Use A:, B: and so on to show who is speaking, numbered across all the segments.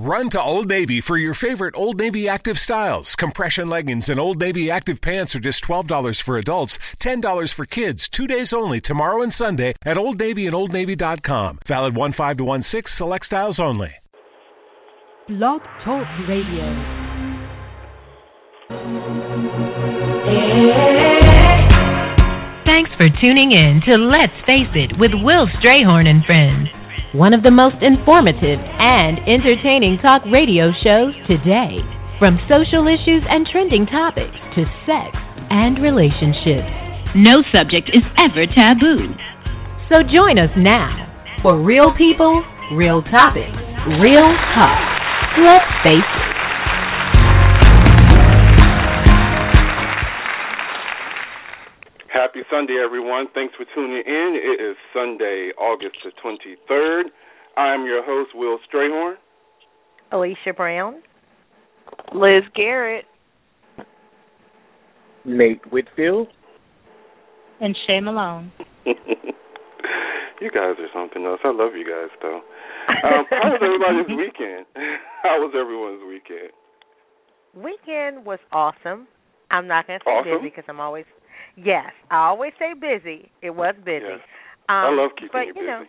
A: Run to Old Navy for your favorite Old Navy active styles. Compression leggings and Old Navy active pants are just $12 for adults, $10 for kids, two days only, tomorrow and Sunday at Old Navy and Old OldNavy.com. Valid 1 5 to 6, select styles only.
B: Blog Talk Radio.
C: Thanks for tuning in to Let's Face It with Will Strayhorn and Friends one of the most informative and entertaining talk radio shows today. From social issues and trending topics to sex and relationships.
D: No subject is ever taboo.
C: So join us now for real people, real topics, real talk. Let's face it.
E: Happy Sunday, everyone. Thanks for tuning in. It is Sunday, August the 23rd. I'm your host, Will Strayhorn.
F: Alicia Brown.
G: Liz Garrett.
H: Nate Whitfield.
I: And Shay Malone.
E: you guys are something else. I love you guys, though. Um, how was everybody's weekend? How was everyone's weekend?
F: Weekend was awesome. I'm not going to say
E: awesome?
F: busy because I'm always Yes, I always say busy. It was busy.
E: Yes.
F: Um,
E: I love keeping
F: but,
E: you
F: busy.
E: Know,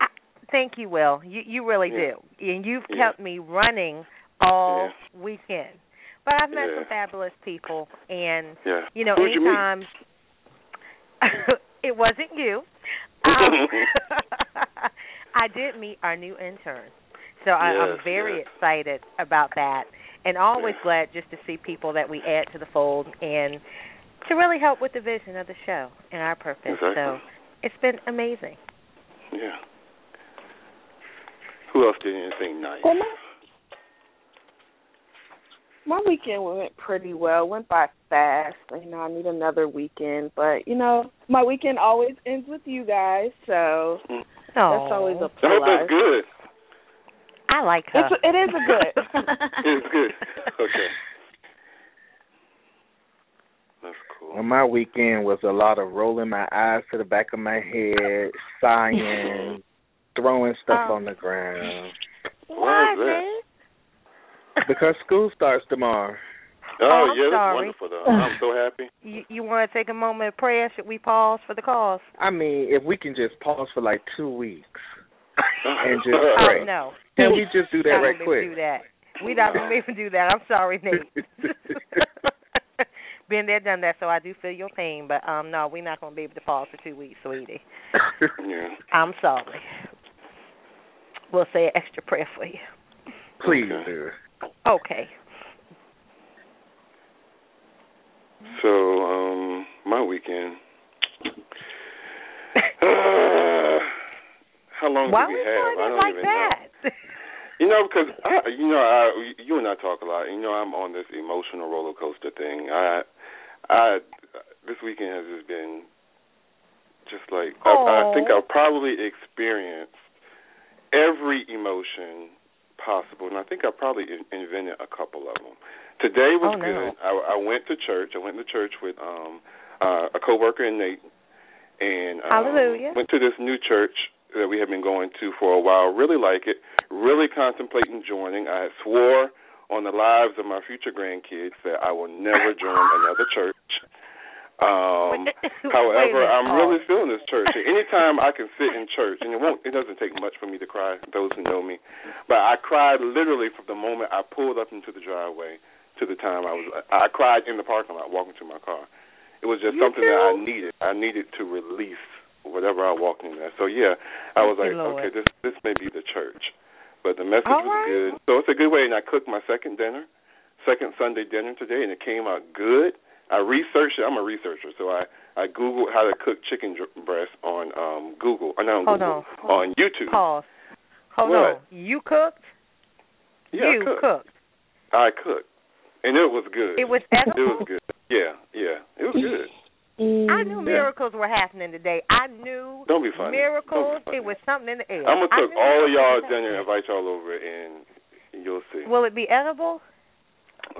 F: I, thank you, Will. You you really
E: yeah.
F: do, and you've
E: yeah.
F: kept me running all
E: yeah.
F: weekend. But I've met some fabulous people, and you know,
E: Who'd
F: anytime
E: you
F: it wasn't you. Um, I did meet our new intern, so I, I'm very excited about that, and always glad just to see people that we add to the fold and to really help with the vision of the show and our purpose.
E: Exactly.
F: So it's been amazing.
E: Yeah. Who else did anything nice?
G: Well, my, my weekend went pretty well. Went by fast. You know, I need another weekend, but you know, my weekend always ends with you guys, so
F: oh.
G: that's always a plus.
E: I hope that's good.
F: I like her.
G: It's, it is a good.
E: it's good. Okay. That's cool.
H: Well, my weekend was a lot of rolling my eyes to the back of my head, sighing, throwing stuff
F: Oh.
H: on the ground.
E: Why is that?
H: Because school starts tomorrow.
E: Oh,
F: Oh,
E: yeah, that's
F: sorry.
E: wonderful, though. I'm so happy.
F: You, you want to take a moment of prayer? Should we pause for the cause?
H: I mean, if we can just pause for like two weeks and just
F: Oh
H: pray.
F: no.
H: Can we just do that
F: not
H: right
F: gonna
H: quick?
F: Do that. We not gonna be able to do that. I'm sorry, Nate. Been there, done that. So I do feel your pain, but um, no, we're not gonna be able to pause for two weeks, sweetie.
E: Yeah.
F: I'm sorry. We'll say an extra prayer for you.
H: Please
E: Okay.
H: do.
F: Okay.
E: So, um, my weekend. Uh, how long
F: Why
E: do we
F: we
E: have? I don't
F: like
E: even
F: that?
E: know. You know, because I, you know, I, you and I talk a lot. You know, I'm on this emotional roller coaster thing. I, I, this weekend has just been just like I, I think I've probably experienced every emotion possible, and I think I probably in- invented a couple of them. Today was
F: Oh, no.
E: good. I, I went to church. I went to church with um uh, a coworker and Nate, and um,
F: Hallelujah.
E: went to this new church that we have been going to for a while. Really like it. Really contemplating joining. I swore on the lives of my future grandkids that I will never join another church. Um, however, I'm really feeling this church. Anytime I can sit in church, and it won't, it doesn't take much for me to cry. Those who know me, but I cried literally from the moment I pulled up into the driveway to the time I was. I cried in the parking lot walking to my car. It was just
F: You
E: something that I needed. I needed to release whatever I walked in there. So yeah, I was
F: Thank
E: like, okay, this this may be the church, but the message
F: All
E: was
F: right.
E: good. So it's a good way. And I cooked my second dinner, second Sunday dinner today, and it came out good. I researched it. I'm a researcher, so I I googled how to cook chicken dr- breast on um Google. Or not on
F: Hold
E: Google,
F: on.
E: on YouTube.
F: Pause. Hold
E: What?
F: on. You cooked?
E: Yeah,
F: you
E: I cooked.
F: cooked.
E: I cooked, and it was good.
F: It was edible.
E: It was good. Yeah, yeah, it was good.
F: I knew
E: Yeah.
F: miracles were happening today. I knew
E: Don't be funny.
F: miracles.
E: Don't be funny.
F: It was something in the air.
E: I'm gonna cook all of y'all dinner,
F: happening.
E: invite y'all over, and you'll see.
F: Will it be edible?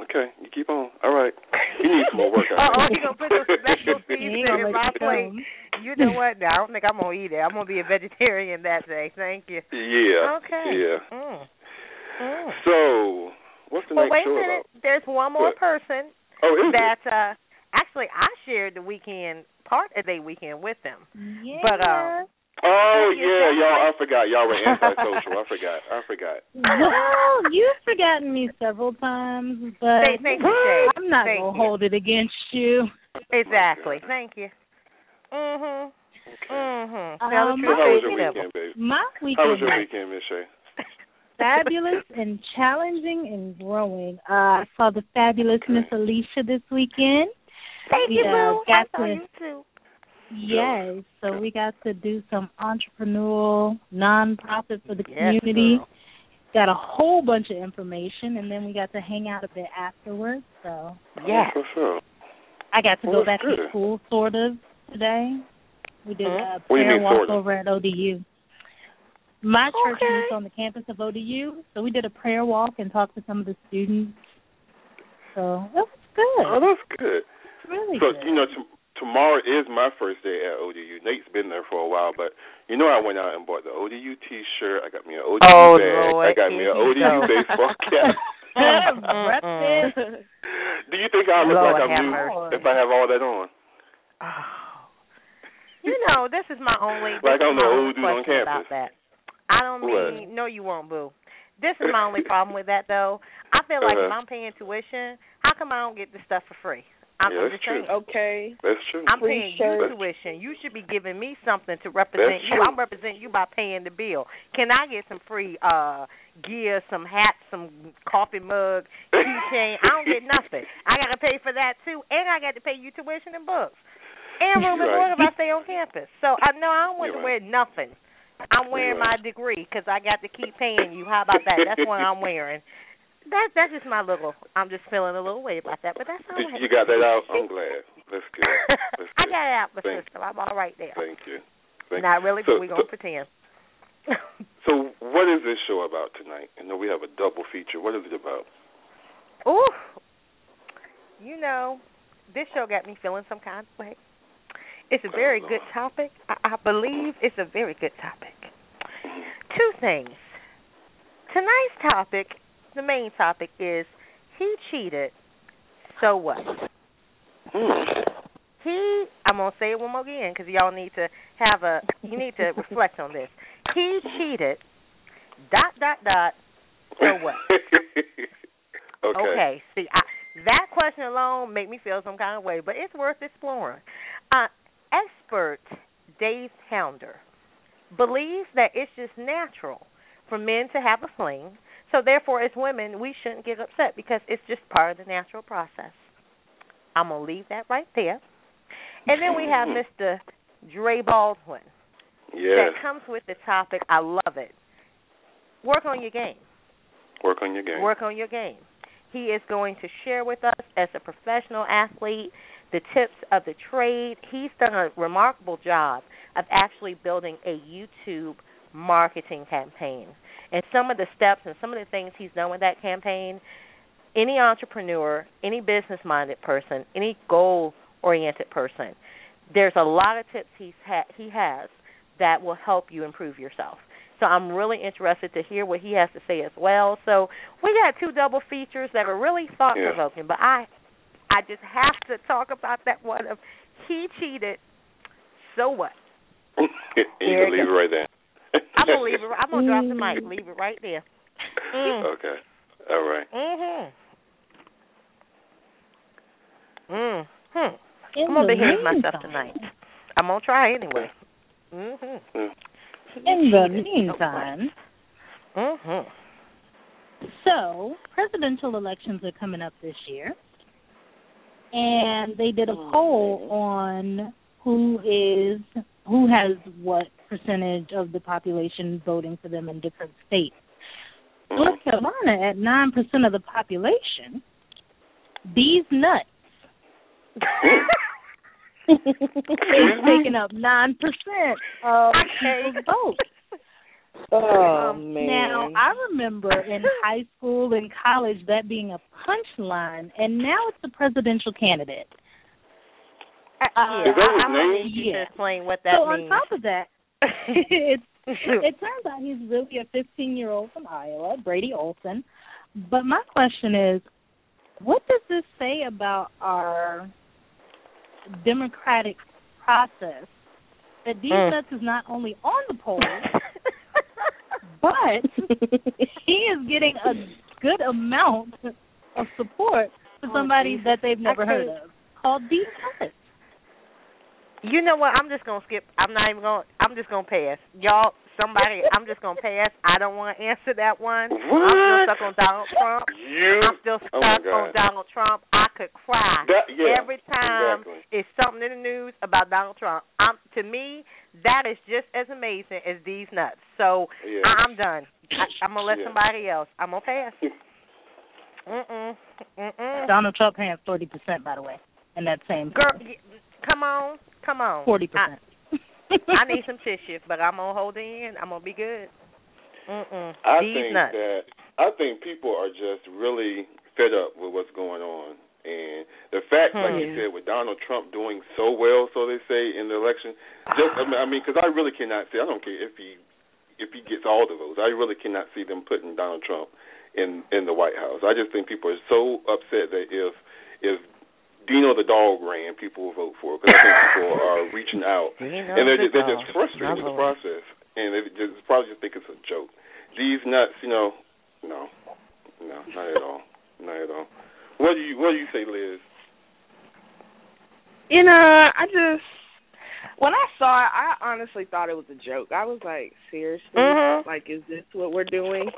E: Okay, you keep on. All right. You need some more work.
F: Oh, oh,
E: think.
F: you gonna put those special seasoning in my plate? You know what? No, I don't think I'm gonna eat it. I'm gonna be a vegetarian that day. Thank you.
E: Yeah.
F: Okay.
E: Yeah.
F: Mm.
E: tonight's
F: well, wait
E: show
F: a minute.
E: about?
F: There's one more
E: What?
F: person
E: Oh, is
F: that uh actually I shared the weekend part of their weekend with them.
I: Yeah.
F: But um
E: Oh yeah, y'all. I forgot. Y'all were antisocial. I forgot. I forgot.
I: well, you've forgotten me several times, but
F: Thank- thank you,
I: I'm not
F: Thank
I: gonna
F: you.
I: hold it against you.
F: Exactly. Thank you. Mhm.
E: Okay.
F: Mhm.
I: Um,
F: Tell the
E: So how was
F: baby
E: your weekend, baby?
I: My
E: How was
I: weekend
E: your weekend, Miss Shay?
I: fabulous and challenging and growing. Uh, I saw the fabulous Miss Alicia this weekend.
F: Thank you,
I: Yeah,
F: boo. I
I: got
F: saw
I: to-
F: you too.
I: Yes, so we got to do some entrepreneurial nonprofit for the
F: Yes,
I: community.
F: girl.
I: got a whole bunch of information, and then we got to hang out a bit afterwards. So
F: yeah,
E: for sure.
I: I got to
E: Well,
I: go
E: that's
I: back to school, sort of, today. We did
F: Huh?
I: a
E: What do you
I: prayer walk over at ODU. My church
F: Okay.
I: is on the campus of ODU, so we did a prayer walk and talked to some of the students. So it was good.
E: Oh, that's good.
I: Really
E: So
I: good.
E: you know, t- tomorrow is my first day at ODU. Nate's been there for a while, but you know, I went out and bought the ODU T-shirt. I got me an ODU
F: Oh,
E: bag.
F: Lord,
E: I got me an
F: you
E: ODU
F: go.
E: baseball cap. Do you think I look
F: Lord
E: like I'm new if I have all that on?
F: Oh. You know, this is my only this
E: Like
F: is
E: I'm
F: my
E: the
F: only
E: old dude on
F: question about
E: campus.
F: that. I don't
E: What?
F: mean no you won't boo. This is my only problem with that though. I feel like if
E: Uh-huh.
F: I'm paying tuition, how come I don't get this stuff for free? I'm
E: Yeah, that's true.
G: Okay.
E: That's true.
F: I'm
G: Free
F: paying
G: shirt.
F: you tuition. You should be giving me something to represent
E: That's
F: you.
E: true.
F: I'm representing you by paying the bill. Can I get some free uh gear, some hats, some coffee mug, keychain? I don't get nothing. I gotta pay for that too, and I got to pay you tuition and books. And room and
E: Right.
F: board if I stay on campus. So I know I don't want
E: You're
F: to wear nothing. I'm wearing my
E: right.
F: degree because I got to keep paying you. How about that? That's what I'm wearing. That that's just my little. I'm just feeling a little way about that, but that's all.
E: Did- you got that out? I'm glad. That's good. That's
F: I got it out, my
E: Thank-
F: sister. I'm all right there.
E: Thank you. Thank
F: Not really,
E: so,
F: but we're gonna
E: so,
F: pretend.
E: so what is this show about tonight? I know we have a double feature. What is it about?
F: Ooh, you know, this show got me feeling some kind of way. It's a very good topic. I, I believe it's a very good topic. Mm-hmm. Two things. Tonight's topic, the main topic, is he cheated. So what?
E: Hmm.
F: He, I'm gonna say it one more again because y'all need to have a, you need to reflect on this. He cheated. Dot dot dot. So what?
E: okay.
F: Okay. See, I, that question alone made me feel some kind of way, but it's worth exploring. Uh, expert Dave Pounder believes that it's just natural for men to have a fling, so therefore, as women, we shouldn't get upset because it's just part of the natural process. I'm gonna leave that right there, and then we have Mr. Dre Baldwin
E: Yes.
F: that comes with the topic. I love it. Work on your game.
E: Work on your game.
F: Work on your game. He is going to share with us as a professional athlete the tips of the trade. He's done a remarkable job of actually building a YouTube marketing campaign. And some of the steps and some of the things he's done with that campaign, any entrepreneur, any business minded person, any goal oriented person, there's a lot of tips he's ha- he has that will help you improve yourself. So I'm really interested to hear what he has to say as well. So we got two double features that are really thought provoking, but I I just have to talk about that one of he cheated. So what?
E: you can leave it right there.
F: I'm gonna leave it. I'm gonna drop the mic. Leave it right there. Mm.
E: Okay. All right.
F: Mm Mhm. Mhm. I'm gonna
I: the
F: behave myself tonight. I'm gonna try anyway. Mhm.
E: Mm.
I: In the meantime, mm
F: Mhm.
I: so presidential elections are coming up this year, and they did a poll on who is who has what percentage of the population voting for them in different states. North Carolina at nine percent of the population. Deez Nuts is taking up nine percent of people's votes.
G: Oh
I: Um,
G: man.
I: Now I remember in high school and college that being a punchline, and now it's a presidential candidate.
F: Uh,
I: Uh,
F: yeah,
E: Is that
F: I,
E: his
F: I'm
E: name?
F: need to
I: Yeah.
F: explain what that
I: so
F: means.
I: on top of that, it, it turns out he's really a 15 year old from Iowa, Brady Olson. But my question is, what does this say about our democratic process that these
F: Mm.
I: nuts is not only on the polls, but he is getting a good amount of support for
F: Oh,
I: somebody
F: Jesus.
I: that they've never
F: I
I: heard of called Deez Nuts.
F: You know what? I'm just gonna skip. I'm not even gonna. I'm just gonna pass. Y'all, somebody. I'm just gonna pass. I don't want to answer that one. What? I'm still
E: What?
F: stuck on Donald Trump.
E: You?
F: I'm still
E: Oh
F: stuck on Donald Trump. I could cry
E: That- yeah,
F: every time
E: exactly.
F: it's something in the news about Donald Trump. I'm to me that is just as amazing as Deez Nuts. So
E: Yeah.
F: I, I'm done. I, I'm gonna let
E: Yeah.
F: somebody else. I'm gonna pass. Mm-mm. Mm-mm.
I: Donald Trump has thirty percent, by the way, in that same
F: Girl, y- come on, come on.
I: forty
F: I,
I: percent.
F: I need some tissue, but I'm gonna hold it in. I'm gonna be good. Mm-mm.
E: I
F: These
E: think
F: nuts.
E: that I think people are just really fed up with what's going on, and the fact, like you
F: Hmm.
E: said, with Donald Trump doing so well, so they say in the election, just I mean, I mean, because I really cannot see. I don't care if he if he gets all the votes. I really cannot see them putting Donald Trump in in the White House. I just think people are so upset that if if Dino the dog ran, people will vote for because I think people are reaching out
F: Dino
E: and they're
F: the
E: just, they're just frustrated with the process, and they just probably just think it's a joke. Deez Nuts, you know, no, no, not at all, not at all. What do you What do you say, Liz?
G: You know, I just when I saw it, I honestly thought it was a joke. I was like, seriously,
F: Mhm.
G: like, is this what we're doing?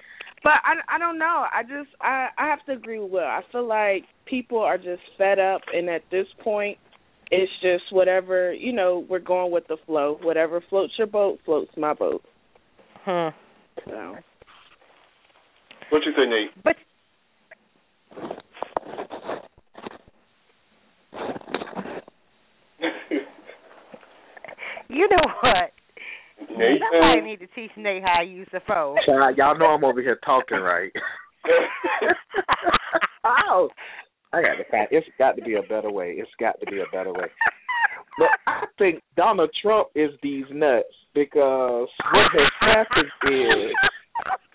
G: But I, I don't know. I just, I, I have to agree with Will. I feel like people are just fed up, and at this point, it's just whatever you know. We're going with the flow. Whatever floats your boat floats my boat.
F: Hmm.
G: So
E: What you say, Nate?
F: But you know what?
E: Nate,
F: Somebody need to teach Nate how to use the phone.
H: Child, y'all know I'm over here talking right. oh, I got to find. It's got to be a better way. It's got to be a better way. But I think Donald Trump is Deez Nuts because what has happened is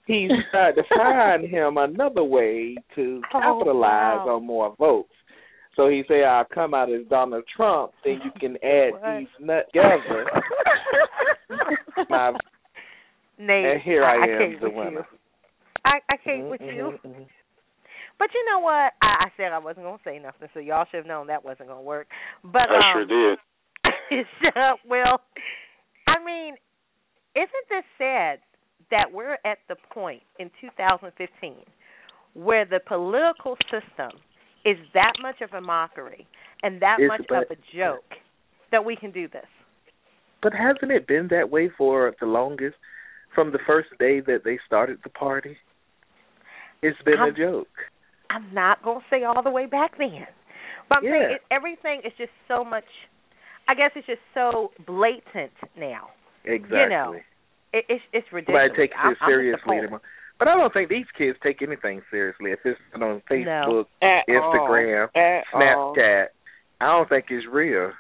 H: he's tried to find him another way to
F: Oh,
H: capitalize
F: wow.
H: on more votes. So he say, "I'll come out as Donald Trump, then you can add
F: What?
H: Deez Nuts together." My,
F: Nate,
H: and here I,
F: I
H: am, the
F: with
H: winner.
F: you. I, I can't with you.
H: Mhm, mhm.
F: But you know what? I, I said I wasn't gonna say nothing, so y'all should have known that wasn't gonna work. But
E: I
F: um,
E: sure did.
F: Shut up, Will. I mean, isn't this sad that we're at the point in 2015 where the political system is that much of a mockery and that
H: It's
F: much
H: but-
F: of a joke that we can do this?
H: But hasn't it been that way for the longest? From the first day that they started the party, it's been a
F: I'm-
H: joke.
F: I'm not gonna say all the way back then, but I'm saying it, everything is just so much. I guess it's just so blatant now.
H: Exactly.
F: You know, it, it's it's ridiculous.
H: Nobody takes
F: I'm,
H: it seriously anymore. But I don't think these kids take anything seriously. If it's on Facebook,
G: at
H: Instagram,
G: all. At all.
H: Snapchat, I don't think it's real.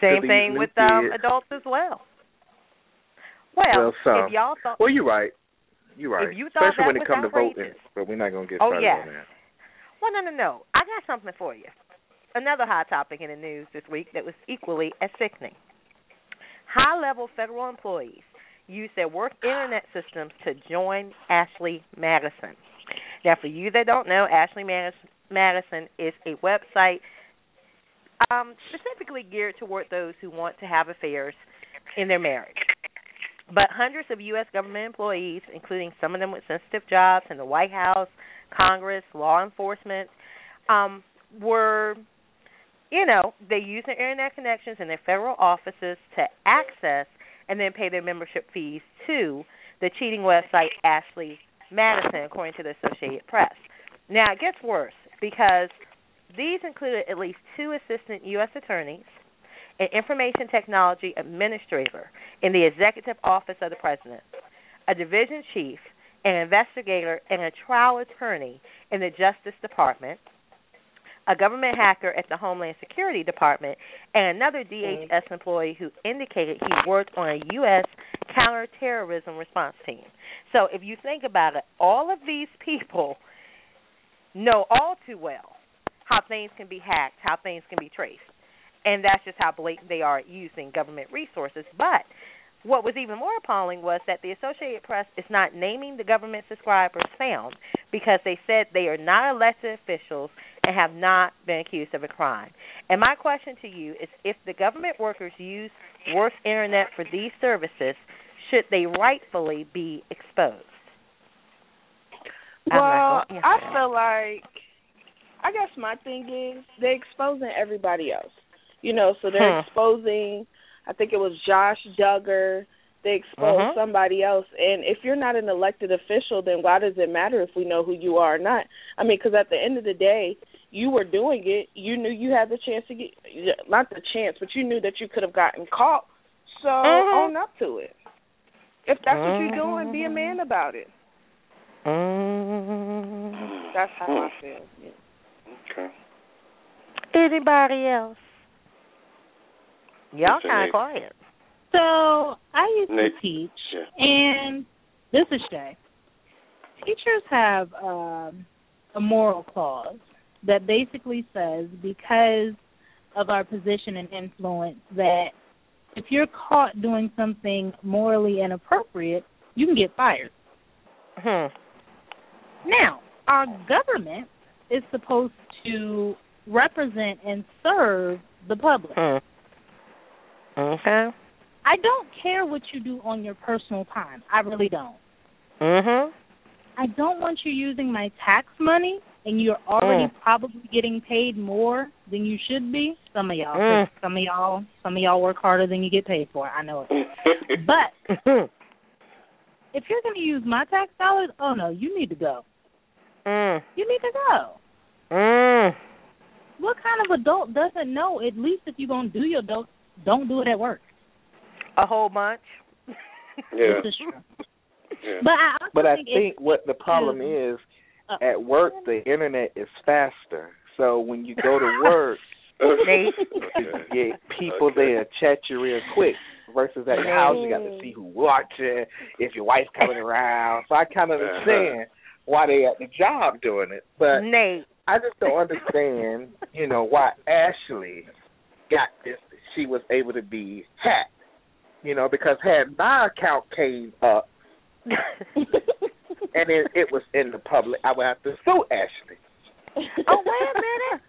F: Same thing with um,
H: kids.
F: adults as well. Well,
H: Well,
F: if y'all thought,
H: Well, you're right. You're right.
F: If you thought
H: Especially when it comes to voting. But we're not going to get
F: Oh,
H: started on that.
F: well, no, no, no. I got something for you. Another hot topic in the news this week that was equally as sickening. High-level federal employees use their work internet systems to join Ashley Madison. Now, for you that don't know, Ashley Madison is a website um, specifically geared toward those who want to have affairs in their marriage. But hundreds of U.S. government employees, including some of them with sensitive jobs in the White House, Congress, law enforcement, um, were, you know, they use their internet connections in their federal offices to access and then pay their membership fees to the cheating website Ashley Madison, according to the Associated Press. Now, it gets worse because these included at least two assistant U.S. attorneys, an information technology administrator in the executive office of the president, a division chief, an investigator, and a trial attorney in the Justice Department, a government hacker at the Homeland Security Department, and another DHS employee who indicated he worked on a U.S. counterterrorism response team. So if you think about it, all of these people know all too well how things can be hacked, how things can be traced. And that's just how blatant they are using government resources. But what was even more appalling was that the Associated Press is not naming the government subscribers found because they said they are not elected officials and have not been accused of a crime. And my question to you is if the government workers use worse internet for these services, should they rightfully be exposed?
G: Well, I feel like I guess my thing is they're exposing everybody else. You know, so they're
F: Hmm.
G: exposing I think it was Josh Duggar. They exposed
F: Mhm.
G: somebody else, and if you're not an elected official, then why does it matter if we know who you are or not? I mean, because at the end of the day, you were doing it. You knew you had the chance to get not the chance, but you knew that you could have gotten caught. So
F: Mhm.
G: own up to it. If that's what you're doing, be a
F: Mhm.
G: man about it.
F: Mm.
G: That's how I feel. Yeah.
E: Okay.
F: Anybody else? Y'all kind of quiet.
I: So I used
E: Nate.
I: to teach,
E: Yeah.
I: and this is Shay. Teachers have um, a moral clause that basically says because of our position and influence that if you're caught doing something morally inappropriate, you can get fired.
F: Hmm.
I: Now, our government is supposed to represent and serve the public.
F: Hmm. Okay.
I: I don't care what you do on your personal time. I really don't.
F: Mhm.
I: I don't want you using my tax money and you're already
F: Mm.
I: probably getting paid more than you should be. Some of y'all,
F: Mm.
I: some of y'all, some of y'all work harder than you get paid for. I know it. But
F: Mhm.
I: if you're going to use my tax dollars, oh no, you need to go.
F: Mm.
I: You need to go.
F: Mm.
I: What kind of adult doesn't know? At least if you're going to do your adult, don't do it at work.
F: A whole bunch.
E: yeah.
I: This is true.
E: yeah.
I: But I also
H: But I
I: think,
H: think what the problem is
I: uh,
H: at work, the internet is faster. So when you go to work,
F: Nate.
H: you get people
E: Okay.
H: there chat you real quick. Versus at your house, you got to see who watching, if your wife's coming around. So I kind of
E: Uh-huh.
H: understand why they at the job doing it, but
F: Nate.
H: I just don't understand, you know, why Ashley got this. She was able to be hacked, you know, because had my account came up and it, it was in the public, I would have to sue Ashley.
F: oh wait a minute.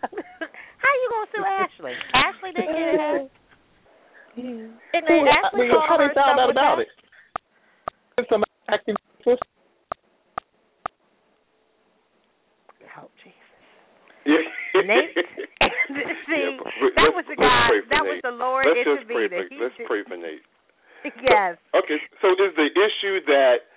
F: How you gonna sue Ashley? Ashley didn't get it. And
H: Who- I
F: Ashley
H: mean,
F: called
H: how they found out about it? Somebody system.
F: Oh Jesus. Nate. See,
E: Yeah,
F: that was the guy. That was the Lord
E: Let's
F: intervening.
E: for, let's pray for Nate.
F: Yes.
E: Okay, so is the issue that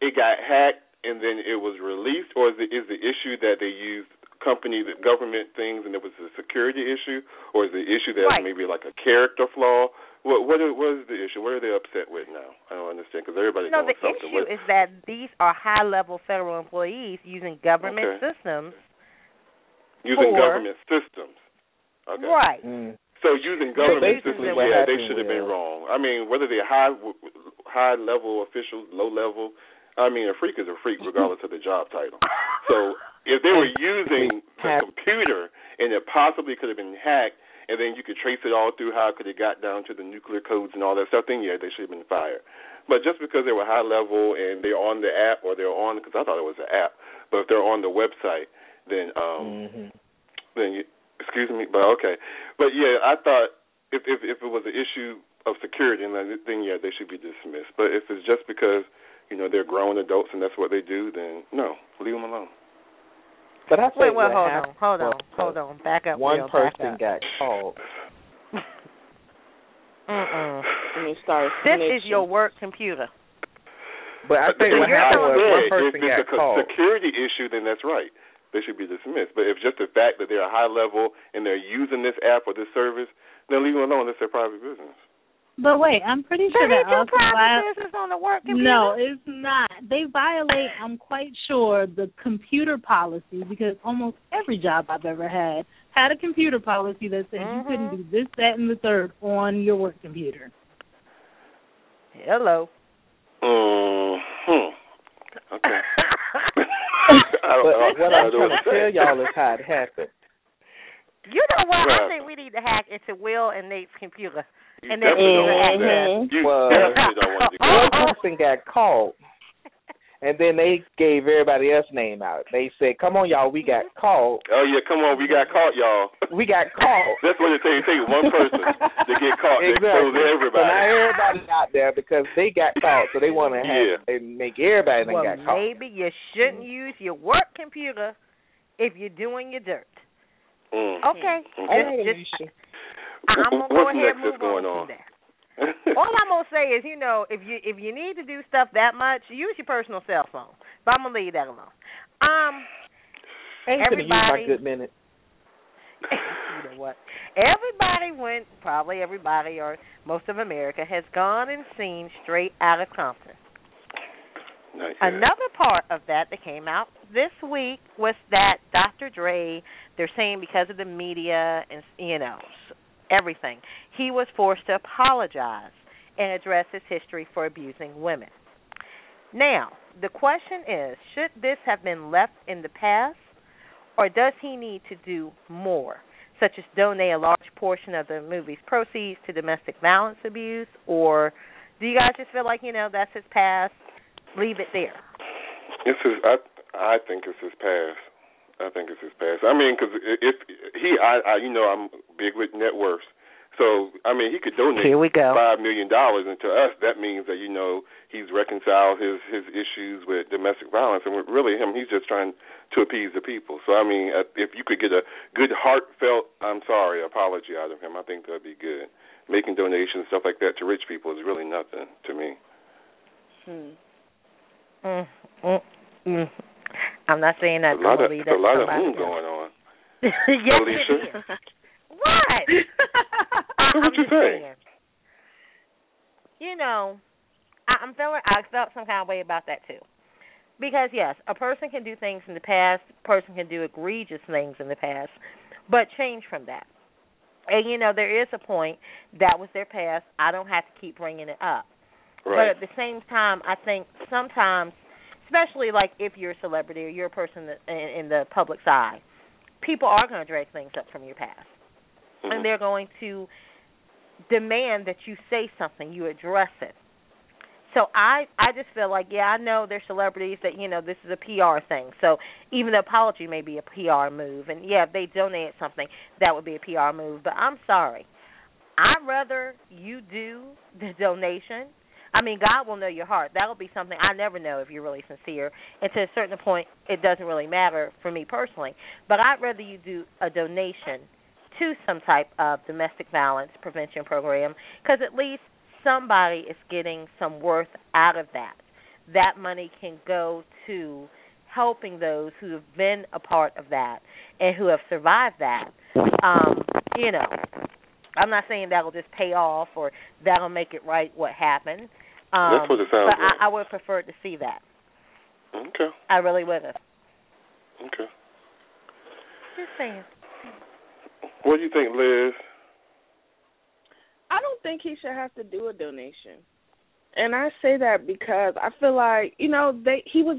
E: it got hacked and then it was released, or is the is the issue that they used company, the government things, and there was a security issue, or is the issue that
F: Right.
E: maybe like a character flaw? What what is, what is the issue? What are they upset with now? I don't understand because everybody's
F: No, the
E: something.
F: issue
E: What-
F: is that these are high level federal employees using government
E: Okay.
F: systems.
E: Using
F: for-
E: government systems. Okay.
F: Right.
H: Mm.
E: So using government
F: basically
E: systems,
F: what
E: yeah, they should have been wrong. I mean, whether they're high high level officials, low level. I mean, a freak is a freak regardless of the job title. So if they were using the computer and it possibly could have been hacked, and then you could trace it all through how could it got down to the nuclear codes and all that stuff, then yeah, they should have been fired. But just because they were high level and they're on the app or they're on, because I thought it was an app, but if they're on the website, then um,
H: hmm
E: then you, excuse me, but okay, but yeah, I thought if if if it was an issue of security, then then yeah, they should be dismissed. But if it's just because you know they're grown adults and that's what they do, then no, leave them alone.
H: But I think
F: Wait, well,
H: what
F: hold on, hold on,
H: was
F: hold on. Back up.
H: One
F: Will, back
H: person
F: up.
H: got called.
F: Mm-mm.
G: And you start
F: This
G: snitching.
F: is your work computer.
H: But I think
F: So
H: what happened was one
E: if
H: person
E: it's
H: got
E: a
H: called.
E: security issue, then that's right. They should be dismissed. But if just the fact that they're a high level and they're using this app or this service, then leave them alone. That's their private business.
I: But wait, I'm pretty sure
F: but
I: that
F: he do
I: also
F: private
I: vi-
F: business on the work computer.
I: No, it's not. They violate. I'm quite sure the computer policy because almost every job I've ever had had a computer policy that said you couldn't
F: Mhm.
I: do this, that, and the third on your work computer.
F: Hello.
E: Hmm. Okay. I don't,
H: But
E: I
H: what
E: I
H: I'm
E: don't
H: trying to tell y'all is how it happened.
F: You know what?
E: Right.
F: I think we need to hack into Will and Nate's computer.
E: You
F: and then
E: definitely don't
F: we
E: want
F: can
E: that.
G: access.
E: Mm-hmm.
H: Well,
E: definitely don't want to go.
H: One person got caught, and then they gave everybody else name out. They said, "Come on, y'all, we got caught.
E: Oh yeah, come on, we got caught, y'all.
H: We got caught."
E: That's what it takes. It takes one person to get caught. They
H: exactly.
E: expose everybody.
H: So now everybody's out there because they got caught, so they want to have
E: Yeah.
H: they make everybody think
F: well,
H: got caught.
F: maybe you shouldn't use your work computer if you're doing your dirt.
E: Mm.
F: Okay.
E: Okay.
F: Just, just, I'm gonna go
E: What's
F: ahead
E: next
F: move
E: that's going
F: on
E: on?
F: From that. All I'm gonna say is, you know, if you if you need to do stuff that much, use your personal cell phone. But I'm gonna leave that alone. Um,
H: I ain't gonna use my
F: everybody-
H: good minute.
F: you know what? Everybody went, probably everybody or most of America has gone and seen Straight Outta Compton.
E: Nice.
F: Another part of that that came out this week was that Dr. Dre, they're saying because of the media and you know everything, he was forced to apologize and address his history for abusing women. Now, the question is, should this have been left in the past or does he need to do more, such as donate a large portion of the movie's proceeds to domestic violence abuse or do you guys just feel like, you know, that's his past, leave it there?
E: It's his. I I think it's his past. I think it's his past. I mean, because if he, I, I, you know, I'm big with net worth. So I mean, he could donate
F: Here we go.
E: five million dollars, and to us, that means that you know he's reconciled his his issues with domestic violence, and with really him, he's just trying to appease the people. So I mean, uh, if you could get a good heartfelt, I'm sorry, apology out of him, I think that'd be good. Making donations, stuff like that, to rich people is really nothing to me.
G: Hmm.
F: Mm, mm, mm. I'm not saying that.
E: a lot
F: I'm
E: of
F: gonna
E: a lot of
F: somebody
E: hmm going on.
F: yes,
E: Alicia?
F: What?
E: So what you
F: just
E: saying?
F: saying. You know, I, I'm feeling. I felt some kind of way about that too. Because yes, a person can do things in the past. A person can do egregious things in the past, but change from that. And you know, there is a point that was their past. I don't have to keep bringing it up.
E: Right.
F: But at the same time, I think sometimes, especially like if you're a celebrity or you're a person that, in, in the public's eye, people are going to drag things up from your past,
E: Mhm.
F: and they're going to demand that you say something, you address it. So I I just feel like yeah I know there's celebrities that you know this is a PR thing. So even the apology may be a PR move. And yeah if they donate something that would be a PR move. But I'm sorry. I'd rather you do the donation I mean, God will know your heart. That will be something I never know if you're really sincere. And to a certain point, it doesn't really matter for me personally. But I'd rather you do a donation to some type of domestic violence prevention program because at least somebody is getting some worth out of that. That money can go to helping those who have been a part of that and who have survived that. Um, you know, I'm not saying that'll just pay off or that'll make it right what happened. Um,
E: That's what it sounds
F: but
E: like.
F: I, I would prefer to see that.
E: Okay.
F: I really would have.
E: Okay.
F: Just saying.
E: What do you think, Liz?
G: I don't think he should have to do a donation. And I say that because I feel like, you know, they he was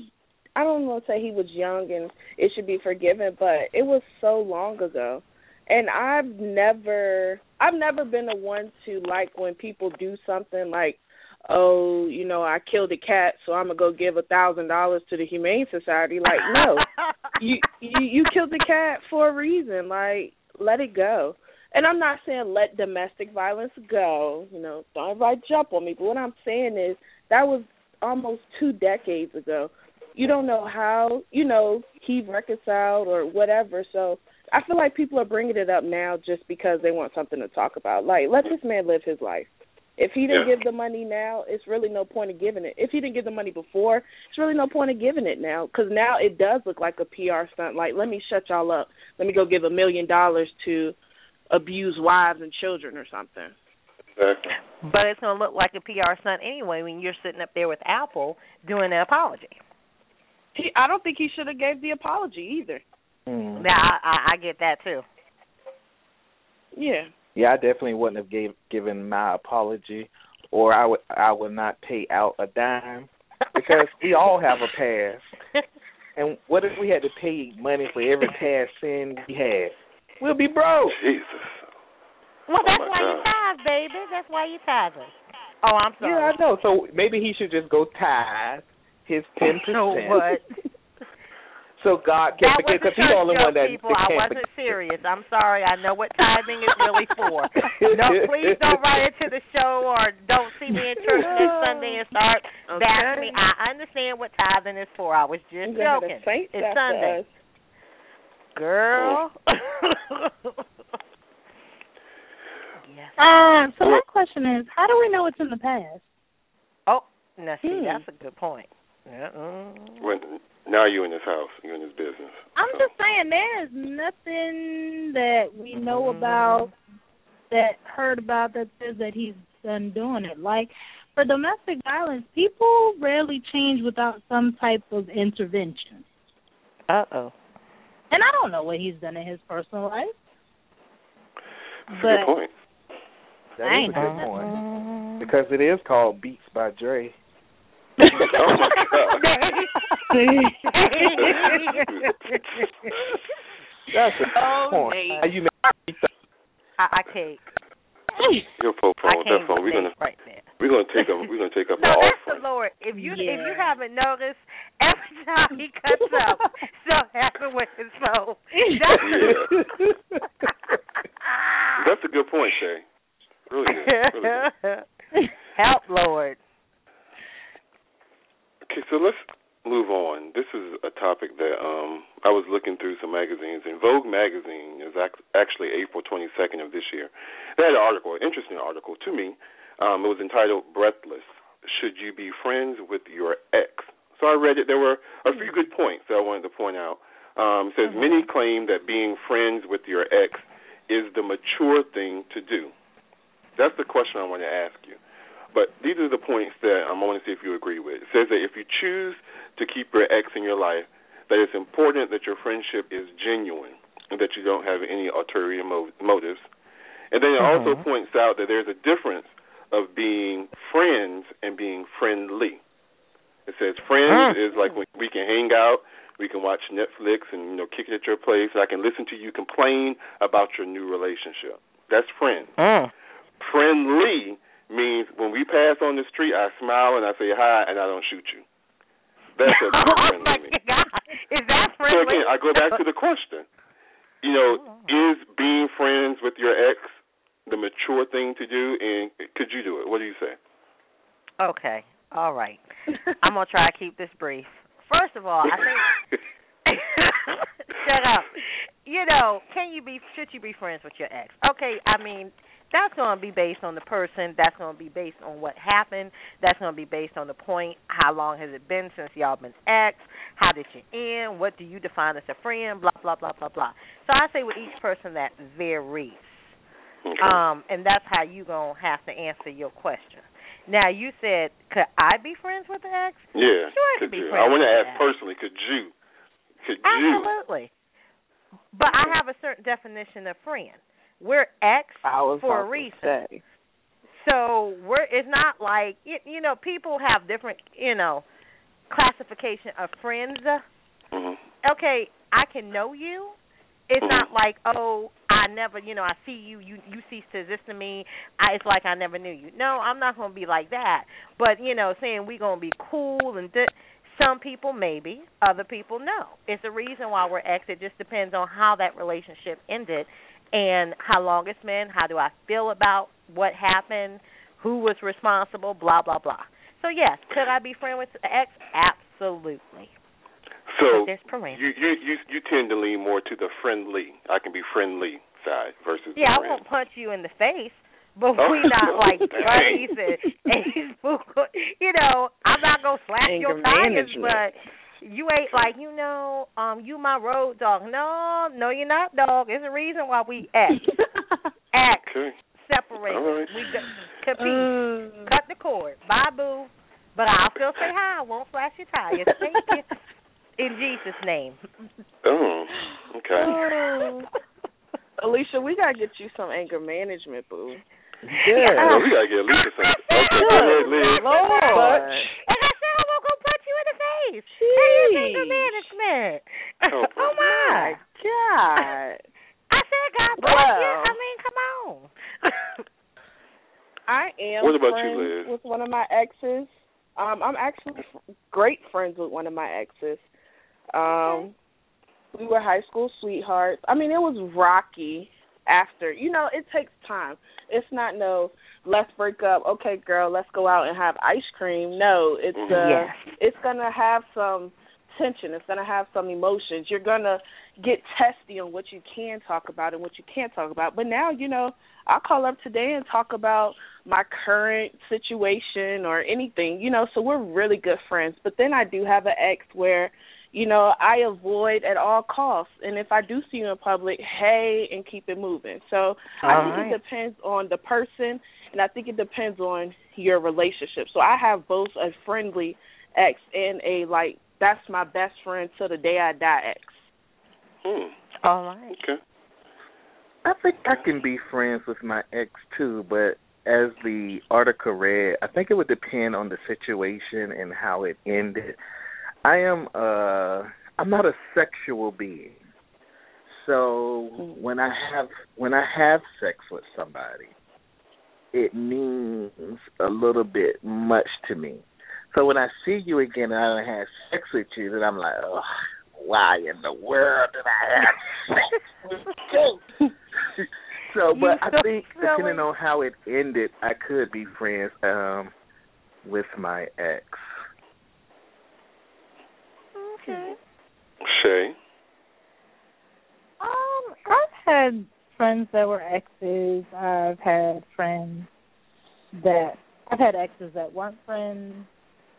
G: I don't want to say he was young and it should be forgiven, but it was so long ago. And I've never I've never been the one to like when people do something like oh, you know, I killed a cat, so I'm gonna go give a thousand dollars to the Humane Society. Like, no, you you you killed the cat for a reason. Like, let it go. And I'm not saying let domestic violence go. You know, don't everybody jump on me. But what I'm saying is that was almost two decades ago. You don't know how you know he reconciled or whatever. So I feel like people are bringing it up now just because they want something to talk about. Like, let this man live his life. If he didn't
E: Yeah.
G: give the money now, it's really no point of giving it. If he didn't give the money before, it's really no point of giving it now because now it does look like a PR stunt. Like, let me shut y'all up. Let me go give a million dollars to abuse wives and children or something.
E: Exactly.
F: But it's going to look like a PR stunt anyway when you're sitting up there with Apple doing the apology.
G: He, I don't think he should have gave the apology either.
H: Mm.
F: Yeah, I, I, I get that too.
G: Yeah.
H: Yeah, I definitely wouldn't have gave given my apology, or I would I would not pay out a dime because we all have a past. And what if we had to pay money for every past sin we had? We'll be broke.
E: Jesus.
F: Well,
E: Oh,
F: that's
E: my
F: why you
E: God.
F: tithe, baby. That's why you tithing. Oh, I'm sorry.
H: Yeah, I know. So maybe he should just go tithe his ten
F: You know what?
H: So God can
F: That
H: forget
F: was a
H: because he's the only one that,
F: people.
H: that
F: I
H: can't
F: wasn't
H: forget.
F: serious. I'm sorry. I know what tithing is really for. no, please don't write into the show or don't see me in church this Sunday and start
G: Okay.
F: bashing me. I understand what tithing is for. I was just
G: We're
F: joking. It's Sunday,
G: us.
F: girl. yes.
I: Um, so my question is, how do we know it's in the past?
F: Oh, now see,
G: Hmm.
F: that's a good point. Yeah. mm.
E: When now you're in this house, You're in this business.
I: I'm
E: So,
I: just saying there's nothing that we know
F: Mhm.
I: about that heard about that says that he's done doing it. Like for domestic violence, people rarely change without some type of intervention.
F: Uh oh.
I: And I don't know what he's done in his personal life.
E: That's a good point.
H: That
I: I
H: is
I: ain't
H: a good
I: know.
H: point because it is called Beats by Dre.
E: oh my God.
H: That's a
G: Oh,
H: good point.
G: Nate.
H: Now you make me think.
F: I, I can't.
E: Your phone
F: I
E: that phone. We're gonna
F: right there.
E: we're gonna take up we're gonna take up
F: No,
E: our
F: that's the. Lord. If you if you haven't noticed, every time he cuts up, something happens with his phone. That's
E: Yeah. That's a good point, Shay. Really good. Really good.
F: Help, Lord.
E: Okay, so let's move on. This is a topic that um I was looking through some magazines, and Vogue magazine is ac- actually April 22nd of this year. They had an article, an interesting article to me. Um, it was entitled "Breathless: Should You Be Friends with Your Ex?" So I read it. There were a few good points that I wanted to point out. Um, it says many claim that being friends with your ex is the mature thing to do. That's the question I want to ask you. But these are the points that I want to see if you agree with. It says that if you choose to keep your ex in your life, that it's important that your friendship is genuine and that you don't have any ulterior mo- motives. And then it also points out that there's a difference of being friends and being friendly. It says friends
F: Mm.
E: is like when we can hang out, we can watch Netflix and you know kick it at your place. I can listen to you complain about your new relationship. That's friends.
F: Mm.
E: Friendly means when we pass on the street, I smile and I say hi, and I don't shoot you. That's what
F: oh
E: friendly
F: my
E: means.
F: God, is that
E: So again, I go back to the question. You know, oh. is being friends with your ex the mature thing to do, and could you do it? What do you say?
F: Okay, all right. I'm gonna try to keep this brief. First of all, I think shut up. You know, can you be? Should you be friends with your ex? Okay, I mean. That's going to be based on the person. That's going to be based on what happened. That's going to be based on the point. How long has it been since y'all been ex? How did you end? What do you define as a friend? Blah blah blah blah blah. So I say with each person that varies.
E: Okay.
F: Um, and that's how you gonna have to answer your question. Now you said, could I be friends with the ex?
E: yeah.
F: Sure, I could be
E: you?
F: friends
E: I want to ask personally. Could you? Could you?
F: Absolutely. But I have a certain definition of friend. We're
H: was
F: for a reason.
H: say.
F: So we're it's not like you, you know people have different you know classification of friends.
E: hmm
F: Okay, I can know you. It's
E: Mhm.
F: not like oh I never you know I see you you you cease to exist to me. I, it's like I never knew you. No, I'm not gonna be like that. But you know saying we're gonna be cool and di- some people maybe, other people no. It's the reason why we're ex. It just depends on how that relationship ended and how long it's been. How do I feel about what happened? Who was responsible? Blah blah blah. So yes, could I be friends with the ex? Absolutely.
E: So
F: There's parameters.
E: you, you you you tend to lean more to the friendly. I can be friendly side versus
F: Yeah, I won't punch you in the face, but
E: Oh,
F: we not like
E: dang.
F: buddies and, and you know, I'm not gonna slap
G: Anger
F: your tires,
G: management.
F: but you ain't like, you know, um, you my road dog. No, no, you're not, dog. There's a reason why we act. act.
E: Okay.
F: separate.
E: All right.
F: We got compete. Cut the cord. Bye, boo. But I'll still say hi. I won't flash your tires. Thank you. In Jesus' name.
E: Oh, okay.
G: Oh. Alicia, we gotta get you some anger management, boo.
H: Yeah.
E: Oh, we gotta get Lisa some. Okay, go ahead, Liz.
G: Lord.
F: Like I said, I won't go punch you in the face. Hey, it's anger
G: Jeez.
F: management.
E: Oh,
F: oh my.
G: God.
F: I said God bless you. I mean, come on.
G: I am
E: What about you,
G: friends
E: Liz?
G: with one of my exes. Um, I'm actually great friends with one of my exes. Um, we were high school sweethearts. I mean, it was rocky after. You know, it takes time. It's not no let's break up. Okay, girl, let's go out and have ice cream. No, it's uh
F: Yes.
G: it's going to have some tension. It's going to have some emotions. You're going to get testy on what you can talk about and what you can't talk about. But now, you know, I'll call up today and talk about my current situation or anything, you know, so we're really good friends. But then I do have an ex where, you know, I avoid at all costs. And if I do see you in public, hey, and keep it moving. So I think
F: right.
G: it depends on the person and I think it depends on your relationship. So I have both a friendly ex and a like that's my best friend till the day I die ex.
E: Hmm.
F: All right.
E: Okay.
H: I think I can be friends with my ex too, but as the article read, I think it would depend on the situation and how it ended. I am uh I'm not a sexual being. So when I have when I have sex with somebody, it means a little bit much to me. So when I see you again and I don't have sex with you, then I'm like, oh, why in the world did I have sex with you? so, but I think
F: silly.
H: depending on how it ended, I could be friends um with my ex.
F: Okay.
E: Shay.
I: Um, I've had friends that were exes. I've had friends that I've had exes that weren't friends,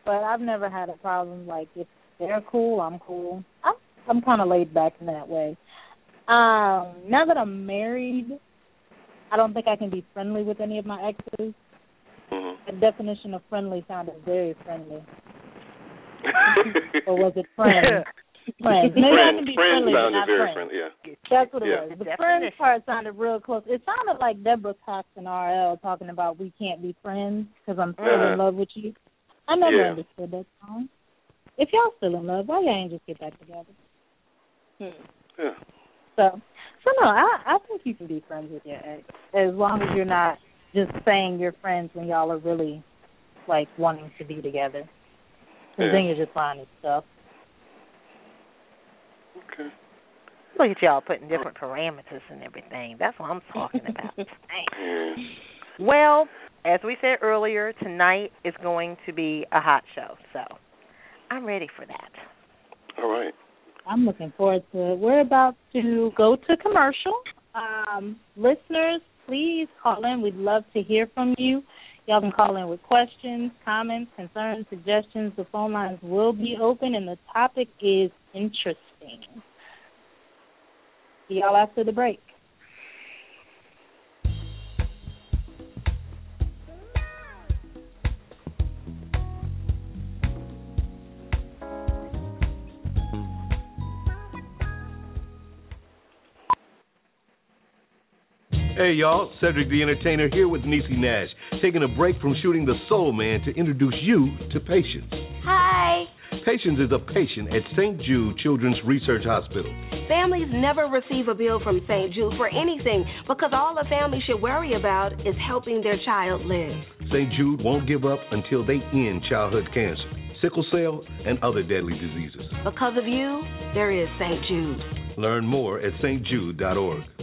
I: but I've never had a problem. Like if they're cool, I'm cool. I'm I'm kind of laid back in that way. Um, now that I'm married, I don't think I can be friendly with any of my exes.
E: Mhm.
I: The definition of friendly sounded very friendly, or was it friends? friends. Maybe I can
E: friends,
I: be
E: friends
I: friendly, but
E: sounded
I: not
E: very
I: friends.
E: friendly. Yeah.
I: That's what it
E: Yeah.
I: was. The
F: Definition.
I: friends part sounded real close. It sounded like Deborah Cox and RL talking about we can't be friends because I'm still
E: Uh-huh.
I: in love with you. I never
E: Yeah.
I: understood that song. If y'all still in love, why y'all ain't just get back together? Hmm.
E: Yeah.
I: So, so no, I I think you can be friends with your ex as long as you're not just saying you're friends when y'all are really like wanting to be together. Because
E: Yeah.
I: then you're just finding stuff.
E: Okay.
F: Look at y'all putting different parameters and everything. That's what I'm talking about. Well, as we said earlier, tonight is going to be a hot show, so I'm ready for that.
E: All right.
I: I'm looking forward to it. We're about to go to commercial. Um, listeners, please call in. We'd love to hear from you. Y'all can call in with questions, comments, concerns, suggestions. The phone lines will be open, and the topic is interesting. See y'all after the break.
J: Hey y'all, Cedric the Entertainer here with Niecy Nash, taking a break from shooting The Soul Man to introduce you to Patience.
K: Hi.
J: Patience is a patient at St. Jude Children's Research Hospital.
K: Families never receive a bill from St. Jude for anything because all a family should worry about is helping their child live.
J: St. Jude won't give up until they end childhood cancer, sickle cell, and other deadly diseases.
K: Because of you, there is St. Jude.
J: Learn more at stjude.org.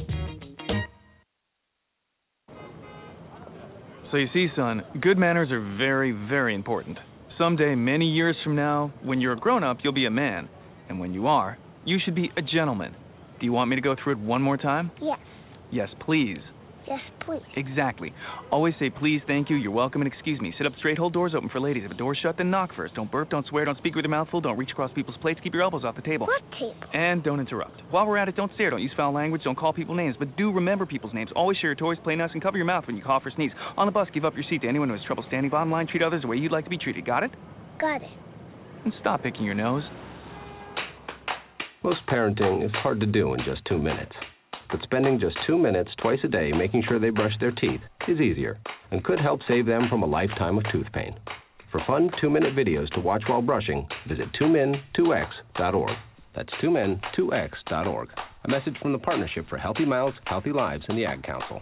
L: So you see, son, good manners are very, very important. Someday, many years from now, when you're a grown up, you'll be a man. And when you are, you should be a gentleman. Do you want me to go through it one more time?
K: Yes.
L: Yes, please.
M: Yes, please.
L: Exactly. Always say please, thank you, you're welcome, and excuse me. Sit up straight, hold doors open for ladies. If a door's shut, then knock first. Don't burp, don't swear, don't speak with your mouth full, don't reach across people's plates, keep your elbows off the table.
M: What table?
L: And don't interrupt. While we're at it, don't stare, don't use foul language, don't call people names, but do remember people's names. Always share your toys, play nice, and cover your mouth when you cough or sneeze. On the bus, give up your seat to anyone who has trouble standing bottom line. Treat others the way you'd like to be treated. Got it?
M: Got it.
L: And stop picking your nose.
N: Most parenting is hard to do in just two minutes. But spending just two minutes twice a day making sure they brush their teeth is easier and could help save them from a lifetime of tooth pain. For fun two minute videos to watch while brushing, visit twomin2x.org. That's twomin2x.org. A message from the Partnership for Healthy Mouths, Healthy Lives, and the Ad Council.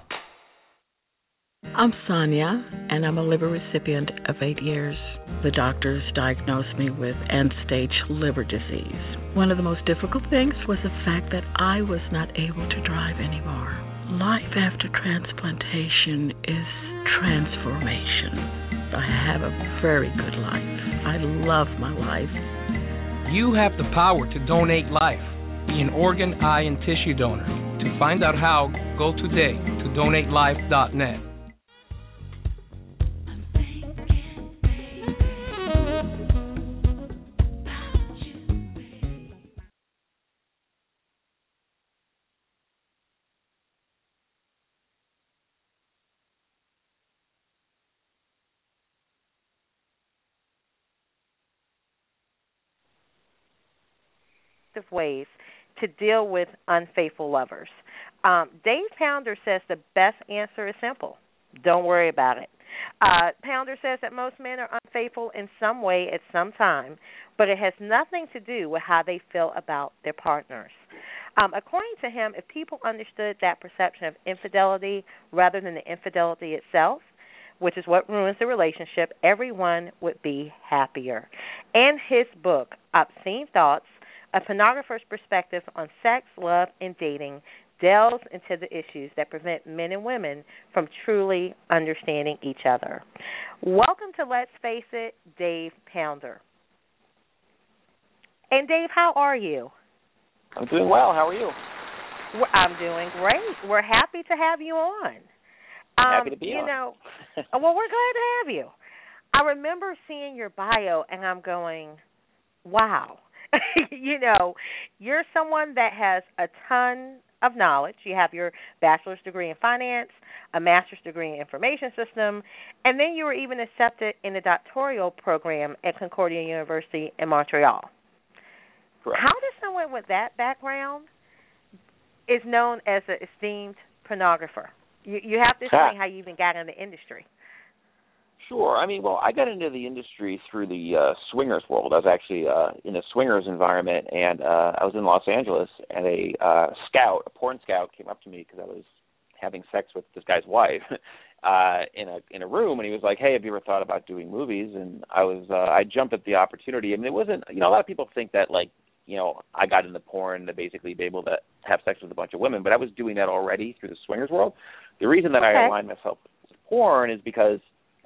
O: I'm Sonia, and I'm a liver recipient of eight years. The doctors diagnosed me with end stage liver disease. One of the most difficult things was the fact that I was not able to drive anymore. Life after transplantation is transformation. I have a very good life. I love my life.
P: You have the power to donate life. Be an organ, eye, and tissue donor. To find out how, go today to donatelife.net.
F: effective ways to deal with unfaithful lovers. Um, Dave Pounder says the best answer is simple don't worry about it. Uh, Pounder says that most men are unfaithful in some way at some time, but it has nothing to do with how they feel about their partners. Um, according to him, if people understood that perception of infidelity rather than the infidelity itself, which is what ruins the relationship, everyone would be happier. And his book, Obscene Thoughts a pornographer's perspective on sex, love, and dating delves into the issues that prevent men and women from truly understanding each other. Welcome to Let's Face It, Dave Pounder. And Dave, how are you?
Q: I'm doing well. How are you?
F: I'm doing great. We're happy to have you on. Um,
Q: happy to be
F: you
Q: on.
F: know, well, we're glad to have you. I remember seeing your bio, and I'm going, "Wow, you know, you're someone that has a ton of knowledge. You have your bachelor's degree in finance, a master's degree in information system, and then you were even accepted in the doctoral program at Concordia University in Montreal.
Q: Correct.
F: How does someone with that background is known as an esteemed pornographer? You you have to explain how you even got in the industry.
Q: Sure. I mean, well, I got into the industry through the uh, swingers world. I was actually uh, in a swingers environment, and uh, I was in Los Angeles, and a uh, scout, a porn scout, came up to me because I was having sex with this guy's wife uh, in a in a room, and he was like, "Hey, have you ever thought about doing movies?" And I was, uh, I jumped at the opportunity. I mean, it wasn't, you know, a lot of people think that like, you know, I got into porn to basically be able to have sex with a bunch of women, but I was doing that already through the swingers world. The reason that
F: Okay.
Q: I aligned myself with porn is because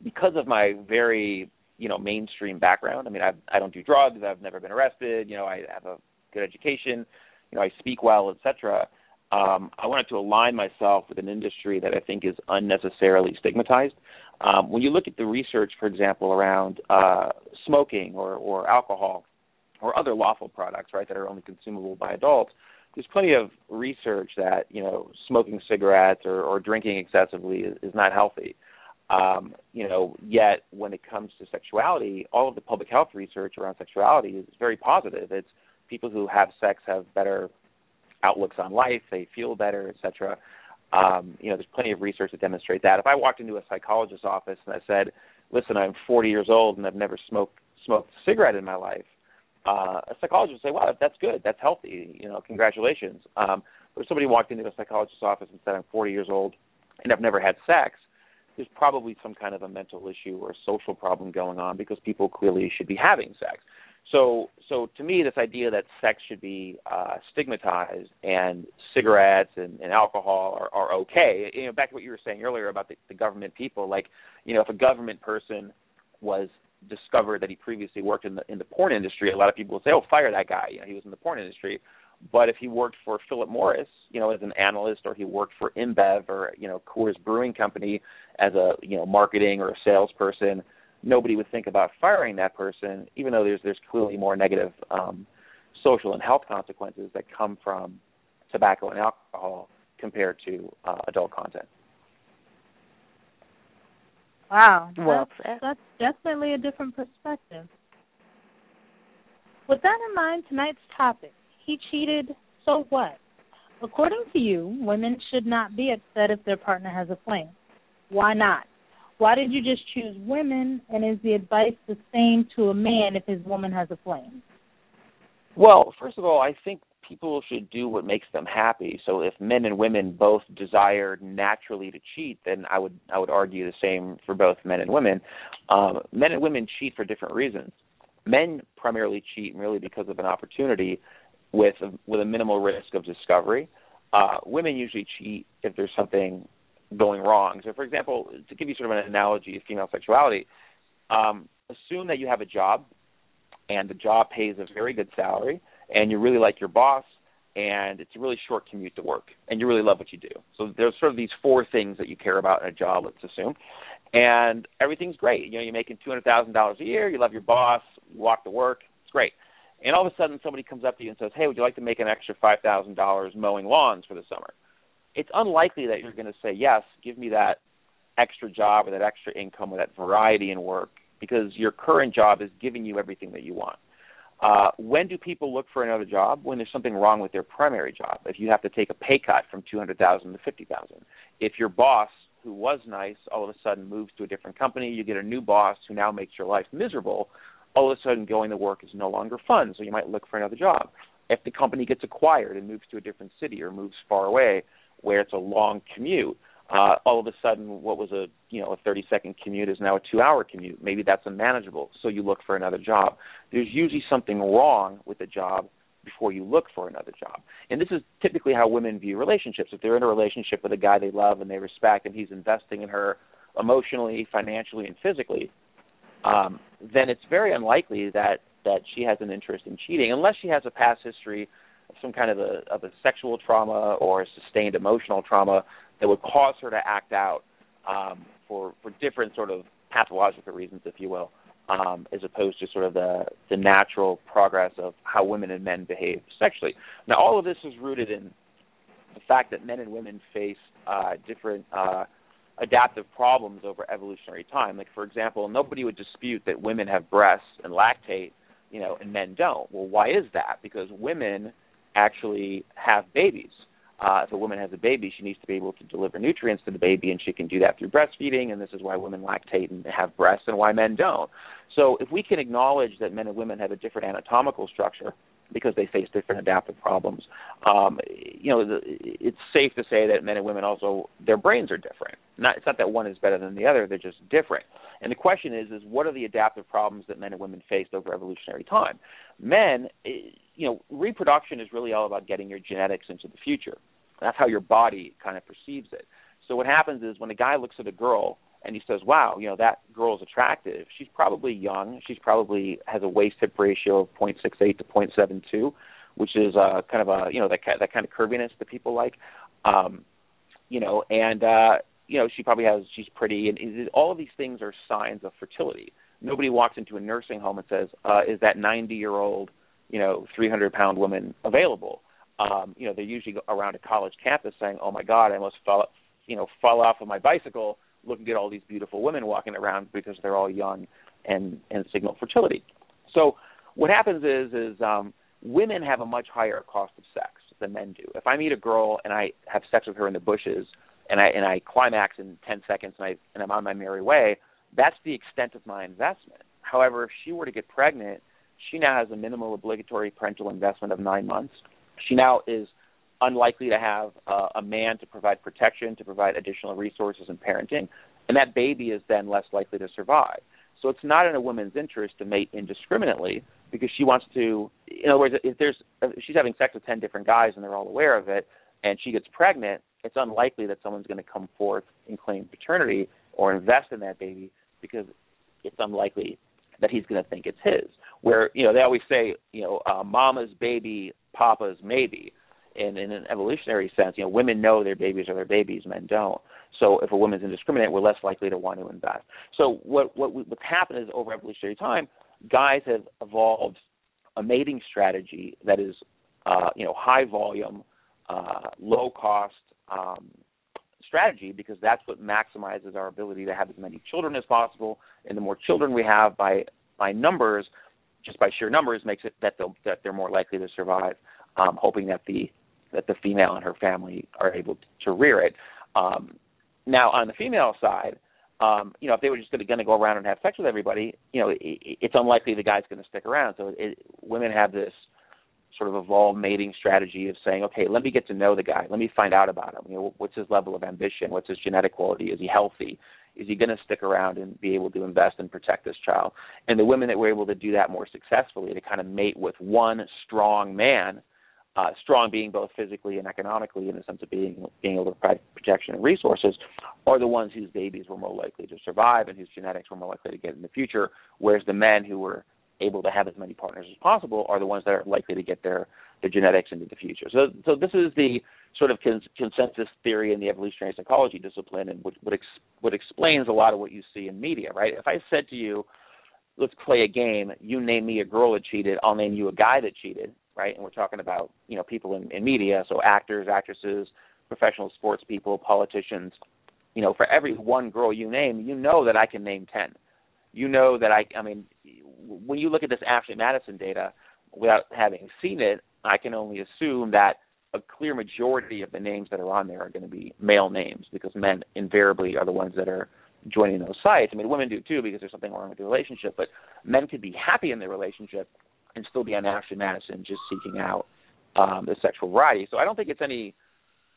Q: because of my very you know mainstream background. I mean, I I don't do drugs. I've never been arrested. You know, I have a good education. You know, I speak well, etc. Um, I wanted to align myself with an industry that I think is unnecessarily stigmatized. Um, when you look at the research, for example, around uh, smoking or, or alcohol or other lawful products, right, that are only consumable by adults, there's plenty of research that you know smoking cigarettes or, or drinking excessively is, is not healthy. Um, you know, yet when it comes to sexuality, all of the public health research around sexuality is very positive. It's people who have sex have better outlooks on life, they feel better, etc. Um, you know, there's plenty of research that demonstrate that. If I walked into a psychologist's office and I said, "Listen, I'm 40 years old and I've never smoked smoked a cigarette in my life," uh, a psychologist would say, "Wow, that's good. That's healthy. You know, congratulations." Um, but if somebody walked into a psychologist's office and said, "I'm 40 years old and I've never had sex," there's probably some kind of a mental issue or a social problem going on because people clearly should be having sex. So, so to me, this idea that sex should be uh, stigmatized and cigarettes and, and alcohol are, are okay. You know, back to what you were saying earlier about the, the government people. Like, you know, if a government person was discovered that he previously worked in the in the porn industry, a lot of people would say, "Oh, fire that guy." You know, he was in the porn industry. But if he worked for Philip Morris, you know, as an analyst, or he worked for InBev or you know Coors Brewing Company as a you know marketing or a salesperson, nobody would think about firing that person, even though there's there's clearly more negative um, social and health consequences that come from tobacco and alcohol compared to uh, adult content.
I: Wow.
F: Well
I: that's, that's definitely a different perspective. With that in mind, tonight's topic he cheated, so what? According to you, women should not be upset if their partner has a flame. Why not? Why did you just choose women, and is the advice the same to a man if his woman has a flame?
Q: Well, first of all, I think people should do what makes them happy. So if men and women both desire naturally to cheat, then I would I would argue the same for both men and women. Um, men and women cheat for different reasons. Men primarily cheat merely because of an opportunity with a, with a minimal risk of discovery. Uh, women usually cheat if there's something going wrong. So, for example, to give you sort of an analogy of female sexuality, um, assume that you have a job and the job pays a very good salary and you really like your boss and it's a really short commute to work and you really love what you do. So there's sort of these four things that you care about in a job, let's assume. And everything's great. You know, you're making two hundred thousand dollars a year, you love your boss, you walk to work, it's great. And all of a sudden somebody comes up to you and says, Hey, would you like to make an extra five thousand dollars mowing lawns for the summer? It's unlikely that you're gonna say, Yes, give me that extra job or that extra income or that variety in work because your current job is giving you everything that you want. Uh, when do people look for another job? When there's something wrong with their primary job. If you have to take a pay cut from two hundred thousand to fifty thousand. If your boss, who was nice, all of a sudden moves to a different company, you get a new boss who now makes your life miserable. All of a sudden, going to work is no longer fun, so you might look for another job. If the company gets acquired and moves to a different city or moves far away, where it's a long commute, uh, all of a sudden what was a you know a 30 second commute is now a two hour commute. Maybe that's unmanageable so you look for another job. There's usually something wrong with the job before you look for another job. And this is typically how women view relationships. If they're in a relationship with a guy they love and they respect and he's investing in her emotionally financially and physically um then it's very unlikely that that she has an interest in cheating unless she has a past history of some kind of a of a sexual trauma or a sustained emotional trauma that would cause her to act out um, for for different sort of pathological reasons, if you will, um, as opposed to sort of the the natural progress of how women and men behave sexually. Now, all of this is rooted in the fact that men and women face uh, different uh, adaptive problems over evolutionary time. Like, for example, nobody would dispute that women have breasts and lactate, you know, and men don't. Well, why is that? Because women actually have babies uh, if a woman has a baby, she needs to be able to deliver nutrients to the baby, and she can do that through breastfeeding. And this is why women lactate and have breasts, and why men don't. So, if we can acknowledge that men and women have a different anatomical structure because they face different adaptive problems, um, you know, the, it's safe to say that men and women also their brains are different. Not, it's not that one is better than the other; they're just different. And the question is, is what are the adaptive problems that men and women faced over evolutionary time? Men, eh, you know, reproduction is really all about getting your genetics into the future. That's how your body kind of perceives it. So what happens is when a guy looks at a girl and he says, "Wow, you know that girl is attractive," she's probably young. She's probably has a waist hip ratio of 0.68 to 0.72, which is uh, kind of a you know that that kind of curviness that people like. Um, you know, and uh, you know she probably has she's pretty, and all of these things are signs of fertility. Nobody walks into a nursing home and says, uh, "Is that 90 year old, you know, 300 pound woman available?" um, you know, they're usually around a college campus saying, "Oh my God, I almost fell, you know, fell off of my bicycle looking at all these beautiful women walking around because they're all young and and signal fertility." So what happens is is um, women have a much higher cost of sex than men do. If I meet a girl and I have sex with her in the bushes and I and I climax in 10 seconds and I and I'm on my merry way, that's the extent of my investment. However, if she were to get pregnant, she now has a minimal obligatory parental investment of 9 months she now is unlikely to have uh, a man to provide protection, to provide additional resources and parenting, and that baby is then less likely to survive. So it's not in a woman's interest to mate indiscriminately because she wants to. In other words, if there's if she's having sex with ten different guys and they're all aware of it, and she gets pregnant, it's unlikely that someone's going to come forth and claim paternity or invest in that baby because it's unlikely that he's going to think it's his. Where you know they always say, you know, uh, mama's baby, papas maybe. In, in an evolutionary sense, you know, women know their babies are their babies, men don't. So if a woman's indiscriminate, we're less likely to want to invest. So what what what's happened is over evolutionary time, guys have evolved a mating strategy that is, uh, you know, high volume, uh, low cost um, strategy because that's what maximizes our ability to have as many children as possible. And the more children we have by by numbers, just by sheer numbers, makes it that that they're more likely to survive. Um, hoping that the that the female and her family are able to rear it. Um, now, on the female side, um, you know, if they were just going to go around and have sex with everybody, you know, it, it's unlikely the guy's going to stick around. So it, women have this sort of evolved mating strategy of saying, okay, let me get to know the guy, let me find out about him. You know, what's his level of ambition? What's his genetic quality? Is he healthy? Is he going to stick around and be able to invest and protect this child? And the women that were able to do that more successfully, to kind of mate with one strong man, uh, strong being both physically and economically in the sense of being being able to provide protection and resources, are the ones whose babies were more likely to survive and whose genetics were more likely to get in the future. Whereas the men who were able to have as many partners as possible are the ones that are likely to get their their genetics into the future. So so this is the sort of cons- consensus theory in the evolutionary psychology discipline, and what what, ex- what explains a lot of what you see in media. Right? If I said to you, let's play a game. You name me a girl that cheated. I'll name you a guy that cheated. Right? And we're talking about you know people in, in media, so actors, actresses, professional sports people, politicians. You know, for every one girl you name, you know that I can name ten you know that I I mean when you look at this Ashley Madison data without having seen it, I can only assume that a clear majority of the names that are on there are going to be male names because men invariably are the ones that are joining those sites. I mean, women do too because there's something wrong with the relationship, but men could be happy in their relationship and still be on Ashley Madison just seeking out um, the sexual variety. So I don't think it's any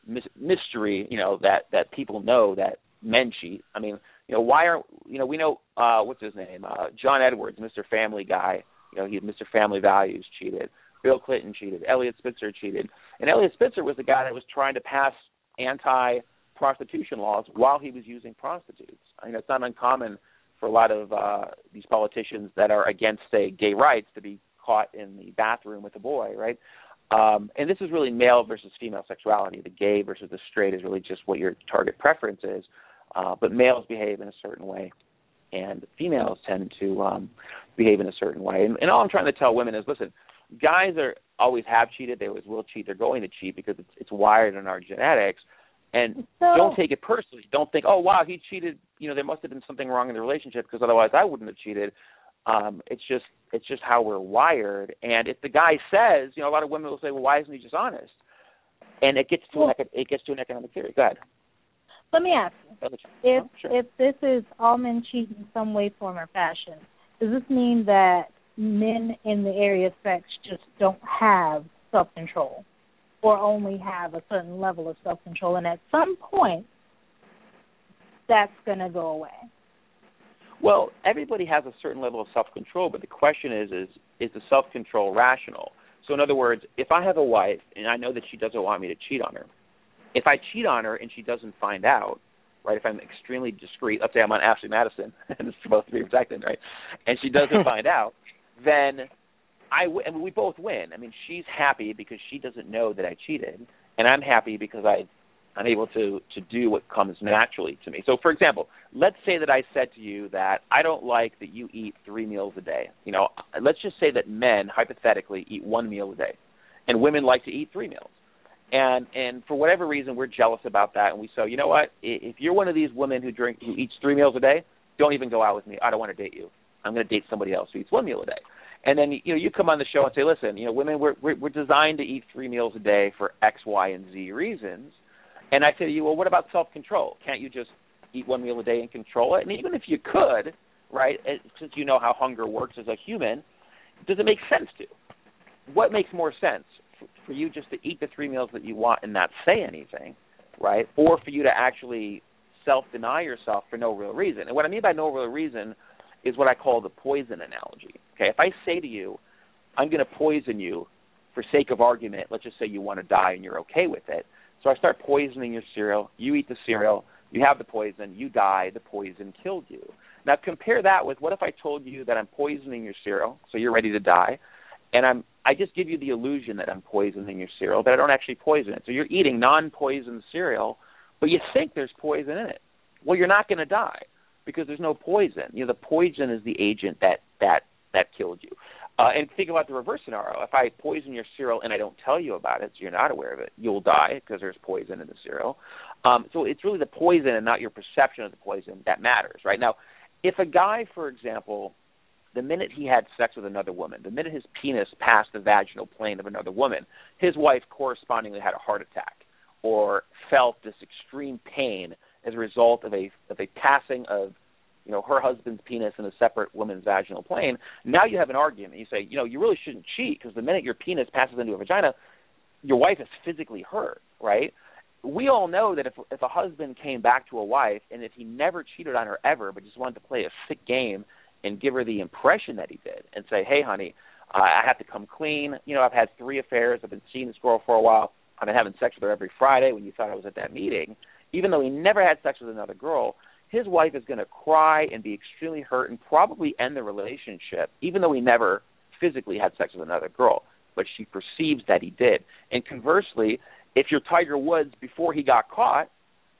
Q: mystery, you know, that that people know that men cheat. I mean, you know, why are you know we know uh what's his name uh John Edwards, Mr. Family Guy. You know, he Mr. Family Values cheated. Bill Clinton cheated. Eliot Spitzer cheated. And Eliot Spitzer was the guy that was trying to pass anti prostitution laws while he was using prostitutes. I mean, it's not uncommon for a lot of uh these politicians that are against say gay rights to be caught in the bathroom with a boy, right? Um, and this is really male versus female sexuality. The gay versus the straight is really just what your target preference is. Uh, but males behave in a certain way, and females tend to um, behave in a certain way. And, and all I'm trying to tell women is, listen, guys are always have cheated. They always will cheat. They're going to cheat because it's it's wired in our genetics. And so, don't take it personally. Don't think, oh wow, he cheated. You know, there must have been something wrong in the relationship because otherwise I wouldn't have cheated. Um, it's just it's just how we're wired. And if the guy says, you know, a lot of women will say, well, why isn't he just honest? And it gets to well, an it gets to an economic theory. Go ahead.
I: Let me ask if sure. if this is all men cheat in some way, form, or fashion, does this mean that men in the area of sex just don't have self control, or only have a certain level of self control, and at some point that's going to go away?
Q: Well, everybody has a certain level of self control, but the question is is is the self control rational? So in other words, if I have a wife and I know that she doesn't want me to cheat on her, if I cheat on her and she doesn't find out, right? If I'm extremely discreet, let's say I'm on Ashley Madison and it's supposed to be protected, right? And she doesn't find out, then I w- I mean, we both win. I mean, she's happy because she doesn't know that I cheated, and I'm happy because I I'm able to to do what comes naturally to me. So, for example, let's say that I said to you that I don't like that you eat three meals a day. You know, let's just say that men hypothetically eat one meal a day, and women like to eat three meals. And and for whatever reason we're jealous about that and we say you know what? If you're one of these women who drink who eats three meals a day don't even go out with me. I don't want to date you. I'm going to date somebody else who eats one meal a day. And then you know you come on the show and say listen you know women we're we're, we're designed to eat three meals a day for x y and z reasons and i say to you well what about self control can't you just eat one meal a day and control it and even if you could right since you know how hunger works as a human does it make sense to what makes more sense for you just to eat the three meals that you want and not say anything, right? Or for you to actually self deny yourself for no real reason. And what I mean by no real reason is what I call the poison analogy. Okay, if I say to you, I'm going to poison you for sake of argument, let's just say you want to die and you're okay with it. So I start poisoning your cereal, you eat the cereal, you have the poison, you die, the poison killed you. Now compare that with what if I told you that I'm poisoning your cereal, so you're ready to die, and I'm I just give you the illusion that I'm poisoning your cereal, but I don't actually poison it. So you're eating non-poisoned cereal, but you think there's poison in it. Well, you're not going to die because there's no poison. You know, the poison is the agent that that that killed you. Uh, and think about the reverse scenario. If I poison your cereal and I don't tell you about it, so you're not aware of it, you'll die because there's poison in the cereal. Um, so it's really the poison and not your perception of the poison that matters, right? Now, if a guy, for example, the minute he had sex with another woman, the minute his penis passed the vaginal plane of another woman, his wife correspondingly had a heart attack or felt this extreme pain as a result of a of a passing of you know her husband's penis in a separate woman's vaginal plane. Now you have an argument. You say, you know, you really shouldn't cheat because the minute your penis passes into a vagina, your wife is physically hurt, right? We all know that if if a husband came back to a wife and if he never cheated on her ever, but just wanted to play a sick game and give her the impression that he did, and say, hey, honey, I have to come clean. You know, I've had three affairs. I've been seeing this girl for a while. I've been having sex with her every Friday. When you thought I was at that meeting, even though he never had sex with another girl, his wife is going to cry and be extremely hurt and probably end the relationship, even though he never physically had sex with another girl. But she perceives that he did. And conversely, if you're Tiger Woods before he got caught,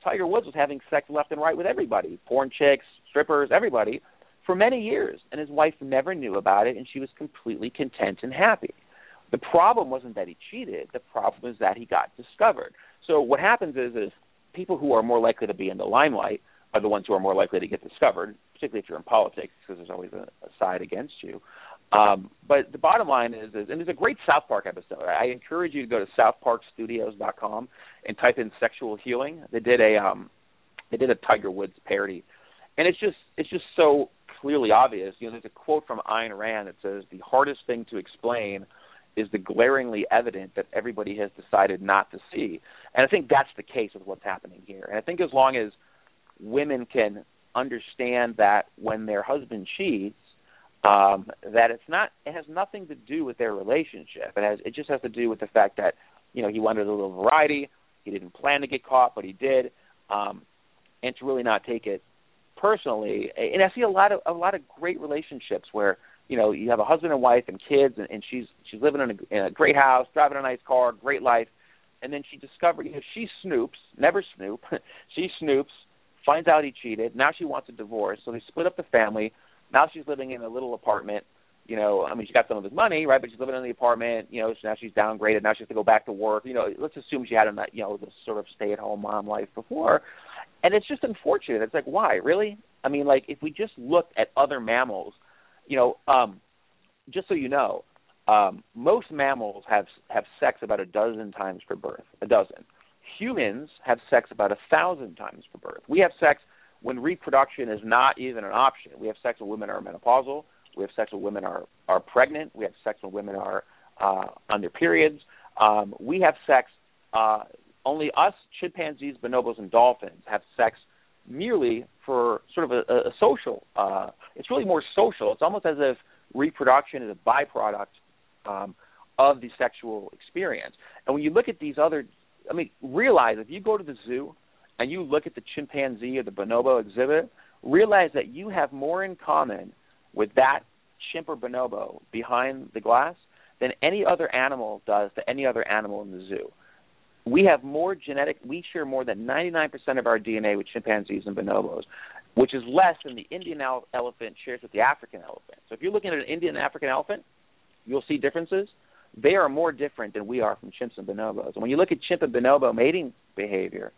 Q: Tiger Woods was having sex left and right with everybody porn chicks, strippers, everybody for many years. And his wife never knew about it, and she was completely content and happy. The problem wasn't that he cheated, the problem was that he got discovered. So what happens is, is people who are more likely to be in the limelight are the ones who are more likely to get discovered, particularly if you're in politics, because there's always a, a side against you. Um, but the bottom line is, is, and there's a great South Park episode. I encourage you to go to southparkstudios.com and type in sexual healing. They did a um, they did a Tiger Woods parody, and it's just it's just so clearly obvious. You know, there's a quote from Ayn Rand that says the hardest thing to explain is the glaringly evident that everybody has decided not to see. And I think that's the case with what's happening here. And I think as long as women can understand that when their husband cheats, um, that it's not it has nothing to do with their relationship. It has it just has to do with the fact that you know he wanted a little variety. He didn't plan to get caught, but he did, um, and to really not take it personally. And I see a lot of a lot of great relationships where you know you have a husband and wife and kids, and, and she's she's living in a, in a great house, driving a nice car, great life, and then she discovered you know she snoops, never snoop, she snoops finds out he cheated. Now she wants a divorce, so they split up the family. Now she's living in a little apartment. You know, I mean, she got some of his money, right? But she's living in the apartment. You know, so now she's downgraded. Now she has to go back to work. You know, let's assume she had a you know the sort of stay-at-home mom life before, and it's just unfortunate. It's like, why, really? I mean, like if we just look at other mammals, you know, um, just so you know, um, most mammals have have sex about a dozen times per birth, a dozen humans have sex about a thousand times per birth. We have sex when reproduction is not even an option. We have sex when women are menopausal. We have sex when women are are pregnant. We have sex when women are uh, on their periods. Um, we have sex. Uh, only us, chimpanzees, bonobos, and dolphins have sex merely for sort of a, a social. Uh, it's really more social. It's almost as if reproduction is a byproduct um, of the sexual experience. And when you look at these other I mean, realize if you go to the zoo and you look at the chimpanzee or the bonobo exhibit, realize that you have more in common with that chimp or bonobo behind the glass than any other animal does to any other animal in the zoo. We have more genetic, we share more than 99% of our DNA with chimpanzees and bonobos, which is less than the Indian elephant shares with the African elephant. So if you're looking at an Indian African elephant, you'll see differences they are more different than we are from chimps and bonobos. And when you look at chimp and bonobo mating behavior,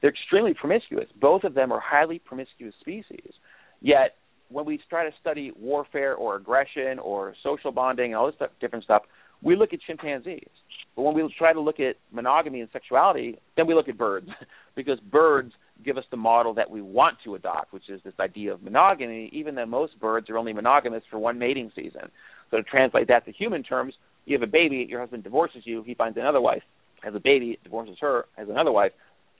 Q: they're extremely promiscuous. Both of them are highly promiscuous species. Yet, when we try to study warfare or aggression or social bonding and all this stuff, different stuff, we look at chimpanzees. But when we try to look at monogamy and sexuality, then we look at birds because birds give us the model that we want to adopt, which is this idea of monogamy, even though most birds are only monogamous for one mating season. So to translate that to human terms, you have a baby, your husband divorces you, he finds another wife, has a baby, divorces her, has another wife,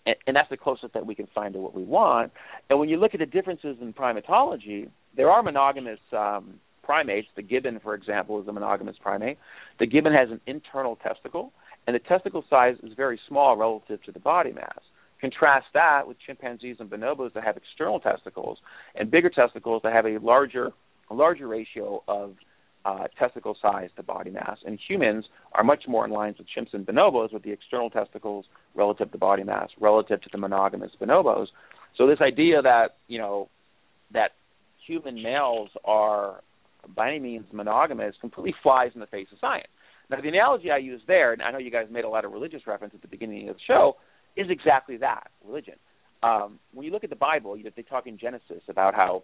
Q: and, and that's the closest that we can find to what we want. And when you look at the differences in primatology, there are monogamous um, primates. The gibbon, for example, is a monogamous primate. The gibbon has an internal testicle, and the testicle size is very small relative to the body mass. Contrast that with chimpanzees and bonobos that have external testicles and bigger testicles that have a larger a larger ratio of uh, testicle size to body mass, and humans are much more in line with chimps and bonobos with the external testicles relative to body mass, relative to the monogamous bonobos. So this idea that you know that human males are by any means monogamous completely flies in the face of science. Now the analogy I use there, and I know you guys made a lot of religious reference at the beginning of the show, is exactly that religion. Um, when you look at the Bible, you know, they talk in Genesis about how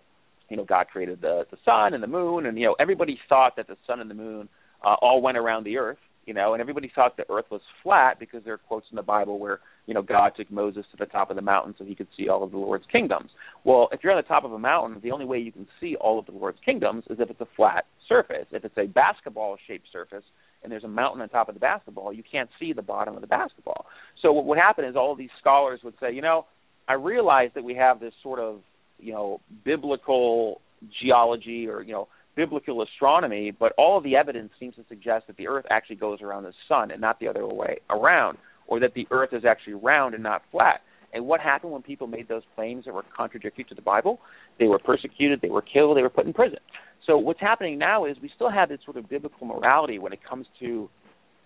Q: you know God created the the sun and the moon, and you know everybody thought that the sun and the moon uh, all went around the earth, you know, and everybody thought the earth was flat because there are quotes in the Bible where you know God took Moses to the top of the mountain so he could see all of the Lord's kingdoms. Well, if you're on the top of a mountain, the only way you can see all of the Lord's kingdoms is if it's a flat surface. If it's a basketball-shaped surface and there's a mountain on top of the basketball, you can't see the bottom of the basketball. So what would happen is all these scholars would say, you know, I realize that we have this sort of you know biblical geology or you know biblical astronomy, but all of the evidence seems to suggest that the Earth actually goes around the sun and not the other way around, or that the Earth is actually round and not flat. And what happened when people made those claims that were contradictory to the Bible? They were persecuted, they were killed, they were put in prison. So what's happening now is we still have this sort of biblical morality when it comes to,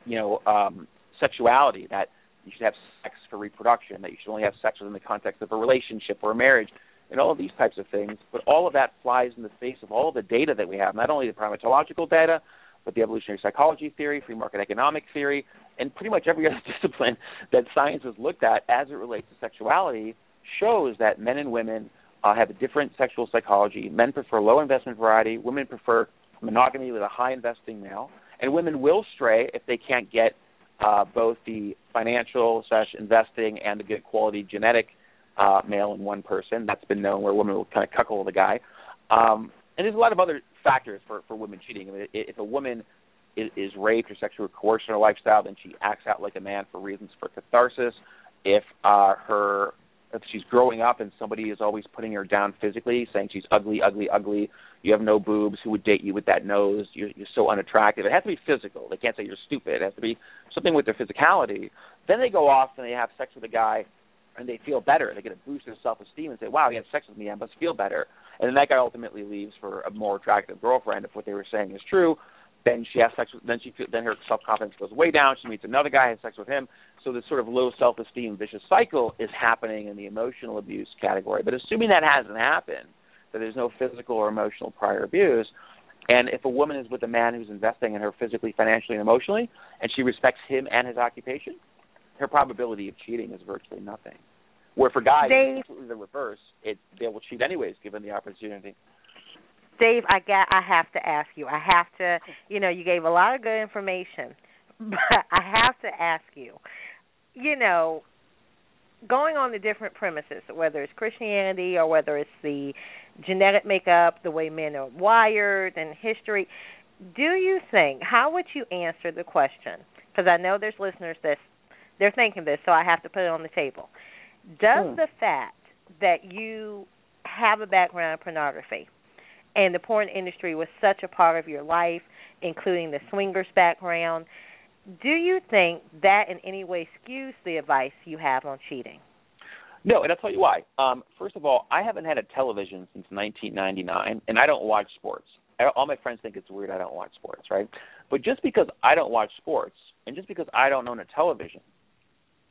Q: you know, um, sexuality that you should have sex for reproduction, that you should only have sex within the context of a relationship or a marriage and all of these types of things. But all of that flies in the face of all the data that we have, not only the primatological data, but the evolutionary psychology theory, free market economic theory, and pretty much every other discipline that science has looked at as it relates to sexuality shows that men and women uh, have a different sexual psychology. Men prefer low investment variety, women prefer monogamy with a high investing male, and women will stray if they can't get uh, both the financial slash investing and the good quality genetic uh, male in one person. That's been known where women will kind of cuckold the guy. Um, and there's a lot of other factors for for women cheating. I mean, if a woman is, is raped or sexually coerced in her lifestyle, then she acts out like a man for reasons for catharsis. If uh, her if she's growing up and somebody is always putting her down physically, saying she's ugly, ugly, ugly, you have no boobs, who would date you with that nose? You're, you're so unattractive. It has to be physical. They can't say you're stupid. It has to be something with their physicality. Then they go off and they have sex with a guy and they feel better. They get a boost in self-esteem and say, "Wow, he had sex with me. I must feel better." And then that guy ultimately leaves for a more attractive girlfriend if what they were saying is true. Then she has sex with. Then she then her self-confidence goes way down. She meets another guy, has sex with him. So this sort of low self-esteem vicious cycle is happening in the emotional abuse category. But assuming that hasn't happened, that there's no physical or emotional prior abuse, and if a woman is with a man who's investing in her physically, financially, and emotionally, and she respects him and his occupation, her probability of cheating is virtually nothing. Where for guys,
F: Dave,
Q: it's the reverse. It they will cheat anyways, given the opportunity.
F: Dave, I got. I have to ask you. I have to. You know, you gave a lot of good information, but I have to ask you. You know, going on the different premises, whether it's Christianity or whether it's the genetic makeup, the way men are wired, and history. Do you think? How would you answer the question? Because I know there's listeners that they're thinking this, so I have to put it on the table. Does
Q: Hmm.
F: the fact that you have a background in pornography and the porn industry was such a part of your life, including the swingers background, do you think that in any way skews the advice you have on cheating?
Q: No, and I'll tell you why. Um, first of all, I haven't had a television since 1999, and I don't watch sports. I, all my friends think it's weird I don't watch sports, right? But just because I don't watch sports, and just because I don't own a television,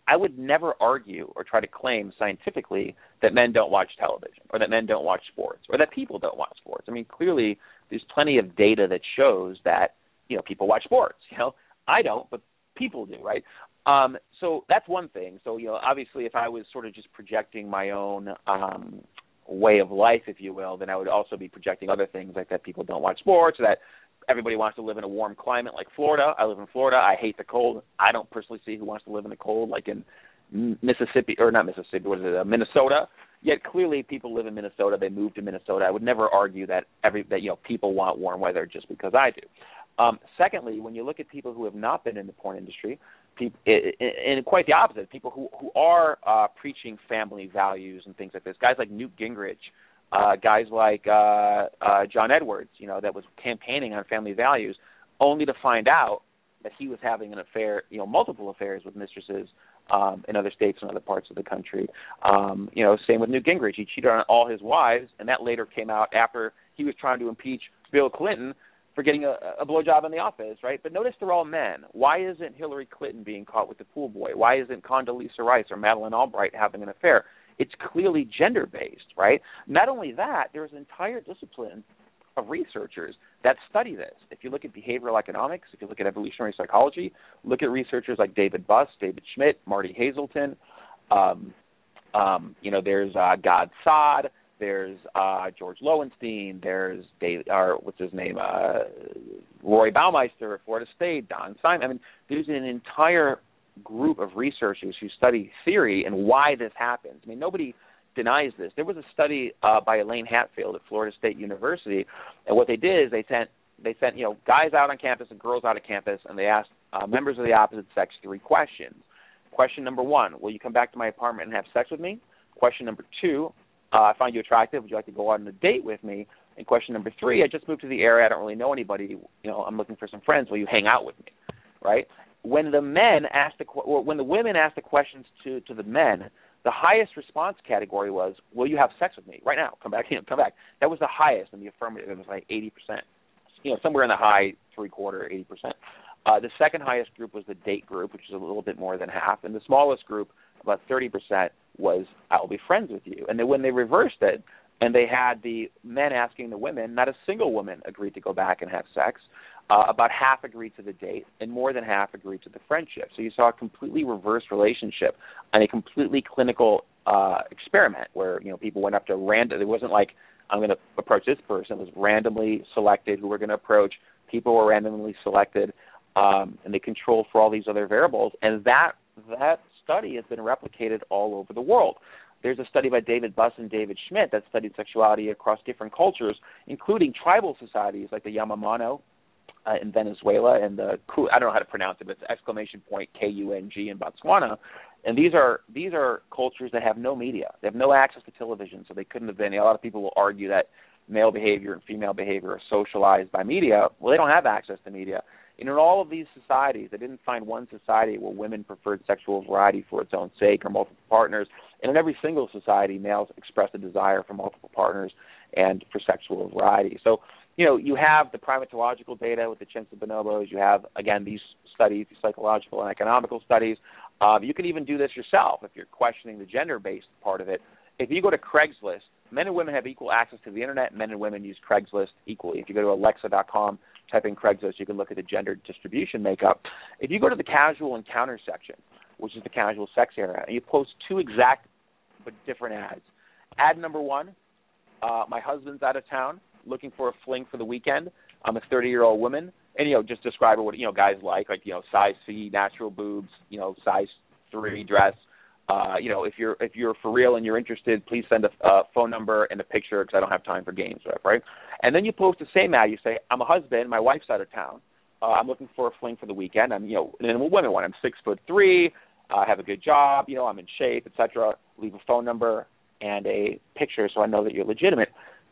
Q: I would never argue or try to claim scientifically that men don't watch television, or that men don't watch sports, or that people don't watch sports. I mean, clearly, there's plenty of data that shows that you know people watch sports. You know, I don't, but people do, right? Um, so that's one thing. So you know, obviously, if I was sort of just projecting my own um, way of life, if you will, then I would also be projecting other things like that people don't watch sports, or that everybody wants to live in a warm climate like Florida. I live in Florida. I hate the cold. I don't personally see who wants to live in the cold like in Mississippi or not Mississippi. What is it? Uh, Minnesota. Yet clearly people live in Minnesota. They moved to Minnesota. I would never argue that every that you know people want warm weather just because I do. Um, secondly, when you look at people who have not been in the porn industry, and quite the opposite, people who who are uh, preaching family values and things like this, guys like Newt Gingrich, uh, guys like uh, uh, John Edwards, you know, that was campaigning on family values, only to find out that he was having an affair, you know, multiple affairs with mistresses um, in other states and other parts of the country. Um, you know, same with Newt Gingrich. He cheated on all his wives, and that later came out after he was trying to impeach Bill Clinton for getting a, a blowjob in the office, right? But notice they're all men. Why isn't Hillary Clinton being caught with the pool boy? Why isn't Condoleezza Rice or Madeleine Albright having an affair? It's clearly gender based, right? Not only that, there's an entire discipline of researchers that study this. If you look at behavioral economics, if you look at evolutionary psychology, look at researchers like David Buss, David Schmitt, Martie Haselton. Um, um, you know, there's uh, Gad Saad, there's uh, George Loewenstein, there's Dave, or what's his name, uh, Roy Baumeister at Florida State, Don Simon. I mean, there's an entire group of researchers who study theory and why this happens. I mean, nobody denies this. There was a study uh, by Elaine Hatfield at Florida State University, and what they did is they sent they sent you know guys out on campus and girls out of campus, and they asked uh, members of the opposite sex three questions. Question number one: Will you come back to my apartment and have sex with me? Question number two: uh, I find you attractive. Would you like to go on a date with me? And question number three: I just moved to the area. I don't really know anybody. You know, I'm looking for some friends. Will you hang out with me? Right? When the men asked the or when the women asked the questions to to the men, the highest response category was, "Will you have sex with me right now? Come back, you know, come back." That was the highest in the affirmative. It was like 80 percent. You know, somewhere in the high three quarter, 80 percent. Uh, the second highest group was the date group, which is a little bit more than half, and the smallest group, about 30 percent, was "I'll be friends with you." And then when they reversed it, and they had the men asking the women, not a single woman agreed to go back and have sex. Uh, about half agreed to the date, and more than half agreed to the friendship. So you saw a completely reverse relationship and a completely clinical uh, experiment where you know people went up to random. It wasn't like I'm going to approach this person. It was randomly selected who we're going to approach. People were randomly selected, um, and they controlled for all these other variables. And that that study has been replicated all over the world. There's a study by David Buss and David Schmitt that studied sexuality across different cultures, including tribal societies like the Yanomamo uh, in Venezuela and the I don't know how to pronounce it, but it's exclamation point K U N G in Botswana. And these are these are cultures that have no media. They have no access to television, so they couldn't have been. A lot of people will argue that male behavior and female behavior are socialized by media. Well, they don't have access to media. And in all of these societies, they didn't find one society where women preferred sexual variety for its own sake or multiple partners. And in every single society, males expressed a desire for multiple partners and for sexual variety. So you know, you have the primatological data with the chimps and bonobos. You have again these studies, these psychological and economical studies. Uh, you can even do this yourself if you're questioning the gender-based part of it. If you go to Craigslist, men and women have equal access to the internet. Men and women use Craigslist equally. If you go to Alexa.com, type in Craigslist, you can look at the gender distribution makeup. If you go to the casual encounter section, which is the casual sex area, and you post two exact but different ads. Ad number one, uh, my husband's out of town looking for a fling for the weekend. I'm a 30 year old woman, and you know, just describe what you know guys like, like you know, size C, natural boobs, you know, size three dress. Uh, you know, if you're if you're for real and you're interested, please send a uh, phone number and a picture because I don't have time for games, right? And then you post the same ad. You say, I'm a husband, my wife's out of town. Uh, I'm looking for a fling for the weekend. I'm, you know, and a women one. I'm six foot three. I uh, have a good job. You know, I'm in shape, etc. Leave a phone number and a picture so I know that you're legitimate.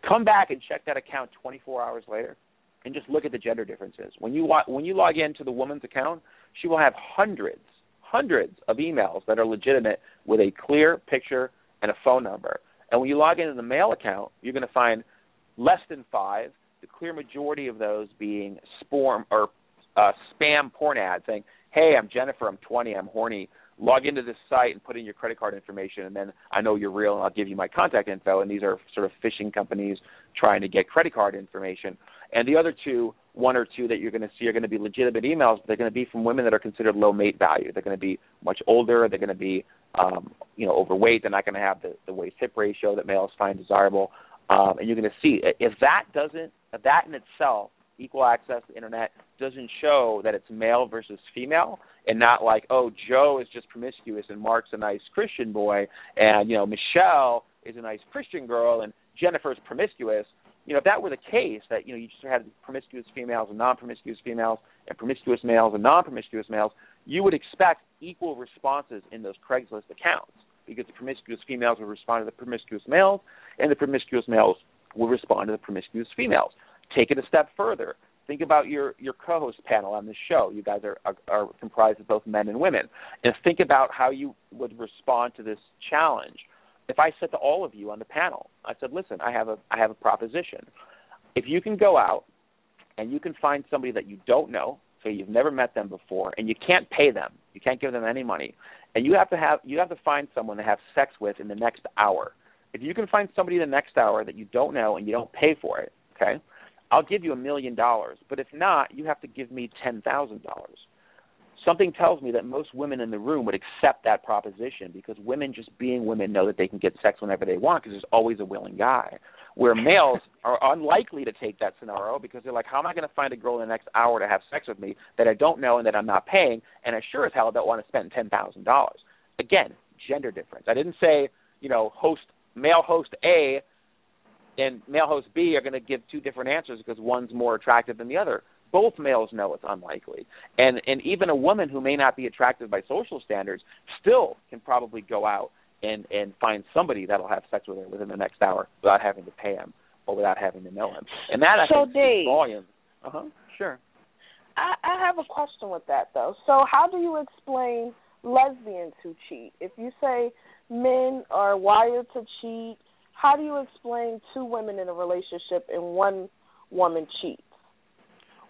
Q: Come back and check that account 24 hours later, and just look at the gender differences. When you when you log into the woman's account, she will have hundreds, hundreds of emails that are legitimate with a clear picture and a phone number. And when you log into the male account, you're going to find less than five. The clear majority of those being spam or uh, spam porn ads saying, "Hey, I'm Jennifer. I'm 20. I'm horny log into this site and put in your credit card information and then I know you're real and I'll give you my contact info and these are sort of phishing companies trying to get credit card information. And the other two, one or two that you're going to see are going to be legitimate emails, but they're going to be from women that are considered low mate value. They're going to be much older, they're going to be um, you know, overweight, they're not going to have the, the waist hip ratio that males find desirable. Um, and you're going to see if that doesn't if that in itself equal access to the internet doesn't show that it's male versus female and not like oh Joe is just promiscuous and Mark's a nice Christian boy and you know Michelle is a nice Christian girl and Jennifer's promiscuous. You know if that were the case that you know you just had promiscuous females and non-promiscuous females and promiscuous males and non-promiscuous males, you would expect equal responses in those Craigslist accounts because the promiscuous females would respond to the promiscuous males and the promiscuous males would respond to the promiscuous females. Take it a step further. Think about your your co-host panel on this show. You guys are, are are comprised of both men and women, and think about how you would respond to this challenge. If I said to all of you on the panel, I said, "Listen, I have a I have a proposition. If you can go out and you can find somebody that you don't know, so you've never met them before, and you can't pay them, you can't give them any money, and you have to have you have to find someone to have sex with in the next hour. If you can find somebody the next hour that you don't know and you don't pay for it, okay, I'll give you a million dollars. But if not, you have to give me ten thousand dollars. Something tells me that most women in the room would accept that proposition because women, just being women, know that they can get sex whenever they want because there's always a willing guy. Where males are unlikely to take that scenario because they're like, how am I going to find a girl in the next hour to have sex with me that I don't know and that I'm not paying, and I sure as hell don't want to spend ten thousand dollars. Again, gender difference. I didn't say, you know, host male host A and male host B are going to give two different answers because one's more attractive than the other. Both males know it's unlikely, and and even a woman who may not be attractive by social standards still can probably go out and and find somebody that'll have sex with her within the next hour without having to pay him or without having to know him. And that I
G: so
Q: think
G: Dave,
Q: volumes. Uh huh. Sure.
G: I, I have a question with that though. So how do you explain lesbians who cheat? If you say men are wired to cheat, how do you explain two women in a relationship and one woman cheats?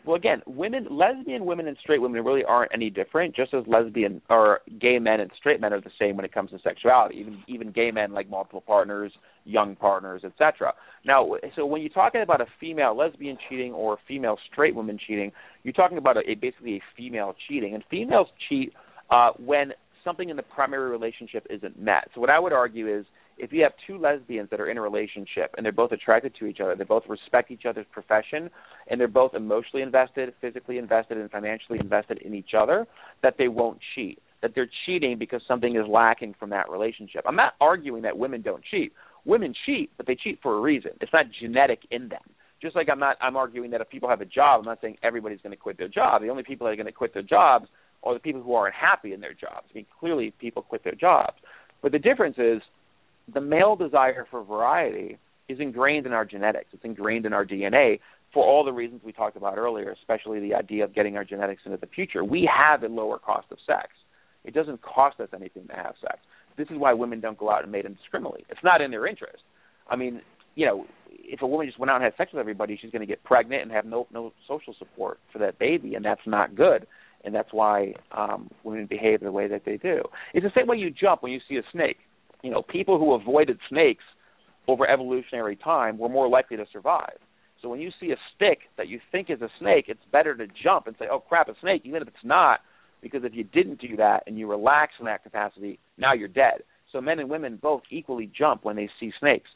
Q: Well, again, women, lesbian women and straight women really aren't any different. Just as lesbian or gay men and straight men are the same when it comes to sexuality. Even even gay men like multiple partners, young partners, etc. Now, so when you're talking about a female lesbian cheating or a female straight woman cheating, you're talking about a, a basically a female cheating, and females cheat uh, when something in the primary relationship isn't met. So what I would argue is if you have two lesbians that are in a relationship and they're both attracted to each other, they both respect each other's profession, and they're both emotionally invested, physically invested, and financially invested in each other, that they won't cheat. That they're cheating because something is lacking from that relationship. I'm not arguing that women don't cheat. Women cheat, but they cheat for a reason. It's not genetic in them. Just like I'm not I'm arguing that if people have a job, I'm not saying everybody's going to quit their job. The only people that are going to quit their jobs are the people who aren't happy in their jobs. I mean, clearly people quit their jobs. But the difference is the male desire for variety is ingrained in our genetics. It's ingrained in our DNA for all the reasons we talked about earlier, especially the idea of getting our genetics into the future. We have a lower cost of sex. It doesn't cost us anything to have sex. This is why women don't go out and mate indiscriminately. It's not in their interest. I mean, you know, if a woman just went out and had sex with everybody, she's going to get pregnant and have no no social support for that baby, and that's not good. And that's why um, women behave the way that they do. It's the same way you jump when you see a snake you know, people who avoided snakes over evolutionary time were more likely to survive. So when you see a stick that you think is a snake, it's better to jump and say, "Oh crap, a snake," even if it's not, because if you didn't do that and you relax in that capacity, now you're dead. So men and women both equally jump when they see snakes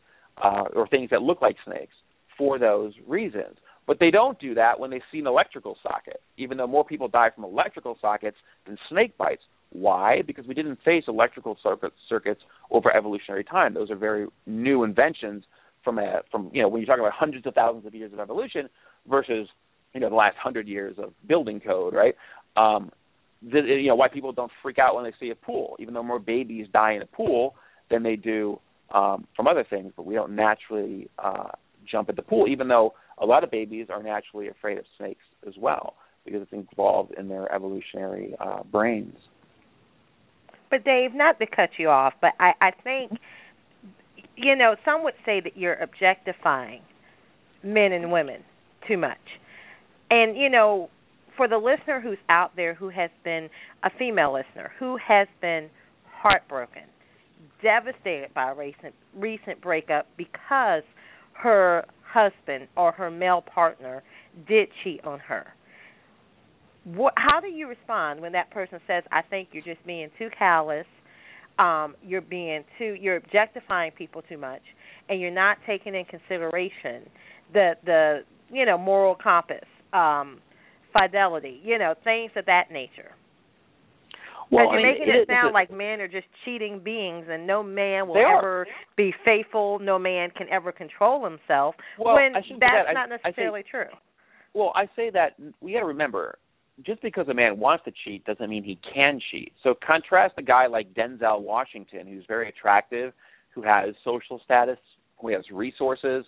Q: uh, or things that look like snakes for those reasons. But they don't do that when they see an electrical socket, even though more people die from electrical sockets than snake bites. Why? Because we didn't face electrical circuit, circuits over evolutionary time. Those are very new inventions from a from you know when you're talking about hundreds of thousands of years of evolution versus you know the last hundred years of building code, right? Um, the, you know why people don't freak out when they see a pool, even though more babies die in a pool than they do um, from other things, but we don't naturally uh, jump at the pool, even though a lot of babies are naturally afraid of snakes as well because it's involved in their evolutionary uh, brains.
F: But Dave, not to cut you off, but I, I think you know, some would say that you're objectifying men and women too much. And, you know, for the listener who's out there who has been a female listener, who has been heartbroken, devastated by a recent recent breakup because her husband or her male partner did cheat on her what how do you respond when that person says i think you're just being too callous um you're being too you're objectifying people too much and you're not taking in consideration the the you know moral compass um fidelity you know things of that nature
Q: well,
F: you're
Q: I mean,
F: making it,
Q: it
F: sound
Q: a,
F: like men are just cheating beings, and no man will
Q: are.
F: ever be faithful. No man can ever control himself.
Q: Well,
F: when
Q: I
F: that's
Q: that. I-
F: not
Q: I say-
F: necessarily true.
Q: Well, I say that we got to remember, just because a man wants to cheat doesn't mean he can cheat. So contrast a guy like Denzel Washington, who's very attractive, who has social status, who has resources.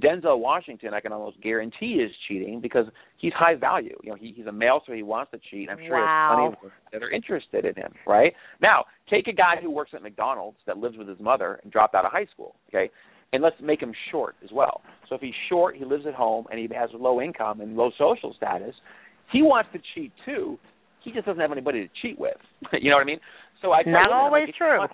Q: Denzel Washington, I can almost guarantee, is cheating because he's high value. You know, he, he's a male, so he wants to cheat. I'm sure
F: Wow.
Q: there's plenty of that are interested in him, right? Now, take a guy who works at McDonald's that lives with his mother and dropped out of high school. Okay, and let's make him short as well. So if he's short, he lives at home, and he has low income and low social status, he wants to cheat too. He just doesn't have anybody to cheat with. you know what I mean? So I
F: not always
Q: like,
F: true.
Q: Want,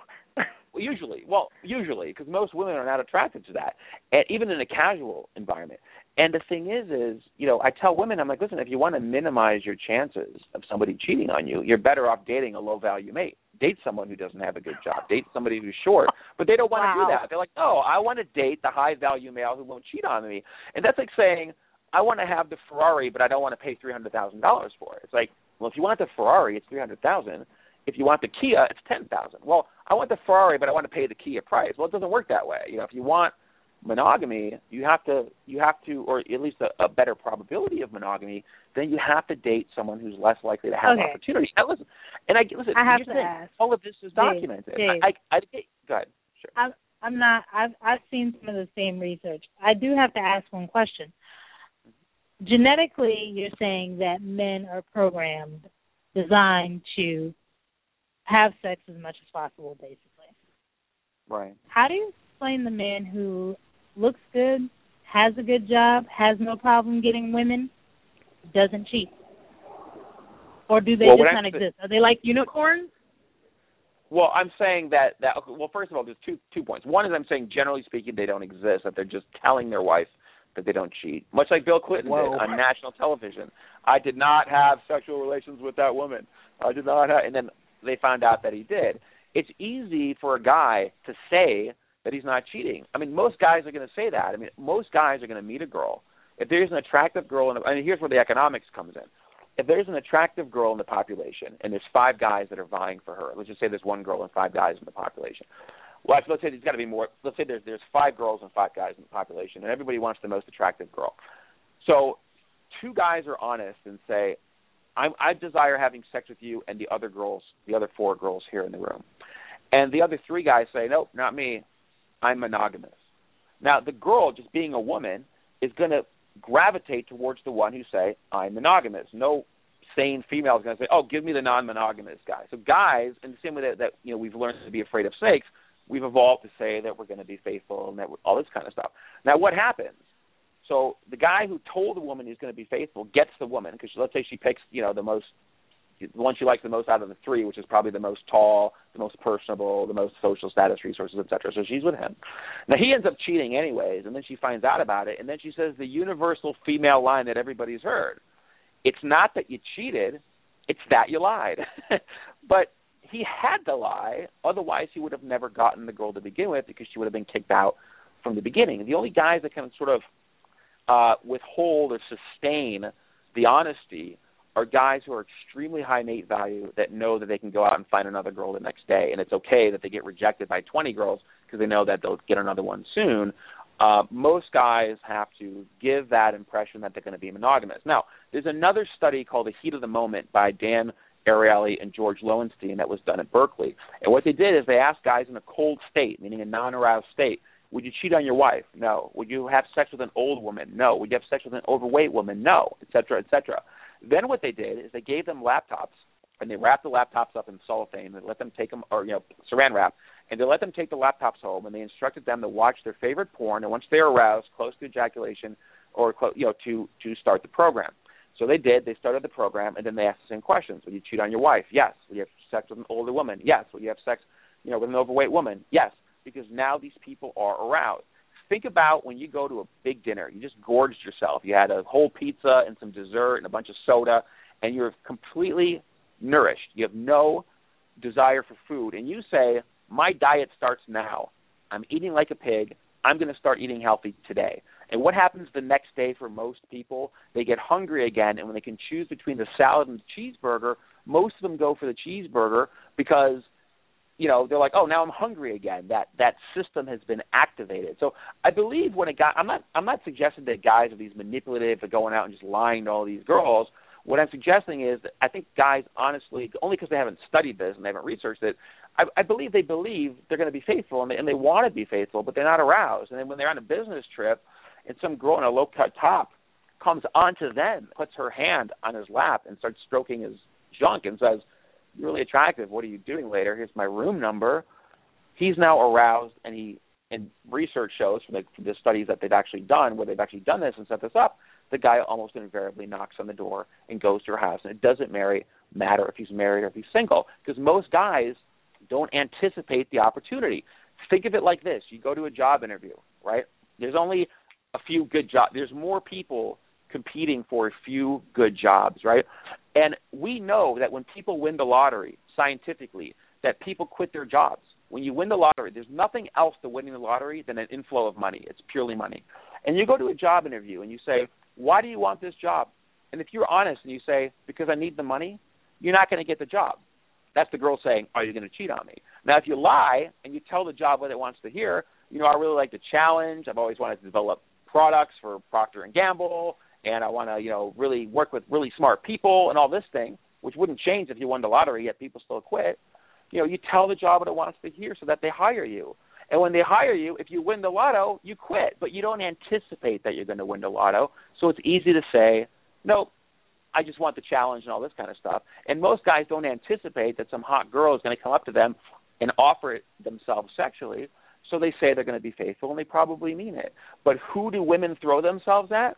Q: usually, well, usually, because most women are not attracted to that, and even in a casual environment. And the thing is, is you know, I tell women, I'm like, listen, if you want to minimize your chances of somebody cheating on you, you're better off dating a low value mate. Date someone who doesn't have a good job. Date somebody who's short, but they don't want
F: wow.
Q: to do that. They're like, no, I want to date the high value male who won't cheat on me. And that's like saying, I want to have the Ferrari, but I don't want to pay three hundred thousand dollars for it. It's like, well, if you want the Ferrari, it's three hundred thousand. If you want the Kia, it's ten thousand. Well, I want the Ferrari, but I want to pay the Kia price. Well, it doesn't work that way. You know, if you want monogamy, you have to you have to, or at least a, a better probability of monogamy, then you have to date someone who's less likely to have
I: okay.
Q: opportunity. Now, listen, and I listen.
I: I have
Q: to
I: ask.
Q: all of this is documented.
I: Dave, Dave,
Q: I, I, I, go ahead. Sure.
I: I'm, I'm not. I've I've seen some of the same research. I do have to ask one question. Genetically, you're saying that men are programmed, designed to have sex as much as possible, basically.
Q: Right.
I: How do you explain the man who looks good, has a good job, has no problem getting women, doesn't cheat? Or do they
Q: well,
I: just
Q: not
I: not exist? Are they like unicorns?
Q: Well, I'm saying that that well, first of all, there's two two points. One is I'm saying generally speaking they don't exist. That they're just telling their wife that they don't cheat, much like Bill Clinton
H: Whoa.
Q: did on national television. I did not have sexual relations with that woman. I did not have, and then they found out that he did. It's easy for a guy to say that he's not cheating. I mean, most guys are going to say that. I mean, most guys are going to meet a girl. If there's an attractive girl, in the, I mean, here's where the economics comes in. If there's an attractive girl in the population and there's five guys that are vying for her, let's just say there's one girl and five guys in the population. Well, let's say there's got to be more. Let's say there's there's five girls and five guys in the population, and everybody wants the most attractive girl. So, two guys are honest and say, I, I desire having sex with you and the other girls, the other four girls here in the room. And the other three guys say, nope, not me. I'm monogamous. Now, the girl, just being a woman, is going to gravitate towards the one who say, I'm monogamous. No sane female is going to say, oh, give me the non-monogamous guy. So guys, in the same way that, that you know we've learned to be afraid of snakes, we've evolved to say that we're going to be faithful and that all this kind of stuff. Now, what happens? So the guy who told the woman he's going to be faithful gets the woman because let's say she picks you know the most the one she likes the most out of the three, which is probably the most tall, the most personable, the most social status resources, etc. So she's with him. Now he ends up cheating anyways, and then she finds out about it, and then she says the universal female line that everybody's heard. It's not that you cheated, it's that you lied. but he had to lie, otherwise he would have never gotten the girl to begin with because she would have been kicked out from the beginning. The only guys that can sort of uh, withhold or sustain the honesty are guys who are extremely high mate value that know that they can go out and find another girl the next day, and it's okay that they get rejected by 20 girls because they know that they'll get another one soon. Uh, most guys have to give that impression that they're going to be monogamous. Now, there's another study called The Heat of the Moment by Dan Ariely and George Loewenstein that was done at Berkeley. And what they did is they asked guys in a cold state, meaning a non-aroused state, would you cheat on your wife? No. Would you have sex with an old woman? No. Would you have sex with an overweight woman? No, et cetera, et cetera. Then what they did is they gave them laptops and they wrapped the laptops up in cellophane and let them take them, or you know, saran wrap, and they let them take the laptops home and they instructed them to watch their favorite porn and once they're aroused, close to ejaculation, or you know, to to start the program. So they did. They started the program, and then they asked the same questions: Would you cheat on your wife? Yes. Would you have sex with an older woman? Yes. Would you have sex, you know, with an overweight woman? Yes. Because now these people are aroused. Think about when you go to a big dinner. You just gorged yourself. You had a whole pizza and some dessert and a bunch of soda, and you're completely nourished. You have no desire for food, and you say, "My diet starts now. I'm eating like a pig. I'm going to start eating healthy today." And what happens the next day for most people? They get hungry again, and when they can choose between the salad and the cheeseburger, most of them go for the cheeseburger because you know they're like, oh, now I'm hungry again. That that system has been activated. So I believe when a guy, I'm not I'm not suggesting that guys are these manipulative for going out and just lying to all these girls. What I'm suggesting is that I think guys, honestly, only because they haven't studied this and they haven't researched it, I, I believe they believe they're going to be faithful and they, and they want to be faithful, but they're not aroused. And then when they're on a business trip, and some girl in a low cut top comes onto them, puts her hand on his lap, and starts stroking his junk and says, "You're really attractive. What are you doing later? Here's my room number." He's now aroused, and he and research shows from the, from the studies that they've actually done, where they've actually done this and set this up, the guy almost invariably knocks on the door and goes to her house. And it doesn't marry, matter if he's married or if he's single, because most guys don't anticipate the opportunity. Think of it like this: you go to a job interview, right? There's only a few good jobs. There's more people competing for a few good jobs, right? And we know that when people win the lottery, scientifically, that people quit their jobs. When you win the lottery, there's nothing else to winning the lottery than an inflow of money. It's purely money. And you go to a job interview and you say, "Why do you want this job?" And if you're honest and you say, "Because I need the money," you're not going to get the job. That's the girl saying, "Are you going to cheat on me?" Now, if you lie and you tell the job what it wants to hear, you know, I really like the challenge. I've always wanted to develop products for Procter and Gamble, and I want to, you know, really work with really smart people and all this thing, which wouldn't change if you won the lottery, yet people still quit. You know, you tell the job what it wants to hear so that they hire you. And when they hire you, if you win the lotto, you quit, but you don't anticipate that you're going to win the lotto. So it's easy to say, nope, I just want the challenge and all this kind of stuff. And most guys don't anticipate that some hot girl is going to come up to them and offer it themselves sexually. So they say they're going to be faithful, and they probably mean it. But who do women throw themselves at?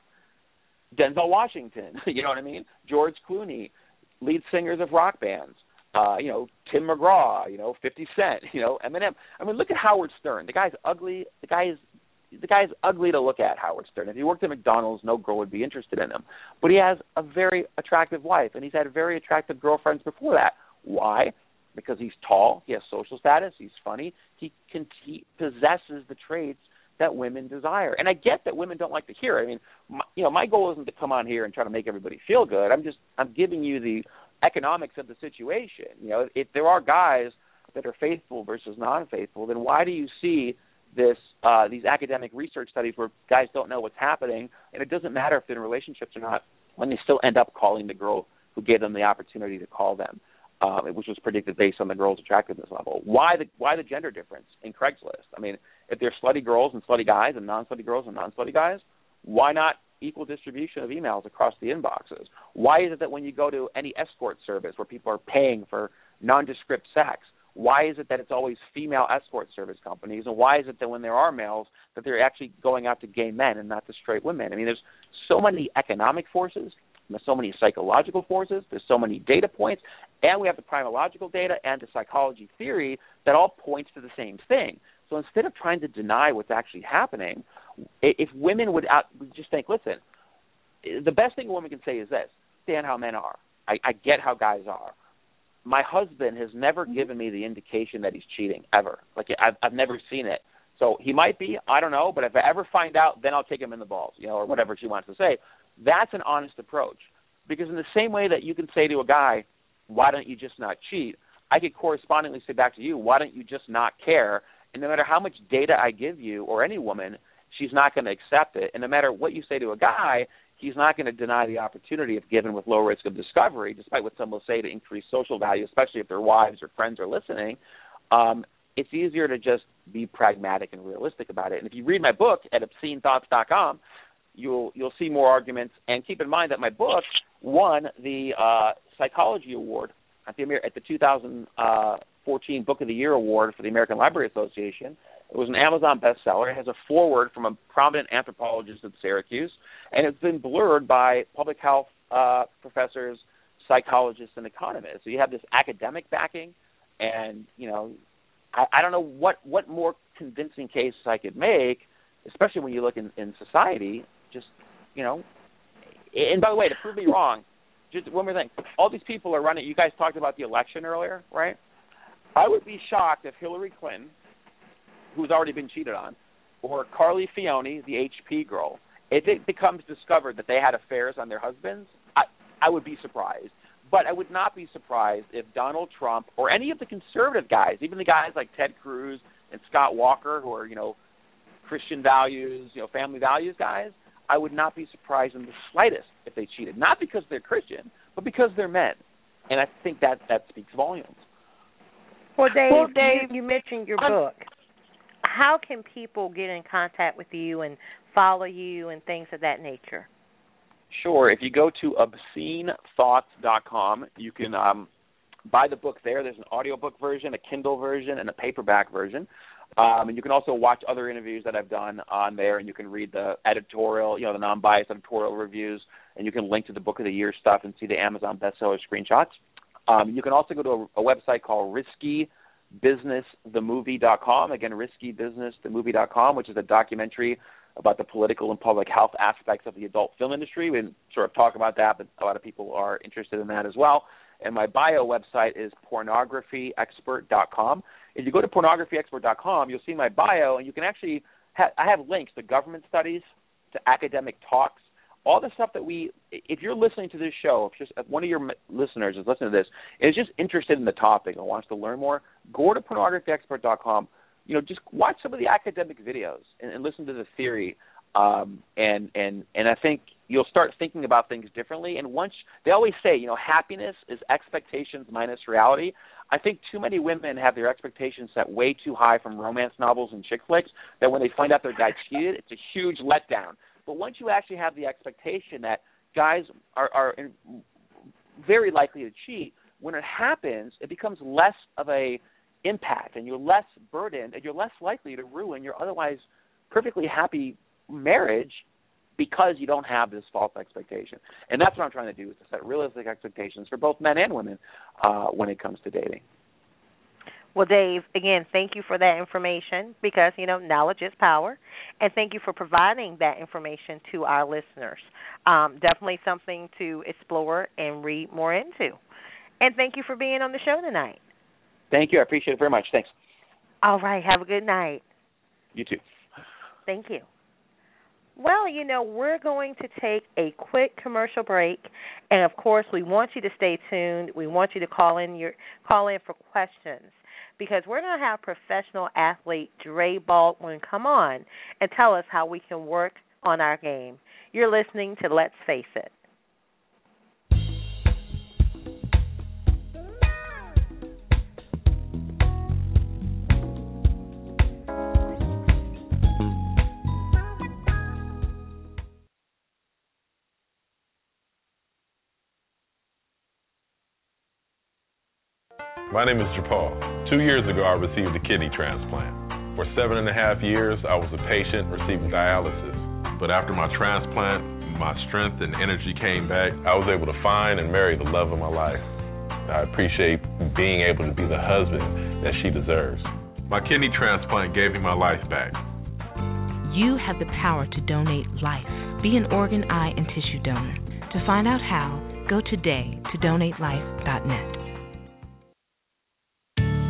Q: Denzel Washington, you know what I mean? George Clooney, lead singers of rock bands. Uh, you know, Tim McGraw, you know, 50 Cent, you know, Eminem. I mean, look at Howard Stern. The guy's ugly. The guy is the guy's ugly to look at, Howard Stern. If he worked at McDonald's, no girl would be interested in him. But he has a very attractive wife, and he's had very attractive girlfriends before that. Why? Because he's tall, he has social status, he's funny, he can he possesses the traits that women desire. And I get that women don't like to hear it. I mean, my, you know, my goal isn't to come on here and try to make everybody feel good. I'm just I'm giving you the economics of the situation. You know, if there are guys that are faithful versus non-faithful, then why do you see this uh, these academic research studies where guys don't know what's happening, and it doesn't matter if they're in relationships or not, when they still end up calling the girl who gave them the opportunity to call them, uh, which was predicted based on the girl's attractiveness level. Why the why the gender difference in Craigslist? I mean, if there's slutty girls and slutty guys and non-slutty girls and non-slutty guys, why not equal distribution of emails across the inboxes? Why is it that when you go to any escort service where people are paying for nondescript sex, why is it that it's always female escort service companies, and why is it that when there are males that they're actually going out to gay men and not to straight women? I mean, there's so many economic forces, so many psychological forces, there's so many data points, and we have the primological data and the psychology theory that all points to the same thing. So instead of trying to deny what's actually happening, if women would out, just think, listen, the best thing a woman can say is this: understand how men are. I, I get how guys are my husband has never mm-hmm. given me the indication that he's cheating ever. Like I've I've never seen it. So he might be, I don't know, but if I ever find out, then I'll kick him in the balls, you know, or whatever she wants to say. That's an honest approach. Because in the same way that you can say to a guy, why don't you just not cheat? I could correspondingly say back to you, why don't you just not care? And no matter how much data I give you or any woman, she's not going to accept it. And no matter what you say to a guy, he's not going to deny the opportunity if given with low risk of discovery, despite what some will say to increase social value, especially if their wives or friends are listening. Um, it's easier to just be pragmatic and realistic about it. And if you read my book at obscenethoughts.com, you'll you'll see more arguments. And keep in mind that my book won the uh, Psychology Award at the at the 2014 Book of the Year Award for the American Library Association. It was an Amazon bestseller. It has a foreword from a prominent anthropologist at Syracuse, and it's been blurred by public health uh, professors, psychologists, and economists. So you have this academic backing, and you know, I, I don't know what what more convincing case I could make, especially when you look in, in society. Just you know, and by the way, to prove me wrong, just one more thing. All these people are running. You guys talked about the election earlier, right? I would be shocked if Hillary Clinton who's already been cheated on, or Carly Fiorina, the HP girl, if it becomes discovered that they had affairs on their husbands, I I would be surprised. But I would not be surprised if Donald Trump or any of the conservative guys, even the guys like Ted Cruz and Scott Walker, who are you know Christian values, you know family values guys, I would not be surprised in the slightest if they cheated. Not because they're Christian, but because they're men, and I think that that speaks volumes.
F: Well, Dave, well, Dave you, you mentioned your book how can people get in contact with you and follow you and things of that nature?
Q: Sure. If you go to obscenethoughts.com, you can um, buy the book there. There's an audiobook version, a Kindle version, and a paperback version. Um, and you can also watch other interviews that I've done on there, and you can read the editorial, you know, the non-biased editorial reviews, and you can link to the book of the year stuff and see the Amazon bestseller screenshots. Um, you can also go to a, a website called riskybusinessthemovie.com. Again, riskybusinessthemovie.com, which is a documentary about the political and public health aspects of the adult film industry. We sort of talk about that, but a lot of people are interested in that as well. And my bio website is pornographyexpert.com. If you go to pornographyexpert.com, you'll see my bio, and you can actually ha- I have links to government studies, to academic talks, all the stuff that we. If you're listening to this show, if just if one of your listeners is listening to this, and is just interested in the topic and wants to learn more, go to pornographyexpert.com. You know, just watch some of the academic videos and, and listen to the theory um, and and and I think you'll start thinking about things differently. And once they always say, you know, happiness is expectations minus reality. I think too many women have their expectations set way too high from romance novels and chick flicks that when they find out their guy cheated, it's a huge letdown. But once you actually have the expectation that guys are are in, very likely to cheat, when it happens, it becomes less of a impact, and you're less burdened, and you're less likely to ruin your otherwise perfectly happy marriage because you don't have this false expectation. And that's what I'm trying to do is to set realistic expectations for both men and women uh, when it comes to dating.
F: Well, Dave, again, thank you for that information because, you know, knowledge is power. And thank you for providing that information to our listeners. Um, definitely something to explore and read more into. And thank you for being on the show tonight.
Q: Thank you. I appreciate it very much. Thanks.
F: All right. Have a good night.
Q: You too.
F: Thank you. Well, you know, we're going to take a quick commercial break, and of course, we want you to stay tuned. We want you to call in your call in for questions because we're going to have professional athlete Dre Baldwin come on and tell us how we can work on our game. You're listening to Let's Face It.
M: My name is Japal. Two years ago, I received a kidney transplant. For seven and a half years, I was a patient receiving dialysis. But after my transplant, my strength and energy came back. I was able to find and marry the love of my life. I appreciate being able to be the husband that she deserves. My kidney transplant gave me my life back.
C: You have the power to donate life. Be an organ, eye, and tissue donor. To find out how, go today to donatelife.net.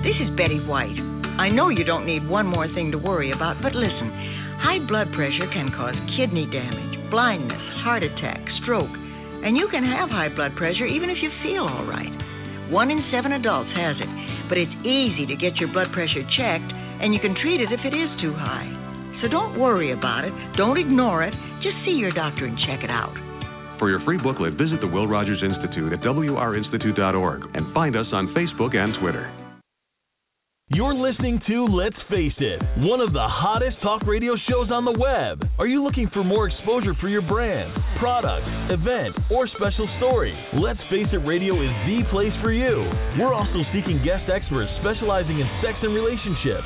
R: This is Betty White. I know you don't need one more thing to worry about, but listen high blood pressure can cause kidney damage, blindness, heart attack, stroke, and you can have high blood pressure even if you feel all right. One in seven adults has it, but it's easy to get your blood pressure checked, and you can treat it if it is too high. So don't worry about it, don't ignore it, just see your doctor and check it out.
S: For your free booklet, visit the Will Rogers Institute at wrinstitute.org and find us on Facebook and Twitter.
T: You're listening to Let's Face It, one of the hottest talk radio shows on the web. Are you looking for more exposure for your brand, product, event, or special story? Let's Face It Radio is the place for you. We're also seeking guest experts specializing in sex and relationships,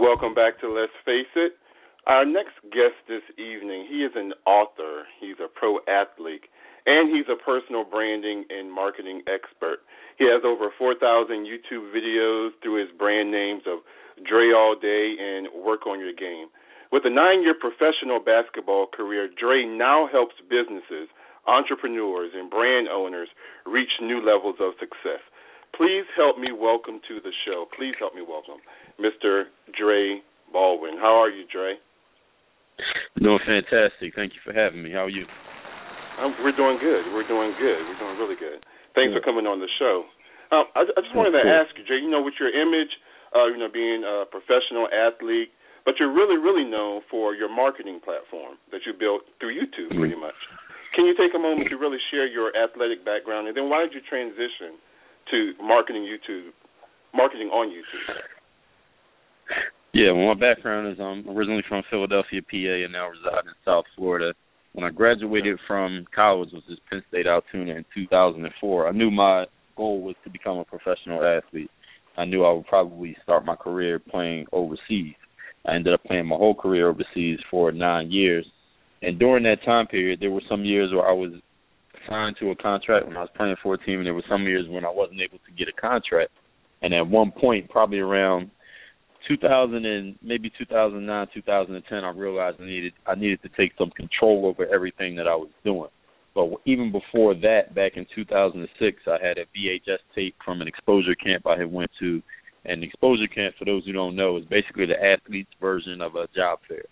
E: Welcome back to Let's Face It. Our next guest this evening, he is an author, he's a pro athlete, and he's a personal branding and marketing expert. He has over 4,000 YouTube videos through his brand names of Dre All Day and Work on Your Game. With a nine year professional basketball career, Dre now helps businesses, entrepreneurs, and brand owners reach new levels of success. Please help me welcome to the show. Please help me welcome Mr. Dre Baldwin. How are you, Dre?
U: Doing fantastic. Thank you for having me. How are you?
E: Um, we're doing good. We're doing good. We're doing really good. Thanks for coming on the show. Um, I, I just wanted to ask you, Jay. You know, with your image, uh, you know, being a professional athlete, but you're really, really known for your marketing platform that you built through YouTube, pretty much. Can you take a moment to really share your athletic background, and then why did you transition to marketing YouTube, marketing on YouTube?
V: Yeah, well, my background is I'm originally from Philadelphia, PA, and now reside in South Florida. When I graduated from college, which is Penn State Altoona in 2004, I knew my goal was to become a professional athlete. I knew I would probably start my career playing overseas. I ended up playing my whole career overseas for nine years. And during that time period, there were some years where I was signed to a contract when I was playing for a team, and there were some years when I wasn't able to get a contract. And at one point, probably around 2000 and maybe 2009, 2010, I realized I needed I needed to take some control over everything that I was doing. But even before that, back in 2006, I had a VHS tape from an exposure camp I had went to. And exposure camp, for those who don't know, is basically the athlete's version of a job fair.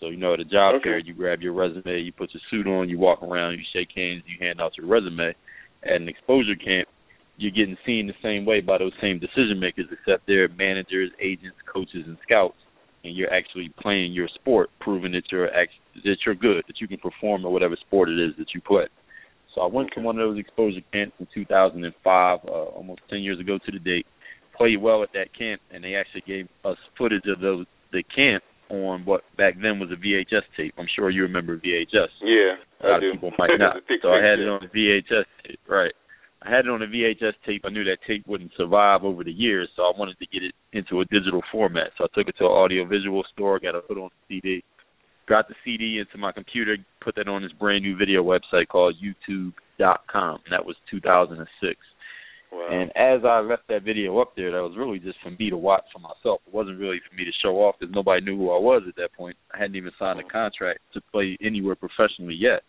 V: So you know, at a job
E: Okay.
V: fair, you grab your resume, you put your suit on, you walk around, you shake hands, you hand out your resume. At an exposure camp, you're getting seen the same way by those same decision makers, except they're managers, agents, coaches, and scouts, and you're actually playing your sport, proving that you're act- that you're good, that you can perform in whatever sport it is that you play. So I went to one of those exposure camps in 2005, uh, almost 10 years ago to the date. Played well at that camp, and they actually gave us footage of those the camp on what back then was a VHS tape. I'm sure you remember VHS.
E: Yeah,
V: A lot
E: I do.
V: of people might not. So I had it on a VHS tape, right. I had it on a VHS tape. I knew that tape wouldn't survive over the years, so I wanted to get it into a digital format. So I took it to an audio visual store, got it put on CD, got the CD into my computer, put that on this brand new video website called YouTube.com. And that was 2006.
E: Wow.
V: And as I left that video up there, that was really just for me to watch for myself. It wasn't really for me to show off because nobody knew who I was at that point. I hadn't even signed a contract to play anywhere professionally yet.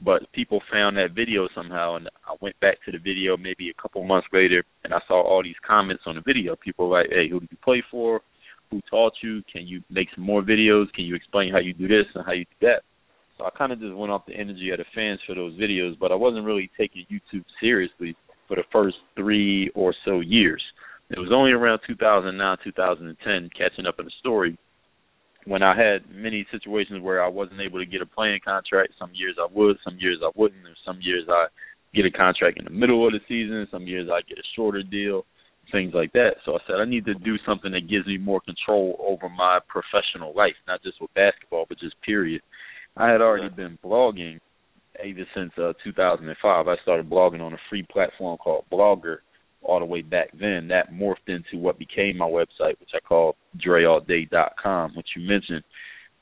V: But people found that video somehow, and I went back to the video maybe a couple months later, and I saw all these comments on the video. People like, "Hey, who did you play for? Who taught you? Can you make some more videos? Can you explain how you do this and how you do that?" So I kind of just went off the energy of the fans for those videos, but I wasn't really taking YouTube seriously for the first three or so years. It was only around 2009, 2010, catching up in the story, when I had many situations where I wasn't able to get a playing contract. Some years I would, some years I wouldn't. There's some years I get a contract in the middle of the season. Some years I get a shorter deal, things like that. So I said I need to do something that gives me more control over my professional life, not just with basketball, but just period. I had already been blogging ever since uh, 2005. I started blogging on a free platform called Blogger all the way back then. That morphed into what became my website, which I call DreAllDay.com, which you mentioned.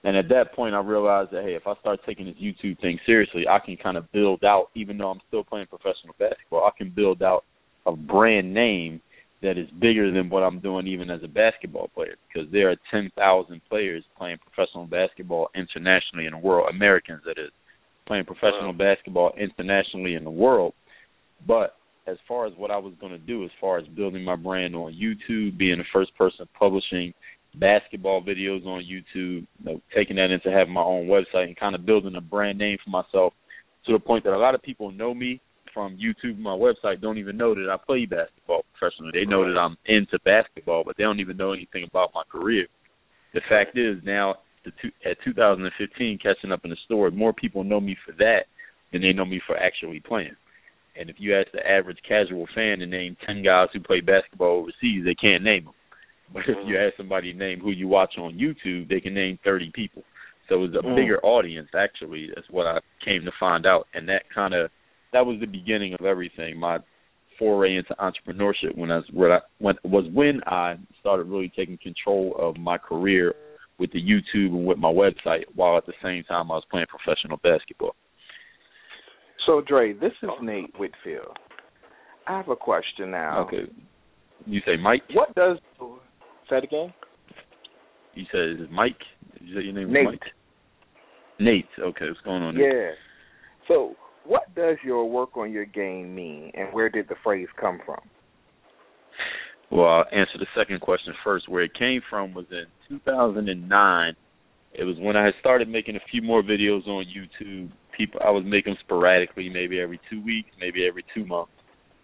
V: And at that point, I realized that hey, if I start taking this YouTube thing seriously, I can kind of build out, even though I'm still playing professional basketball, I can build out a brand name that is bigger than what I'm doing even as a basketball player because there are 10,000 players playing professional basketball internationally in the world, Americans that is, playing professional basketball internationally in the world. But as far as what I was going to do, as far as building my brand on YouTube, being the first person publishing basketball videos on YouTube, you know, taking that into having my own website and kind of building a brand name for myself to the point that a lot of people know me from YouTube my website don't even know that I play basketball professionally. They know that I'm into basketball, but they don't even know anything about my career. The fact is now two, at 2015 catching up in the store, more people know me for that than they know me for actually playing. And if you ask the average casual fan to name 10 guys who play basketball overseas, they can't name them. But if you ask somebody to name who you watch on YouTube, they can name 30 people. So it's a
E: Mm.
V: bigger audience, actually. That's what I came to find out. And that kind of, that was the beginning of everything. My foray into entrepreneurship when I was, when I, when, was when I started really taking control of my career with the YouTube and with my website, while at the same time I was playing professional basketball.
H: So, Dre, this is Nate Whitfield. I have a question now.
V: Okay. You say Mike?
H: What does say it again?
V: You said is it Mike? You said your name
H: Nate.
V: Mike? Nate. Okay, what's going on? Nate?
H: Yeah. So, what does your work on your game mean, and where did the phrase come from?
V: Well, I'll answer the second question first. Where it came from was in 2009. It was when I had started making a few more videos on YouTube. People, I was making them sporadically, maybe every two weeks, maybe every two months.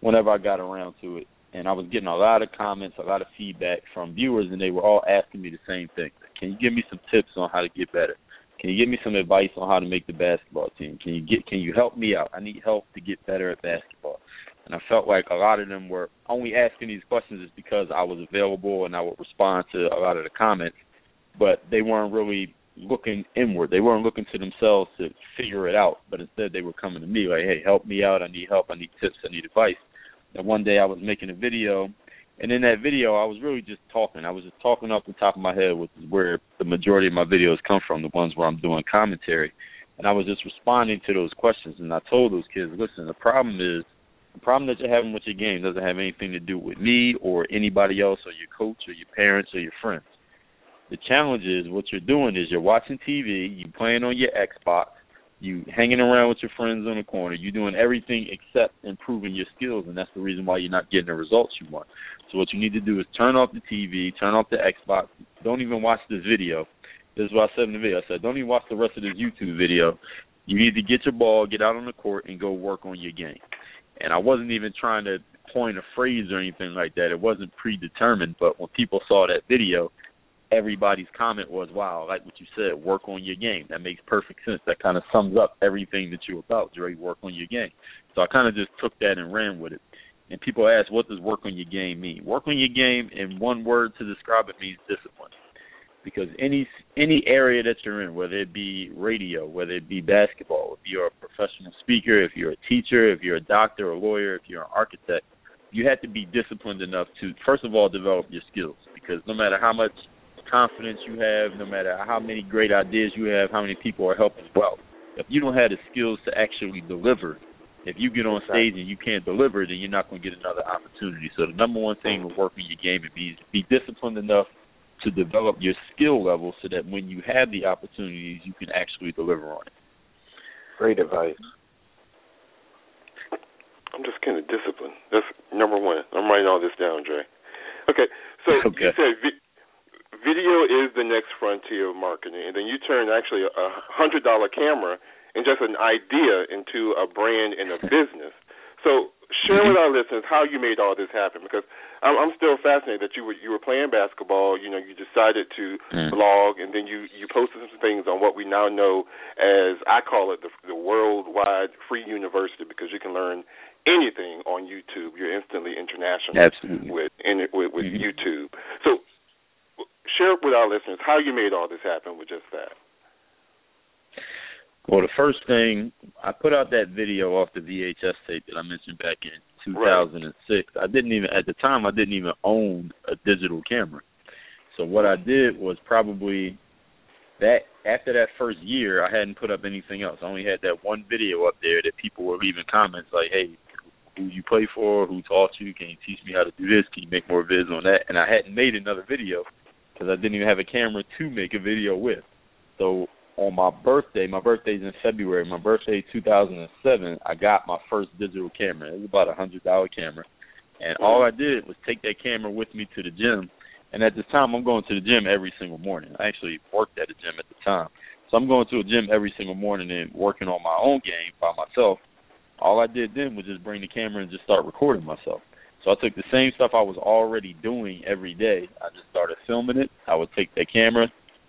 V: whenever I got around to it. And I was getting a lot of comments, a lot of feedback from viewers, and they were all asking me the same thing. Can you give me some tips on how to get better? Can you give me some advice on how to make the basketball team? Can you get can you help me out? I need help to get better at basketball. And I felt like a lot of them were only asking these questions is because I was available and I would respond to a lot of the comments, but they weren't really looking inward. They weren't looking to themselves to figure it out, but instead they were coming to me like, "Hey, help me out. I need help. I need tips. I need advice." And one day I was making a video, and in that video I was really just talking. I was just talking off the top of my head, which is where the majority of my videos come from, the ones where I'm doing commentary. And I was just responding to those questions, and I told those kids, "Listen, the problem is." The problem that you're having with your game doesn't have anything to do with me or anybody else or your coach or your parents or your friends the challenge is what you're doing is you're watching TV, you playing on your Xbox, you hanging around with your friends on the corner, you're doing everything except improving your skills, and that's the reason why you're not getting the results you want. So what you need to do is turn off the TV, turn off the Xbox, don't even watch this video. This is what I said in the video. I said, don't even watch the rest of this YouTube video. You need to get your ball, get out on the court, and go work on your game. And I wasn't even trying to coin a phrase or anything like that. It wasn't predetermined, but when people saw that video, everybody's comment was, "Wow, like what you said, work on your game." That makes perfect sense. That kind of sums up everything that you're about, Dre. Work on your game. So I kind of just took that and ran with it. And people ask, "What does work on your game mean?" Work on your game, in one word to describe it, means discipline. Because any any area that you're in, whether it be radio, whether it be basketball, if you're a professional speaker, if you're a teacher, if you're a doctor, a lawyer, if you're an architect, you have to be disciplined enough to first of all develop your skills. Because no matter how much confidence you have, no matter how many great ideas you have, how many people are helping you out. If you don't have the skills to actually deliver, if you get on stage and you can't deliver, then you're not going to get another opportunity. So the number one thing with working your game is be be disciplined enough to develop your skill level so that when you have the opportunities, you can actually deliver on it.
H: Great advice.
E: I'm just kind of disciplined. That's number one. I'm writing all this down, Dre. Okay, so
V: okay.
E: you said video is the next frontier of marketing, and then you turn actually a hundred dollar camera and just an idea into a brand and a business. So share with our listeners how you made all this happen because I'm, I'm still fascinated that you were you were playing basketball. You know, you decided to
V: mm.
E: blog, and then you you posted some things on what we now know as I call it the, the worldwide free university because you can learn anything on YouTube. You're instantly international
V: Absolutely.
E: with in, with, with
V: mm-hmm.
E: YouTube. So share it with our listeners how you made all this happen with just that.
V: Well, the first thing I put out that video off the VHS tape that I mentioned back in 2006. Right. I didn't even at the time I didn't even own a digital camera. So what I did was probably that after that first year I hadn't put up anything else. I only had that one video up there that people were leaving comments like, "Hey, who you play for? Who taught you? Can you teach me how to do this? Can you make more vids on that?" And I hadn't made another video because I didn't even have a camera to make a video with. So on my birthday, my birthday's in February. My birthday 2007, I got my first digital camera. It was about a hundred dollar camera, and all I did was take that camera with me to the gym. And at this time, I'm going to the gym every single morning. I actually worked at a gym at the time, so I'm going to a gym every single morning and working on my own game by myself. All I did then was just bring the camera and just start recording myself. So I took the same stuff I was already doing every day. I just started filming it. I would take that camera,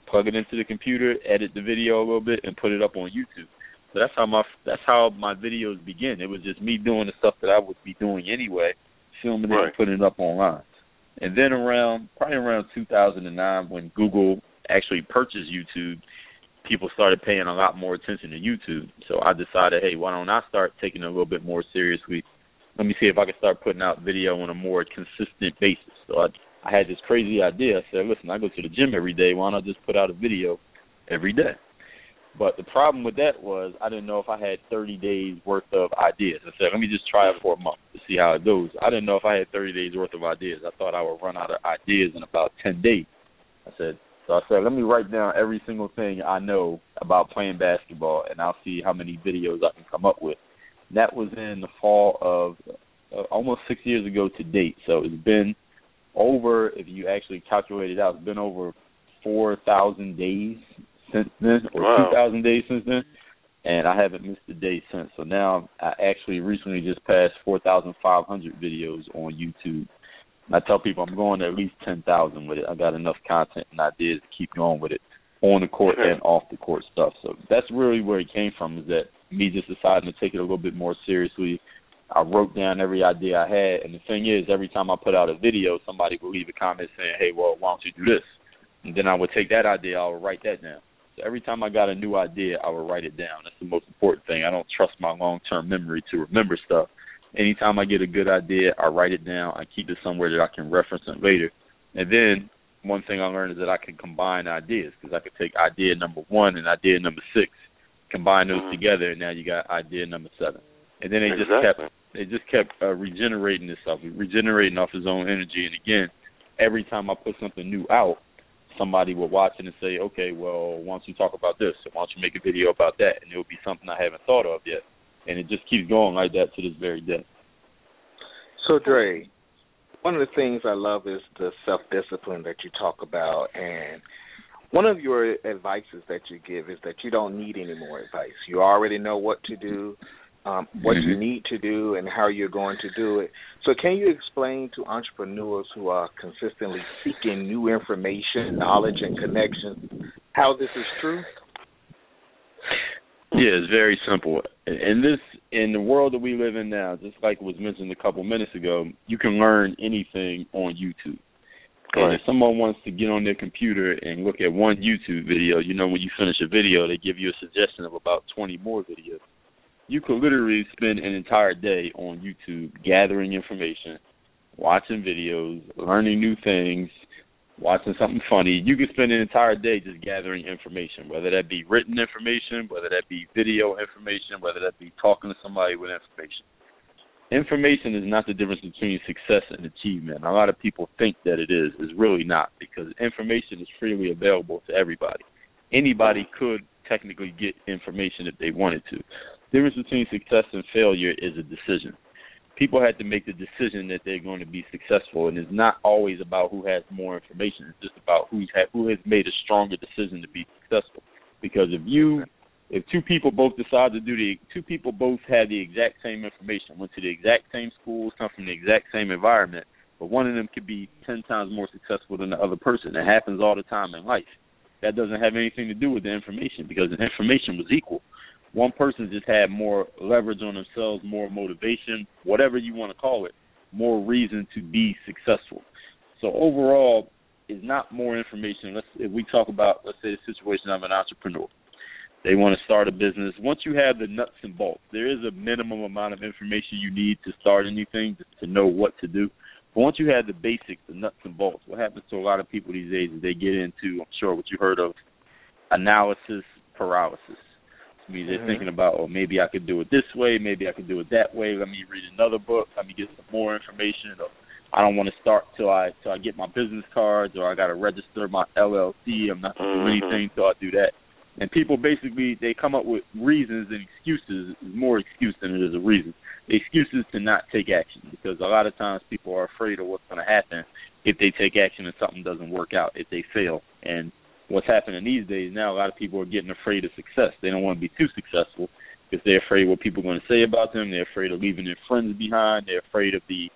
V: plug it into the computer, edit the video a little bit, and put it up on YouTube. So that's how my that's how my videos begin. It was just me doing the stuff that I would be doing anyway, filming
E: right.
V: it and putting it up online. And then around probably around 2009, when Google actually purchased YouTube, people started paying a lot more attention to YouTube. So I decided, hey, why don't I start taking it a little bit more seriously let me see if I can start putting out video on a more consistent basis. So I I had this crazy idea. I said, listen, I go to the gym every day. Why not just put out a video every day? But the problem with that was I didn't know if I had 30 days worth of ideas. I said, let me just try it for a month to see how it goes. I didn't know if I had 30 days worth of ideas. I thought I would run out of ideas in about 10 days. I said, so I said, let me write down every single thing I know about playing basketball, and I'll see how many videos I can come up with. That was in the fall of uh, almost six years ago to date. So it's been over, if you actually calculate it out, it's been over 4,000 days since then, or
E: wow.
V: 2,000 days since then. and I haven't missed a day since. So now I actually recently just passed 4,500 videos on YouTube. And I tell people I'm going to at least 10,000 with it. I got enough content and ideas to keep going with it on the court and off the court stuff. So that's really where it came from is that me just deciding to take it a little bit more seriously. I wrote down every idea I had, and the thing is, every time I put out a video, somebody would leave a comment saying, "Hey, well, why don't you do this?" And then I would take that idea, I would write that down. So every time I got a new idea, I would write it down. That's the most important thing. I don't trust my long-term memory to remember stuff. Anytime I get a good idea, I write it down. I keep it somewhere that I can reference it later. And then one thing I learned is that I can combine ideas because I could take idea number one and idea number six, combine those mm-hmm. together, and now you got idea number seven. And then it
E: exactly.
V: just kept it just kept uh, regenerating itself, regenerating off its own energy. And again, every time I put something new out, somebody will watch it and say, okay, well, why don't you talk about this? Why don't you make a video about that? And it will be something I haven't thought of yet. And it just keeps going like that to this very day.
H: So, Dre, one of the things I love is the self discipline that you talk about. And one of your advices that you give is that you don't need any more advice. You already know what to do um, what mm-hmm. you need to do and how you're going to do it. So, can you explain to entrepreneurs who are consistently seeking new information, knowledge, and connections how this is true?
V: Yeah, it's very simple. In this, in the world that we live in now, just like was mentioned a couple minutes ago, you can learn anything on YouTube. And if someone wants to get on their computer and look at one YouTube video, you know when you finish a video, they give you a suggestion of about 20 more videos you could literally spend an entire day on YouTube gathering information, watching videos, learning new things, watching something funny. You could spend an entire day just gathering information, whether that be written information, whether that be video information, whether that be talking to somebody with information. Information is not the difference between success and achievement. A lot of people think that it is. It's really not because information is freely available to everybody. Anybody could technically get information if they wanted to difference between success and failure is a decision. People have to make the decision that they're going to be successful, and it's not always about who has more information. It's just about who's ha- who has made a stronger decision to be successful. Because if you, if two people both decide to do the, two people both have the exact same information, went to the exact same schools, come from the exact same environment, but one of them could be ten times more successful than the other person. It happens all the time in life. That doesn't have anything to do with the information because the information was equal one person just had more leverage on themselves, more motivation, whatever you want to call it, more reason to be successful. So overall, is not more information. Let's if we talk about let's say the situation of an entrepreneur. They want to start a business. Once you have the nuts and bolts, there is a minimum amount of information you need to start anything to, to know what to do. But once you have the basics, the nuts and bolts, what happens to a lot of people these days is they get into, I'm sure what you heard of, analysis paralysis me. They're mm-hmm. thinking about, oh, maybe I could do it this way, maybe I could do it that way. Let me read another book. Let me get some more information. Or I don't want to start till I till I get my business cards, or I got to register my LLC. I'm not going to do mm-hmm. anything till I do that. And people basically they come up with reasons and excuses. Is more excuse than it is a reason. Excuses to not take action because a lot of times people are afraid of what's going to happen if they take action and something doesn't work out, if they fail. And what's happening these days now, a lot of people are getting afraid of success. They don't want to be too successful because they're afraid what people are going to say about them. They're afraid of leaving their friends behind. They're afraid of the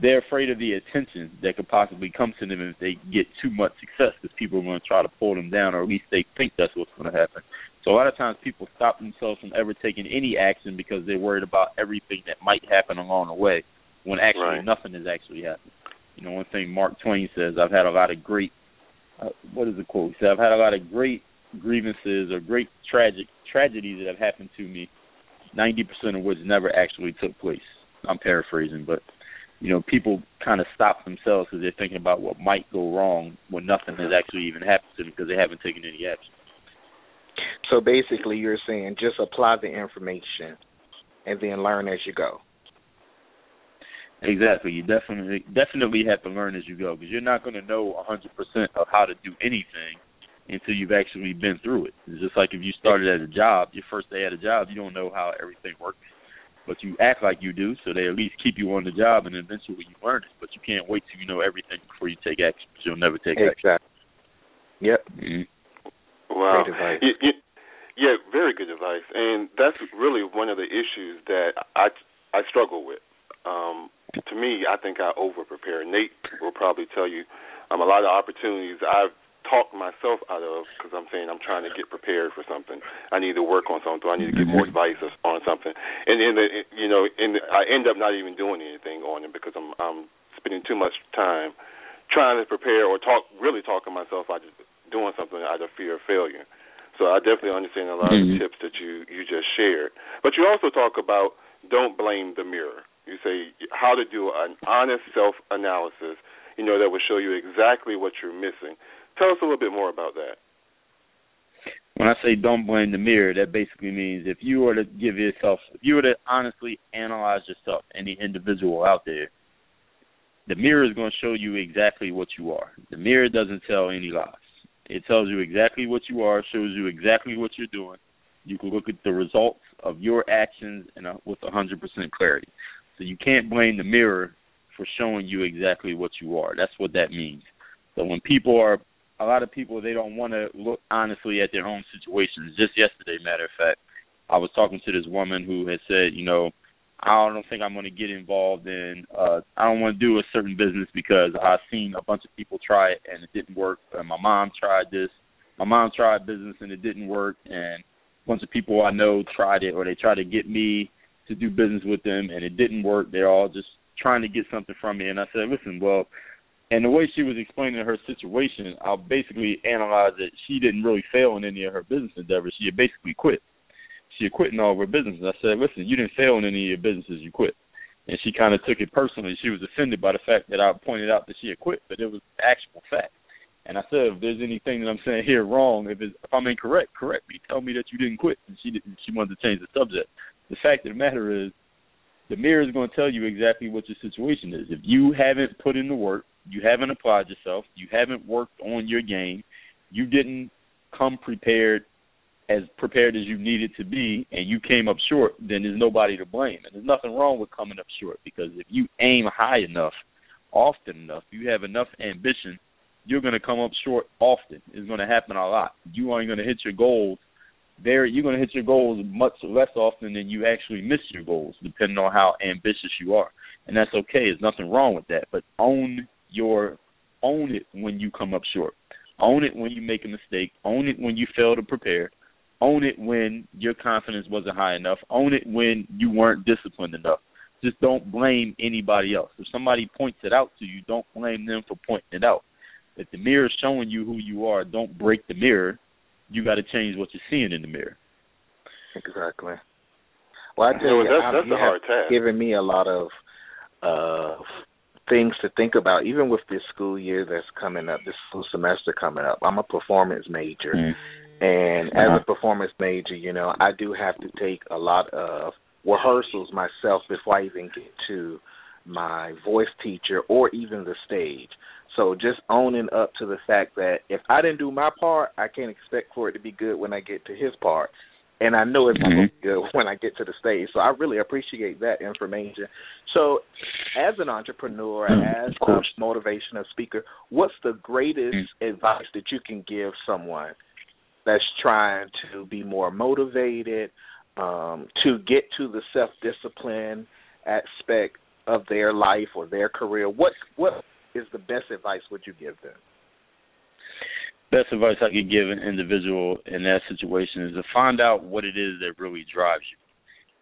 V: they're afraid of the attention that could possibly come to them if they get too much success because people are going to try to pull them down, or at least they think that's what's going to happen. So a lot of times people stop themselves from ever taking any action because they're worried about everything that might happen along the way, when actually
E: right.
V: nothing has actually happened. You know, one thing Mark Twain says, I've had a lot of great uh, what is the quote? He said, I've had a lot of great grievances or great tragic tragedies that have happened to me, 90% of which never actually took place. I'm paraphrasing, but you know, people kind of stop themselves because they're thinking about what might go wrong when nothing has actually even happened to them because they haven't taken any action.
H: So basically, you're saying just apply the information and then learn as you go.
V: Exactly. You definitely definitely have to learn as you go because you're not going to know 100% of how to do anything until you've actually been through it. It's just like if you started at a job, your first day at a job, you don't know how everything works, but you act like you do, so they at least keep you on the job, and eventually you learn it. But you can't wait till you know everything before you take action because you'll never take
H: exactly.
V: action.
H: Yep.
V: Mm-hmm.
E: Wow. You, you, Yeah, very good advice, and that's really one of the issues that I I struggle with. Um, to me, I think I over prepare. Nate will probably tell you um, a lot of opportunities I've talked myself out of because I'm saying I'm trying to get prepared for something. I need to work on something. I need to get more advice on something, and in the you know, and I end up not even doing anything on it because I'm I'm spending too much time trying to prepare or talk really talking myself out of doing something out of fear of failure. So I definitely understand a lot mm-hmm. of the tips that you you just shared. But you also talk about don't blame the mirror. You say how to do an honest self analysis. You know that will show you exactly what you're missing. Tell us a little bit more about that.
V: When I say don't blame the mirror, that basically means if you were to give yourself, if you were to honestly analyze yourself, any individual out there, the mirror is going to show you exactly what you are. The mirror doesn't tell any lies. It tells you exactly what you are, shows you exactly what you're doing. You can look at the results of your actions and uh, with 100% clarity. So you can't blame the mirror for showing you exactly what you are. That's what that means. So when people are, a lot of people, they don't want to look honestly at their own situations. Just yesterday, matter of fact, I was talking to this woman who had said, you know, I don't think I'm going to get involved in. uh I don't want to do a certain business because I've seen a bunch of people try it and it didn't work. And my mom tried this. My mom tried business and it didn't work. And a bunch of people I know tried it or they tried to get me to do business with them and it didn't work. They're all just trying to get something from me. And I said, listen, well, and the way she was explaining her situation, I basically analyzed that she didn't really fail in any of her business endeavors. She had basically quit she had quit in all of her businesses. I said, listen, you didn't fail in any of your businesses, you quit. And she kind of took it personally. She was offended by the fact that I pointed out that she had quit, but it was actual fact. And I said, if there's anything that I'm saying here wrong, if it's, if I'm incorrect, correct me. Tell me that you didn't quit. And she didn't. She wanted to change the subject. The fact of the matter is, the mirror is going to tell you exactly what your situation is. If you haven't put in the work, you haven't applied yourself, you haven't worked on your game, you didn't come prepared as prepared as you needed to be and you came up short, then there's nobody to blame. And there's nothing wrong with coming up short because if you aim high enough, often enough, you have enough ambition, you're going to come up short often. It's going to happen a lot. You aren't going to hit your goals very you're going to hit your goals much less often than you actually miss your goals depending on how ambitious you are. And that's okay. There's nothing wrong with that, but own your own it when you come up short. Own it when you make a mistake. Own it when you fail to prepare own it when your confidence wasn't high enough. Own it when you weren't disciplined enough. Just don't blame anybody else. If somebody points it out to you, don't blame them for pointing it out. If the mirror is showing you who you are, don't break the mirror. You got to change what you're seeing in the mirror.
H: Exactly. Well, I tell you,
E: that's,
H: I,
E: that's
H: you
E: a hard task.
H: given me a lot of uh things to think about, even with this school year that's coming up, this school semester coming up. I'm a performance major,
V: mm.
H: And
V: uh-huh.
H: as a performance major, you know, I do have to take a lot of rehearsals myself before I even get to my voice teacher or even the stage. So just owning up to the fact that if I didn't do my part, I can't expect for it to be good when I get to his part. And I know it's not going to mm-hmm. be good when I get to the stage. So I really appreciate that information. So, as an entrepreneur, mm-hmm. as a motivational speaker, what's the greatest mm. advice that you can give someone that's trying to be more motivated, um, to get to the self discipline aspect of their life or their career, what what is the best advice would you give them?
V: Best advice I could give an individual in that situation is to find out what it is that really drives you.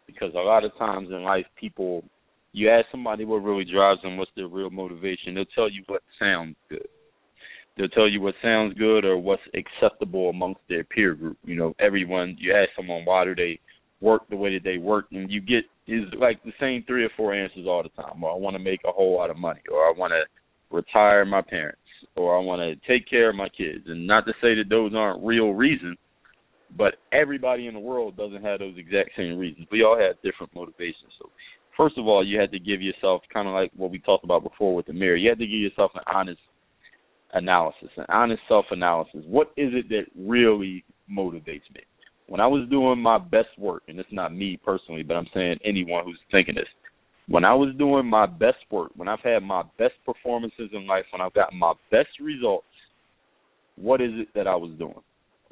V: Because a lot of times in life people you ask somebody what really drives them, what's their real motivation, they'll tell you what sounds good they'll tell you what sounds good or what's acceptable amongst their peer group. You know, everyone you ask someone why do they work the way that they work and you get is like the same three or four answers all the time. Or I want to make a whole lot of money or I want to retire my parents or I want to take care of my kids. And not to say that those aren't real reasons, but everybody in the world doesn't have those exact same reasons. We all have different motivations. So first of all, you had to give yourself kind of like what we talked about before with the mirror. You had to give yourself an honest analysis, an honest self analysis. What is it that really motivates me? When I was doing my best work, and it's not me personally, but I'm saying anyone who's thinking this, when I was doing my best work, when I've had my best performances in life, when I've gotten my best results, what is it that I was doing?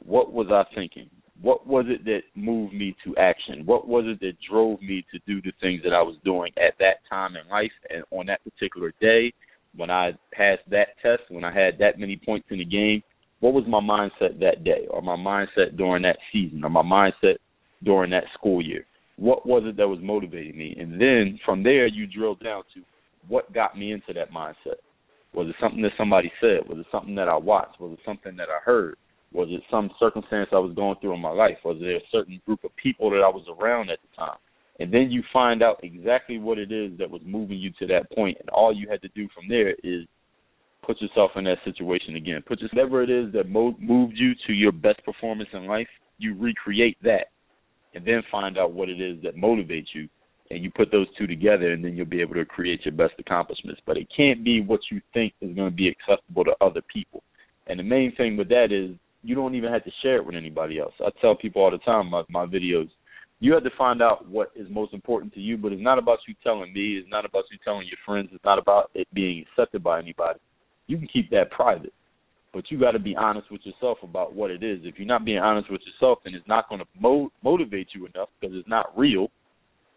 V: What was I thinking? what was it that moved me to action? What was it that drove me to do the things that I was doing at that time in life and on that particular day when I passed that test, when I had that many points in the game? What was my mindset that day, or my mindset during that season, or my mindset during that school year? What was it that was motivating me? And then from there, you drill down to what got me into that mindset. Was it something that somebody said? Was it something that I watched? Was it something that I heard? Was it some circumstance I was going through in my life? Was there a certain group of people that I was around at the time? And then you find out exactly what it is that was moving you to that point. and all you had to do from there is put yourself in that situation again. Put just whatever it is that mo- moved you to your best performance in life, you recreate that, and then find out what it is that motivates you, and you put those two together, and then you'll be able to create your best accomplishments. But it can't be what you think is going to be acceptable to other people. And the main thing with that is you don't even have to share it with anybody else. I tell people all the time my my videos, you have to find out what is most important to you, but it's not about you telling me, it's not about you telling your friends, it's not about it being accepted by anybody. You can keep that private. But you got to be honest with yourself about what it is. If you're not being honest with yourself, then it's not going to mo- motivate you enough because it's not real.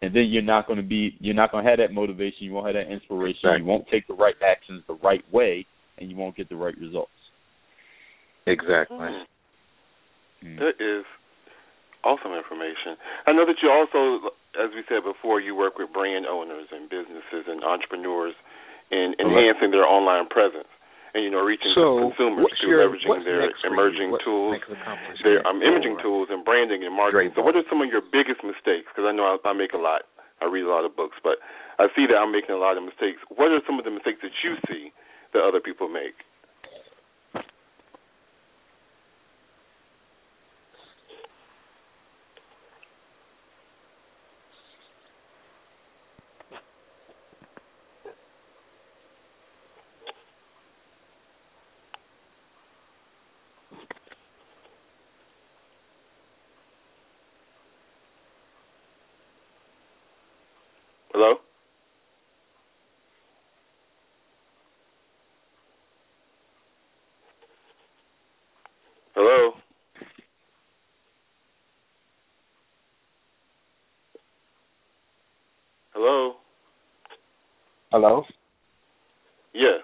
V: And then you're not going to be, you're not going to have that motivation. You won't have that inspiration.
H: Exactly.
V: You won't take the right actions the right way, and you won't get the right results.
H: Exactly.
E: Mm. That is awesome information. I know that you also, as we said before, you work with brand owners and businesses and entrepreneurs in enhancing their online presence and you know reaching
H: So,
E: consumers through
H: your-
E: leveraging their
H: next for you?
E: emerging tools, their um, imaging tools and branding and marketing. So, what are some of your biggest mistakes? Because I know I, I make a lot. I read a lot of books, but I see that I'm making a lot of mistakes. What are some of the mistakes that you see that other people make? Hello? Hello? Hello?
H: Hello?
E: Yes.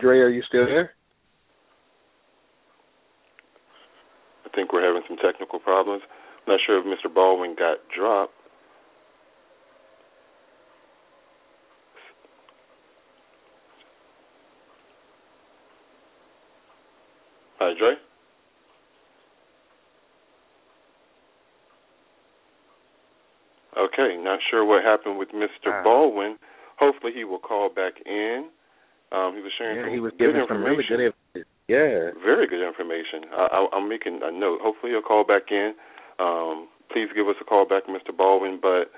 H: Dre, are you still there?
E: I think we're having some technical problems. I'm not sure if Mr. Baldwin got dropped. Hi, Dre. Okay, not sure what happened with Mr.
H: Ah.
E: Baldwin. Hopefully, he will call back in. Um, he was sharing
H: Yeah,
E: some
H: he was
E: good
H: giving some really
E: information.
H: good information. Yeah.
E: Very good information. I, I, I'm making a note. Hopefully, he'll call back in. Um, please give us a call back, Mr. Baldwin. But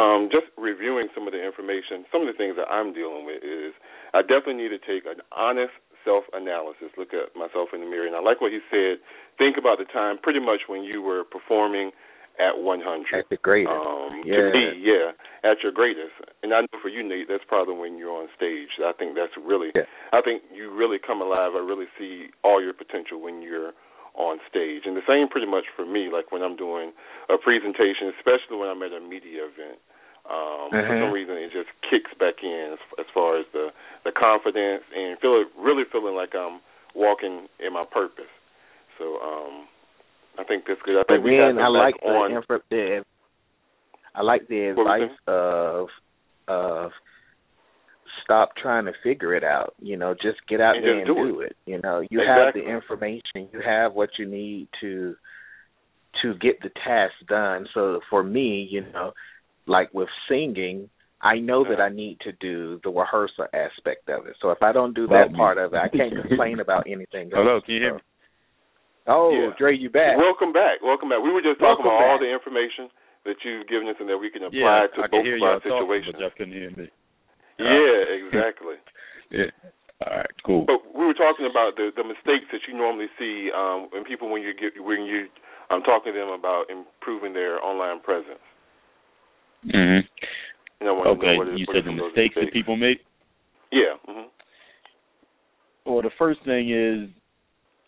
E: um, just reviewing some of the information, some of the things that I'm dealing with is I definitely need to take an honest self analysis, look at myself in the mirror. And I like what he said. Think about the time pretty much when you were performing at 100.
H: At the greatest.
E: Um,
H: Yeah.
E: To me, yeah, at your greatest. And I know for you, Nate, that's probably when you're on stage. I think that's really, I think you really come alive. I really see all your potential when you're on stage. And the same pretty much for me, like when I'm doing a presentation, especially when I'm at a media event. Um, For some reason, it just kicks back in as, as far as the the confidence and feel really feeling like I'm walking in my purpose. So um, I think that's good. I
H: But
E: think we
H: then I like
E: back
H: the,
E: on.
H: info, the I like the
E: What
H: advice of of stop trying to figure it out. You know, just get out
E: And
H: there and
E: do
H: do it. You know, you have the information, you have what you need to to get the task done. So for me, you know, like with singing, I know that uh-huh. I need to do the rehearsal aspect of it. So if I don't do that part of it, I can't complain about anything else.
V: Hello, can you hear me?
H: Oh,
E: Yeah.
H: Dre, you back.
E: Welcome back. Welcome back. We were just talking
H: Welcome
E: about all the information that you've given us and that we can apply
V: Yeah,
E: to
V: I
E: both
V: can hear
E: of
V: y'all
E: our
V: talking, but y'all couldn't hear me.
E: Yeah, exactly.
V: Yeah. All right, cool.
E: But we were talking about the the mistakes that you normally see um, when people when you get when you I'm um, talking to them about improving their online presence.
V: hmm
E: And I wanted to know
V: Okay,
E: what is-
V: you said the
E: some of those
V: mistakes that people make.
E: Yeah. hmm
V: Well, the first thing is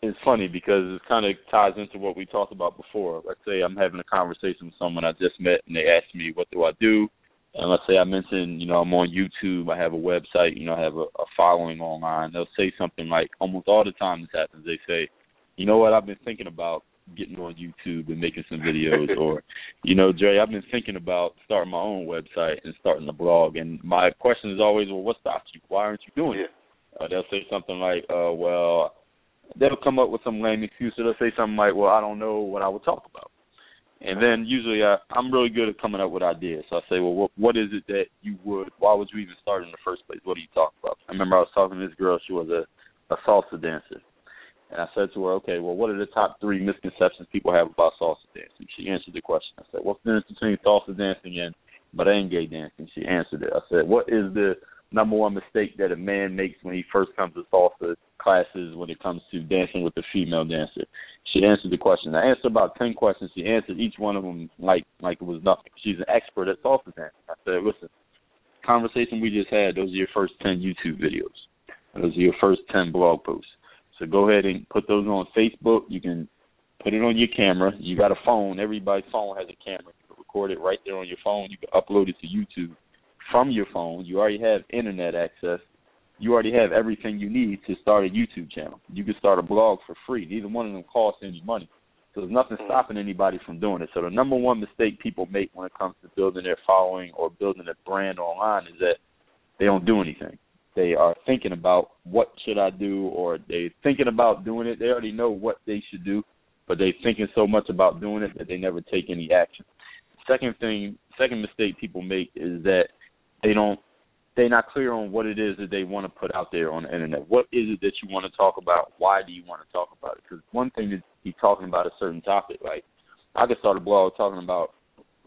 V: it's funny because it kind of ties into what we talked about before. Let's say I'm having a conversation with someone I just met, and they ask me, "What do I do?" And let's say I mentioned, you know, I'm on YouTube, I have a website, you know, I have a, a following online. They'll say something like, almost all the time this happens, they say, "You know what? I've been thinking about getting on YouTube and making some videos, or, you know, Dre, I've been thinking about starting my own website and starting a blog." And my question is always, "Well, what stops you? Why aren't you doing it?" Uh, they'll say something like, uh, "Well." They'll come up with some lame excuse. They'll say something like, "Well, I don't know what I would talk about," and then usually I, I'm really good at coming up with ideas. So I say, "Well, what, what is it that you would? Why would you even start in the first place? What are you talking about?" I remember I was talking to this girl. She was a a salsa dancer, and I said to her, "Okay, well, what are the top three misconceptions people have about salsa dancing?" She answered the question. I said, "What's the difference between salsa dancing and merengue dancing?" She answered it. I said, "What is the number one mistake that a man makes when he first comes to salsa classes when it comes to dancing with a female dancer. She answered the question. I answered about ten questions. She answered each one of them like like it was nothing. She's an expert at salsa dancing. I said, listen, conversation we just had. Those are your first ten YouTube videos. Those are your first ten blog posts. So go ahead and put those on Facebook. You can put it on your camera. You got a phone. Everybody's phone has a camera. You can record it right there on your phone. You can upload it to YouTube from your phone. You already have internet access you already have everything you need to start a YouTube channel. You can start a blog for free. Neither one of them costs any money. So there's nothing mm. stopping anybody from doing it. So the number one mistake people make when it comes to building their following or building a brand online is that they don't do anything. They are thinking about what should I do or they're thinking about doing it. They already know what they should do, but they're thinking so much about doing it that they never take any action. Second thing, second mistake people make is that they don't they're not clear on what it is that they want to put out there on the internet. What is it that you want to talk about? Why do you want to talk about it? Because one thing is be talking about a certain topic. Like I could start a blog talking about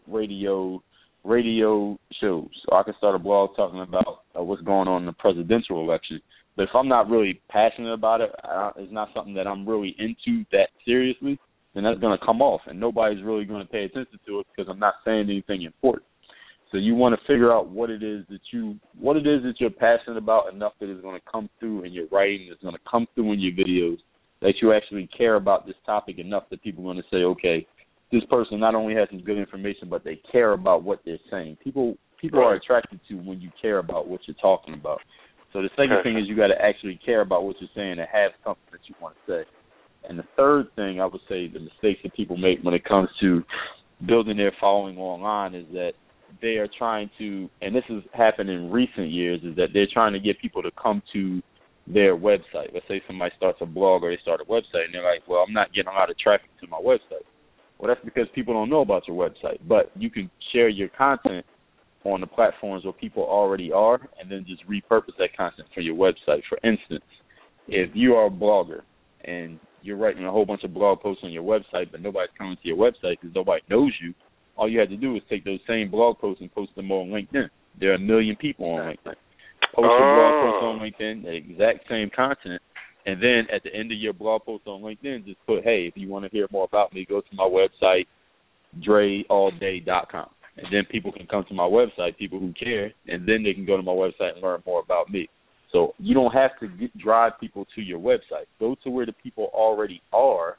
V: radio radio shows, or I could start a blog talking about uh, what's going on in the presidential election. But if I'm not really passionate about it, I, it's not something that I'm really into that seriously. Then that's going to come off, and nobody's really going to pay attention to it because I'm not saying anything important. So you want to figure out what it is that you what it is that you're passionate about enough that is going to come through in your writing, that's going to come through in your videos, that you actually care about this topic enough that people are going to say, okay, this person not only has some good information, but they care about what they're saying. People people are attracted to when you care about what you're talking about. So the second thing is you got to actually care about what you're saying and have something that you want to say. And the third thing I would say the mistakes that people make when it comes to building their following online is that they are trying to, and this has happened in recent years, is that they're trying to get people to come to their website. Let's say somebody starts a blog or they start a website, and they're like, "Well, I'm not getting a lot of traffic to my website." Well, that's because people don't know about your website. But you can share your content on the platforms where people already are, and then just repurpose that content for your website. For instance, if you are a blogger and you're writing a whole bunch of blog posts on your website, but nobody's coming to your website because nobody knows you, all you had to do was take those same blog posts and post them on LinkedIn. There are a million people on LinkedIn. Post oh. blog post on oh. LinkedIn, the exact same content, and then at the end of your blog post on LinkedIn, just put, hey, if you want to hear more about me, go to my website, dreallday.com. And then people can come to my website, people who care, and then they can go to my website and learn more about me. So you don't have to get, drive people to your website. Go to where the people already are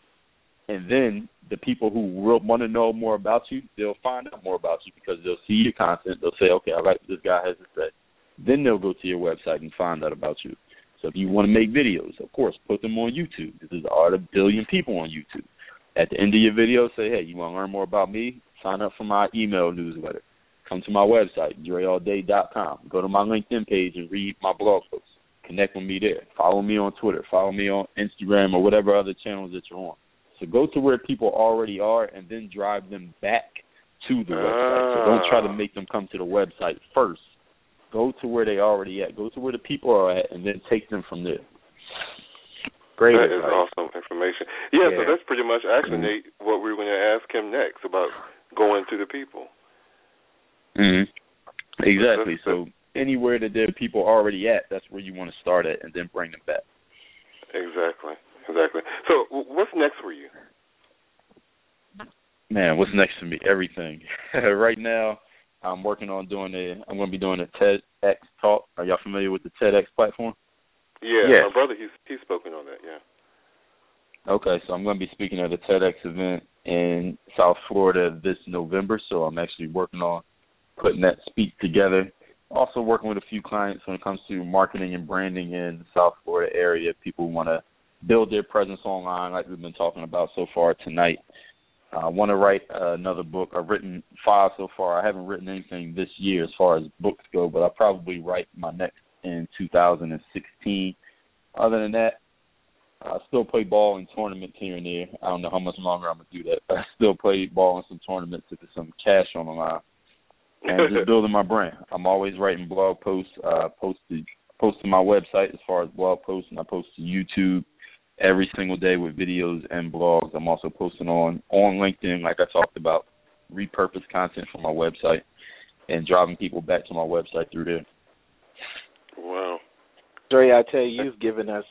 V: and then the people who want to know more about you, they'll find out more about you because they'll see your content. They'll say, okay, I like what this guy has to say. Then they'll go to your website and find out about you. So if you want to make videos, of course, put them on YouTube. This There's are a billion people on YouTube. At the end of your video, say, hey, you want to learn more about me? Sign up for my email newsletter. Come to my website, dreallday.com. Go to my LinkedIn page and read my blog posts. Connect with me there. Follow me on Twitter. Follow me on Instagram or whatever other channels that you're on. So go to where people already are and then drive them back to the website. So don't try to make them come to the website first. Go to where they already at. Go to where the people are at and then take them from there.
E: Great. That advice. is awesome information. Yeah, yeah, so that's pretty much actually mm-hmm. what we are going to ask him next about going to the people.
V: Mhm. Exactly. So anywhere that there are people already at, that's where you want to start at and then bring them back.
E: Exactly. Exactly. So, what's next for you?
V: Man, what's next for me? Everything. right now, I'm working on doing a. I'm going to be doing a TEDx talk. Are y'all familiar with the TEDx platform?
E: Yeah,
V: Yes.
E: my brother he's he's spoken on that. Yeah.
V: Okay, so I'm going to be speaking at a TEDx event in South Florida this November. So I'm actually working on putting that speech together. Also working with a few clients when it comes to marketing and branding in the South Florida area. People want to build their presence online, like we've been talking about so far tonight. I want to write uh, another book. I've written five so far. I haven't written anything this year as far as books go, but I'll probably write my next in 2016. Other than that, I still play ball in tournaments here and there. I don't know how much longer I'm gonna do that. But I still play ball in some tournaments if there's some cash on the line. And just building my brand. I'm always writing blog posts. Uh, post to my website as far as blog posts, and I post to YouTube every single day with videos and blogs. I'm also posting on on LinkedIn, like I talked about, repurpose content from my website and driving people back to my website through there.
E: Wow.
H: Dre, I tell you, you've given us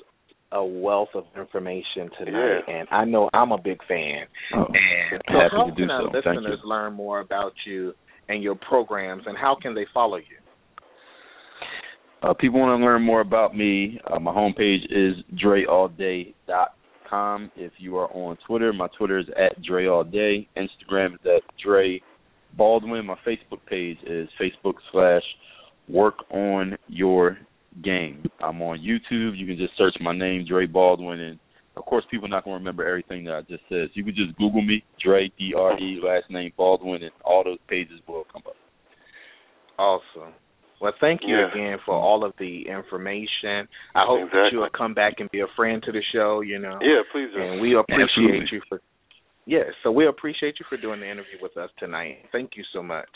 H: a wealth of information tonight, and I know I'm a big fan.
V: Oh,
H: and so,
V: happy
H: how
V: to do
H: can
V: so. Thank
H: listeners learn more about you and your programs, and how can they follow you?
V: Uh, people want to learn more about me. Uh, my homepage is dreallday.com. If you are on Twitter, my Twitter is at dreallday. Instagram is at Dre Baldwin. My Facebook page is Facebook slash Work on Your Game. I'm on YouTube. You can just search my name, Dre Baldwin, and of course, people are not going to remember everything that I just said. So you can just Google me, Dre D R E last name Baldwin, and all those pages will come up.
H: Awesome. Well, thank you
V: Yeah.
H: again for all of the information. I hope that you will come back and be a friend to the show. You know.
E: Yeah, please do.
H: And we appreciate
V: Absolutely.
H: you for. Yes, so we appreciate you for doing the interview with us tonight. Thank you so much.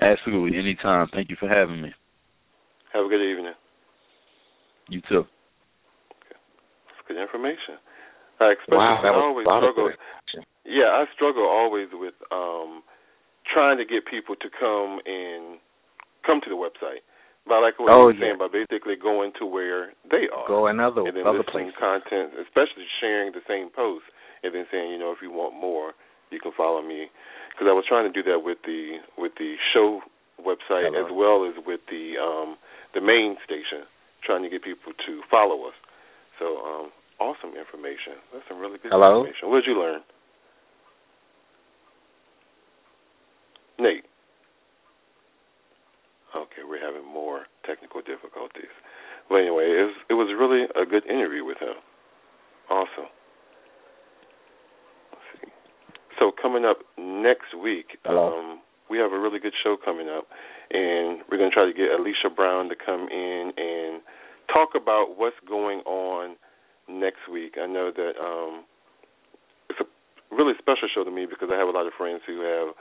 V: Absolutely, anytime. Thank you for having me.
E: Have a good evening.
V: You too.
E: That's good information. I especially
H: Wow, that
E: I
H: was
E: always
H: a lot
E: struggle. Yeah, I struggle always with um trying to get people to come and come to the website. But I like what
H: Oh,
E: you were saying
H: yeah.
E: by basically going to where they are.
H: Go another
E: and then
H: other places.
E: content, especially sharing the same post, and then saying, you know, if you want more, you can follow me. Because I was trying to do that with the with the show website
H: Hello.
E: as well as with the um the main station, trying to get people to follow us. So, um, awesome information. That's some really good
H: Hello?
E: information. What did you learn, Nate? Okay, we're having more technical difficulties. But anyway, it was it was really a good interview with him. Awesome. Let's see. So coming up next week, um, we have a really good show coming up, and we're going to try to get Alicia Brown to come in and talk about what's going on next week. I know that um, it's a really special show to me because I have a lot of friends who have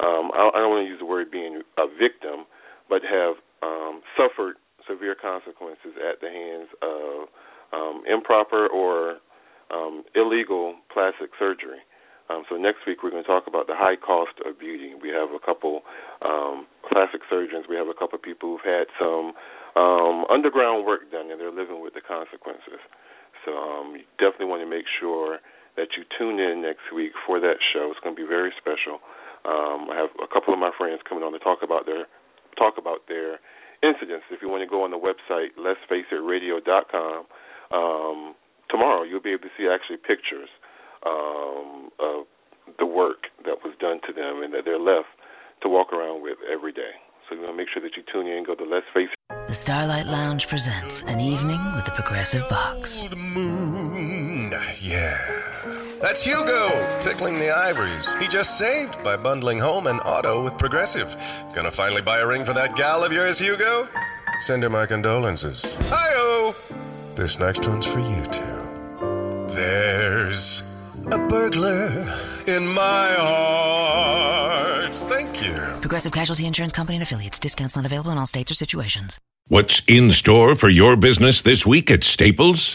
E: um, I, I don't want to use the word being a victim, but have um, suffered severe consequences at the hands of um, improper or um, illegal plastic surgery. Um, so next week we're going to talk about the high cost of beauty. We have a couple um, plastic surgeons. We have a couple people who've had some um, underground work done, and they're living with the consequences. So um, you definitely want to make sure that you tune in next week for that show. It's going to be very special. Um, I have a couple of my friends coming on to talk about their talk about their incidents. If you want to go on the website, let's face it, radio.com, um, tomorrow you'll be able to see actually pictures um, of the work that was done to them and that they're left to walk around with every day. So you want to make sure that you tune in. Go to Let's Face It.
W: The Starlight Lounge presents an evening with the Progressive Box.
X: Moon. Yeah. That's Hugo tickling the ivories. He just saved by bundling home and auto with Progressive. Gonna finally buy a ring for that gal of yours, Hugo? Send her my condolences. Hi-oh! This next one's for you too. There's a burglar in my heart. Thank you.
W: Progressive Casualty Insurance Company and affiliates. Discounts not available in all states or situations.
Y: What's in store for your business this week at Staples?